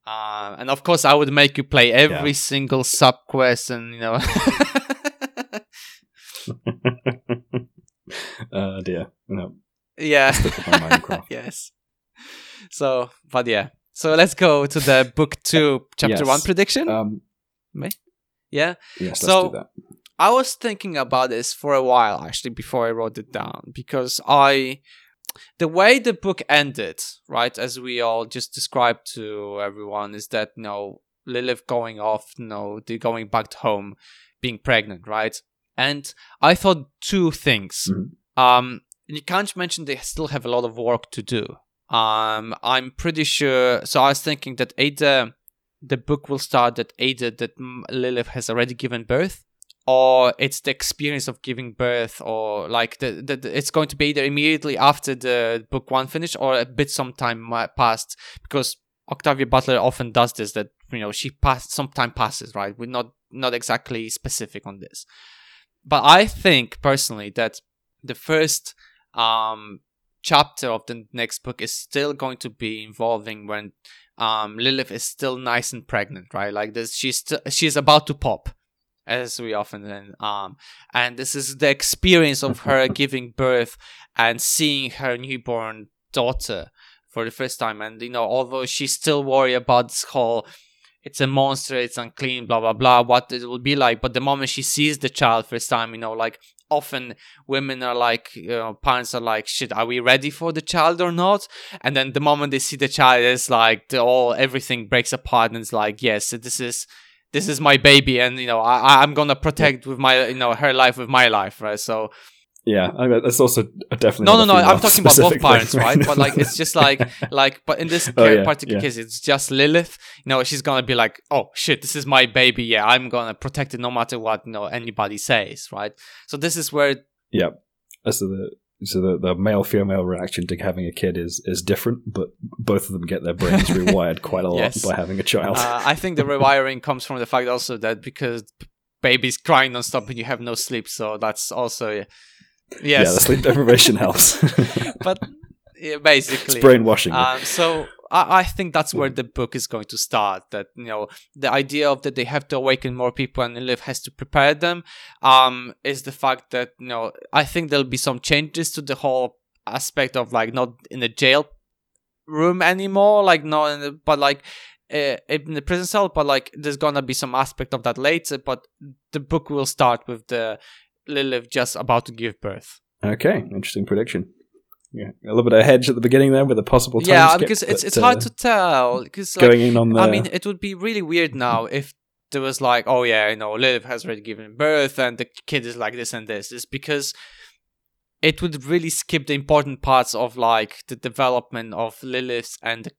uh and of course I would make you play every Yeah. single sub quest and you know [laughs] uh, dear, no, Yeah. stick with my Minecraft. yes. So but yeah. So let's go to the book two, chapter Yes. one prediction. Um, yeah. yes, let's So- do that. I was thinking about this for a while actually before I wrote it down because I the way the book ended, right, as we all just described to everyone, is that you know Lilith going off, you know, they're going back to home, being pregnant, right? And I thought two things. Mhm. Um you can't mention they still have a lot of work to do. Um I'm pretty sure so I was thinking that either the book will start that either that Lilith has already given birth or it's the experience of giving birth or like the, the, the- it's going to be either immediately after the book one finish or a bit some time passed. Because Octavia Butler often does this that you know she pass some time passes right? We're not not exactly specific on this. But I think personally that the first um chapter of the next book is still going to be involving when um Lilith is still nice and pregnant right like this she's st- she's about to pop as we often say. um and this is the experience of her [laughs] giving birth and seeing her newborn daughter for the first time and you know although she's still worried about this whole it's a monster it's unclean blah blah blah what it will be like but the moment she sees the child first time you know like often women are like you know parents are like shit are we ready for the child or not? And then the moment they see the child it's like all everything breaks apart and it's like yes this is this is my baby and you know I- i'm gonna protect with my you know her life with my life right? So Yeah, I mean, that's also definitely. No, no, no. I'm talking about both parents, right? But like, it's just like, [laughs] like, but in this Oh, yeah, particular yeah. case, it's just Lilith. You know, she's gonna be like, "Oh shit, this is my baby. Yeah, I'm gonna protect it no matter what you know anybody says." Right. So this is where yeah, So the so the, the male female reaction to having a kid is is different, but both of them get their brains [laughs] rewired quite a lot Yes. by having a child. uh, I think the rewiring comes from the fact also that because baby's crying nonstop and you have no sleep, so that's also yes. Yeah, the sleep deprivation helps. [laughs] but yeah, basically, it's brainwashing. Um, so I, I think that's where the book is going to start. That you know the idea of that they have to awaken more people and Lilith has to prepare them. Um, is the fact that you know I think there'll be some changes to the whole aspect of like not in a jail room anymore, like not in the, but like. Uh, in the prison cell, but like there's gonna be some aspect of that later. But the book will start with the Lilith just about to give birth. okay, interesting prediction. Yeah, a little bit of hedge at the beginning there with a possible time yeah, skip, because it's but, it's hard uh, to tell because like, going in on the. I mean, it would be really weird now if there was like, oh yeah, you know, Lilith has already given birth and the kid is like this and this. It's because it would really skip the important parts of like the development of Lilith and the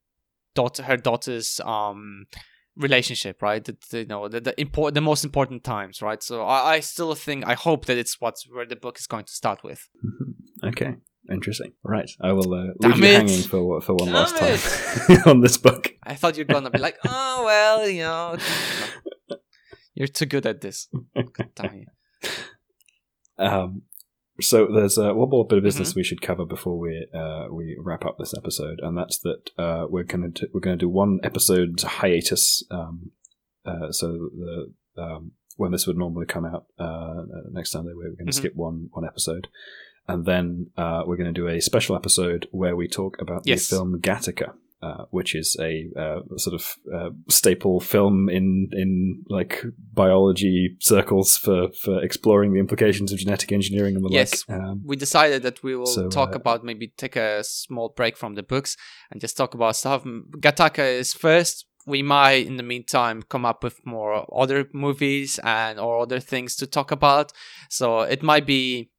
daughter, her daughter's um relationship, right? The, the, you know, the the, import, the most important times, right? So I, I still think, I hope that it's what's where the book is going to start with. okay, interesting. Right, I will uh, leave you hanging for for one Damn last time [laughs] on this book. I thought you're gonna be like, [laughs] oh well, you know, [laughs] you're too good at this. God damn you. Um, so there's uh, one more bit of business Mm-hmm. we should cover before we uh, we wrap up this episode, and that's that uh, we're going to we're to do one episode hiatus. Um, uh, so the um, when this would normally come out uh, next Sunday, we're going to Mhm. skip one one episode, and then uh, we're going to do a special episode where we talk about Yes. the film Gattaca. Uh, which is a uh, sort of uh, staple film in in like biology circles for, for exploring the implications of genetic engineering and the Yes. like. Um, we decided that we will So, talk uh, about maybe take a small break from the books and just talk about stuff. Gattaca is first. We might, in the meantime, come up with more other movies and or other things to talk about. So it might be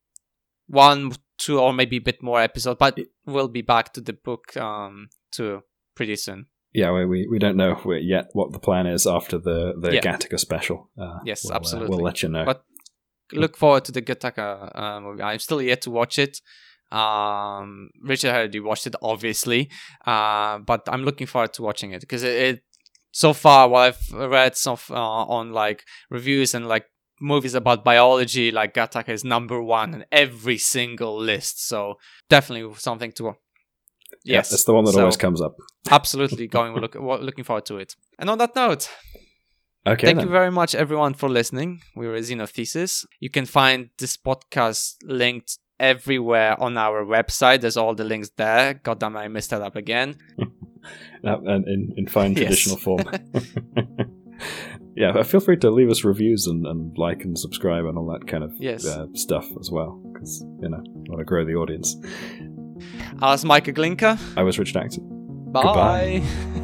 one, two, or maybe a bit more episode, but we'll be back to the book um too pretty soon. yeah, we, we we don't know [laughs] yet what the plan is after the the Yeah. Gattaca special. Uh, Yes, we'll, uh, absolutely. we'll let you know. But look forward to the Gattaca uh, movie. I'm still yet to watch it. Um, Richard already watched it, obviously, uh, but I'm looking forward to watching it because it, it so far what I've read some uh, on like reviews and like movies about biology, like Gattaca is number one in every single list. So definitely something to. Yeah, Yes, it's the one that So, always comes up. absolutely going look, [laughs] looking forward to it. And on that note, Okay, Thank then. you very much, everyone, for listening. We were Xenothesis. You can find this podcast linked everywhere on our website. There's all the links there. God damn, I messed that up again. [laughs] And in, in fine Yes. traditional form. [laughs] yeah, feel free to leave us reviews and, and like and subscribe and all that kind of Yes. uh, stuff as well, because you know, want to grow the audience. I was Micah Glinka. I was Rich Acton. Bye. [laughs]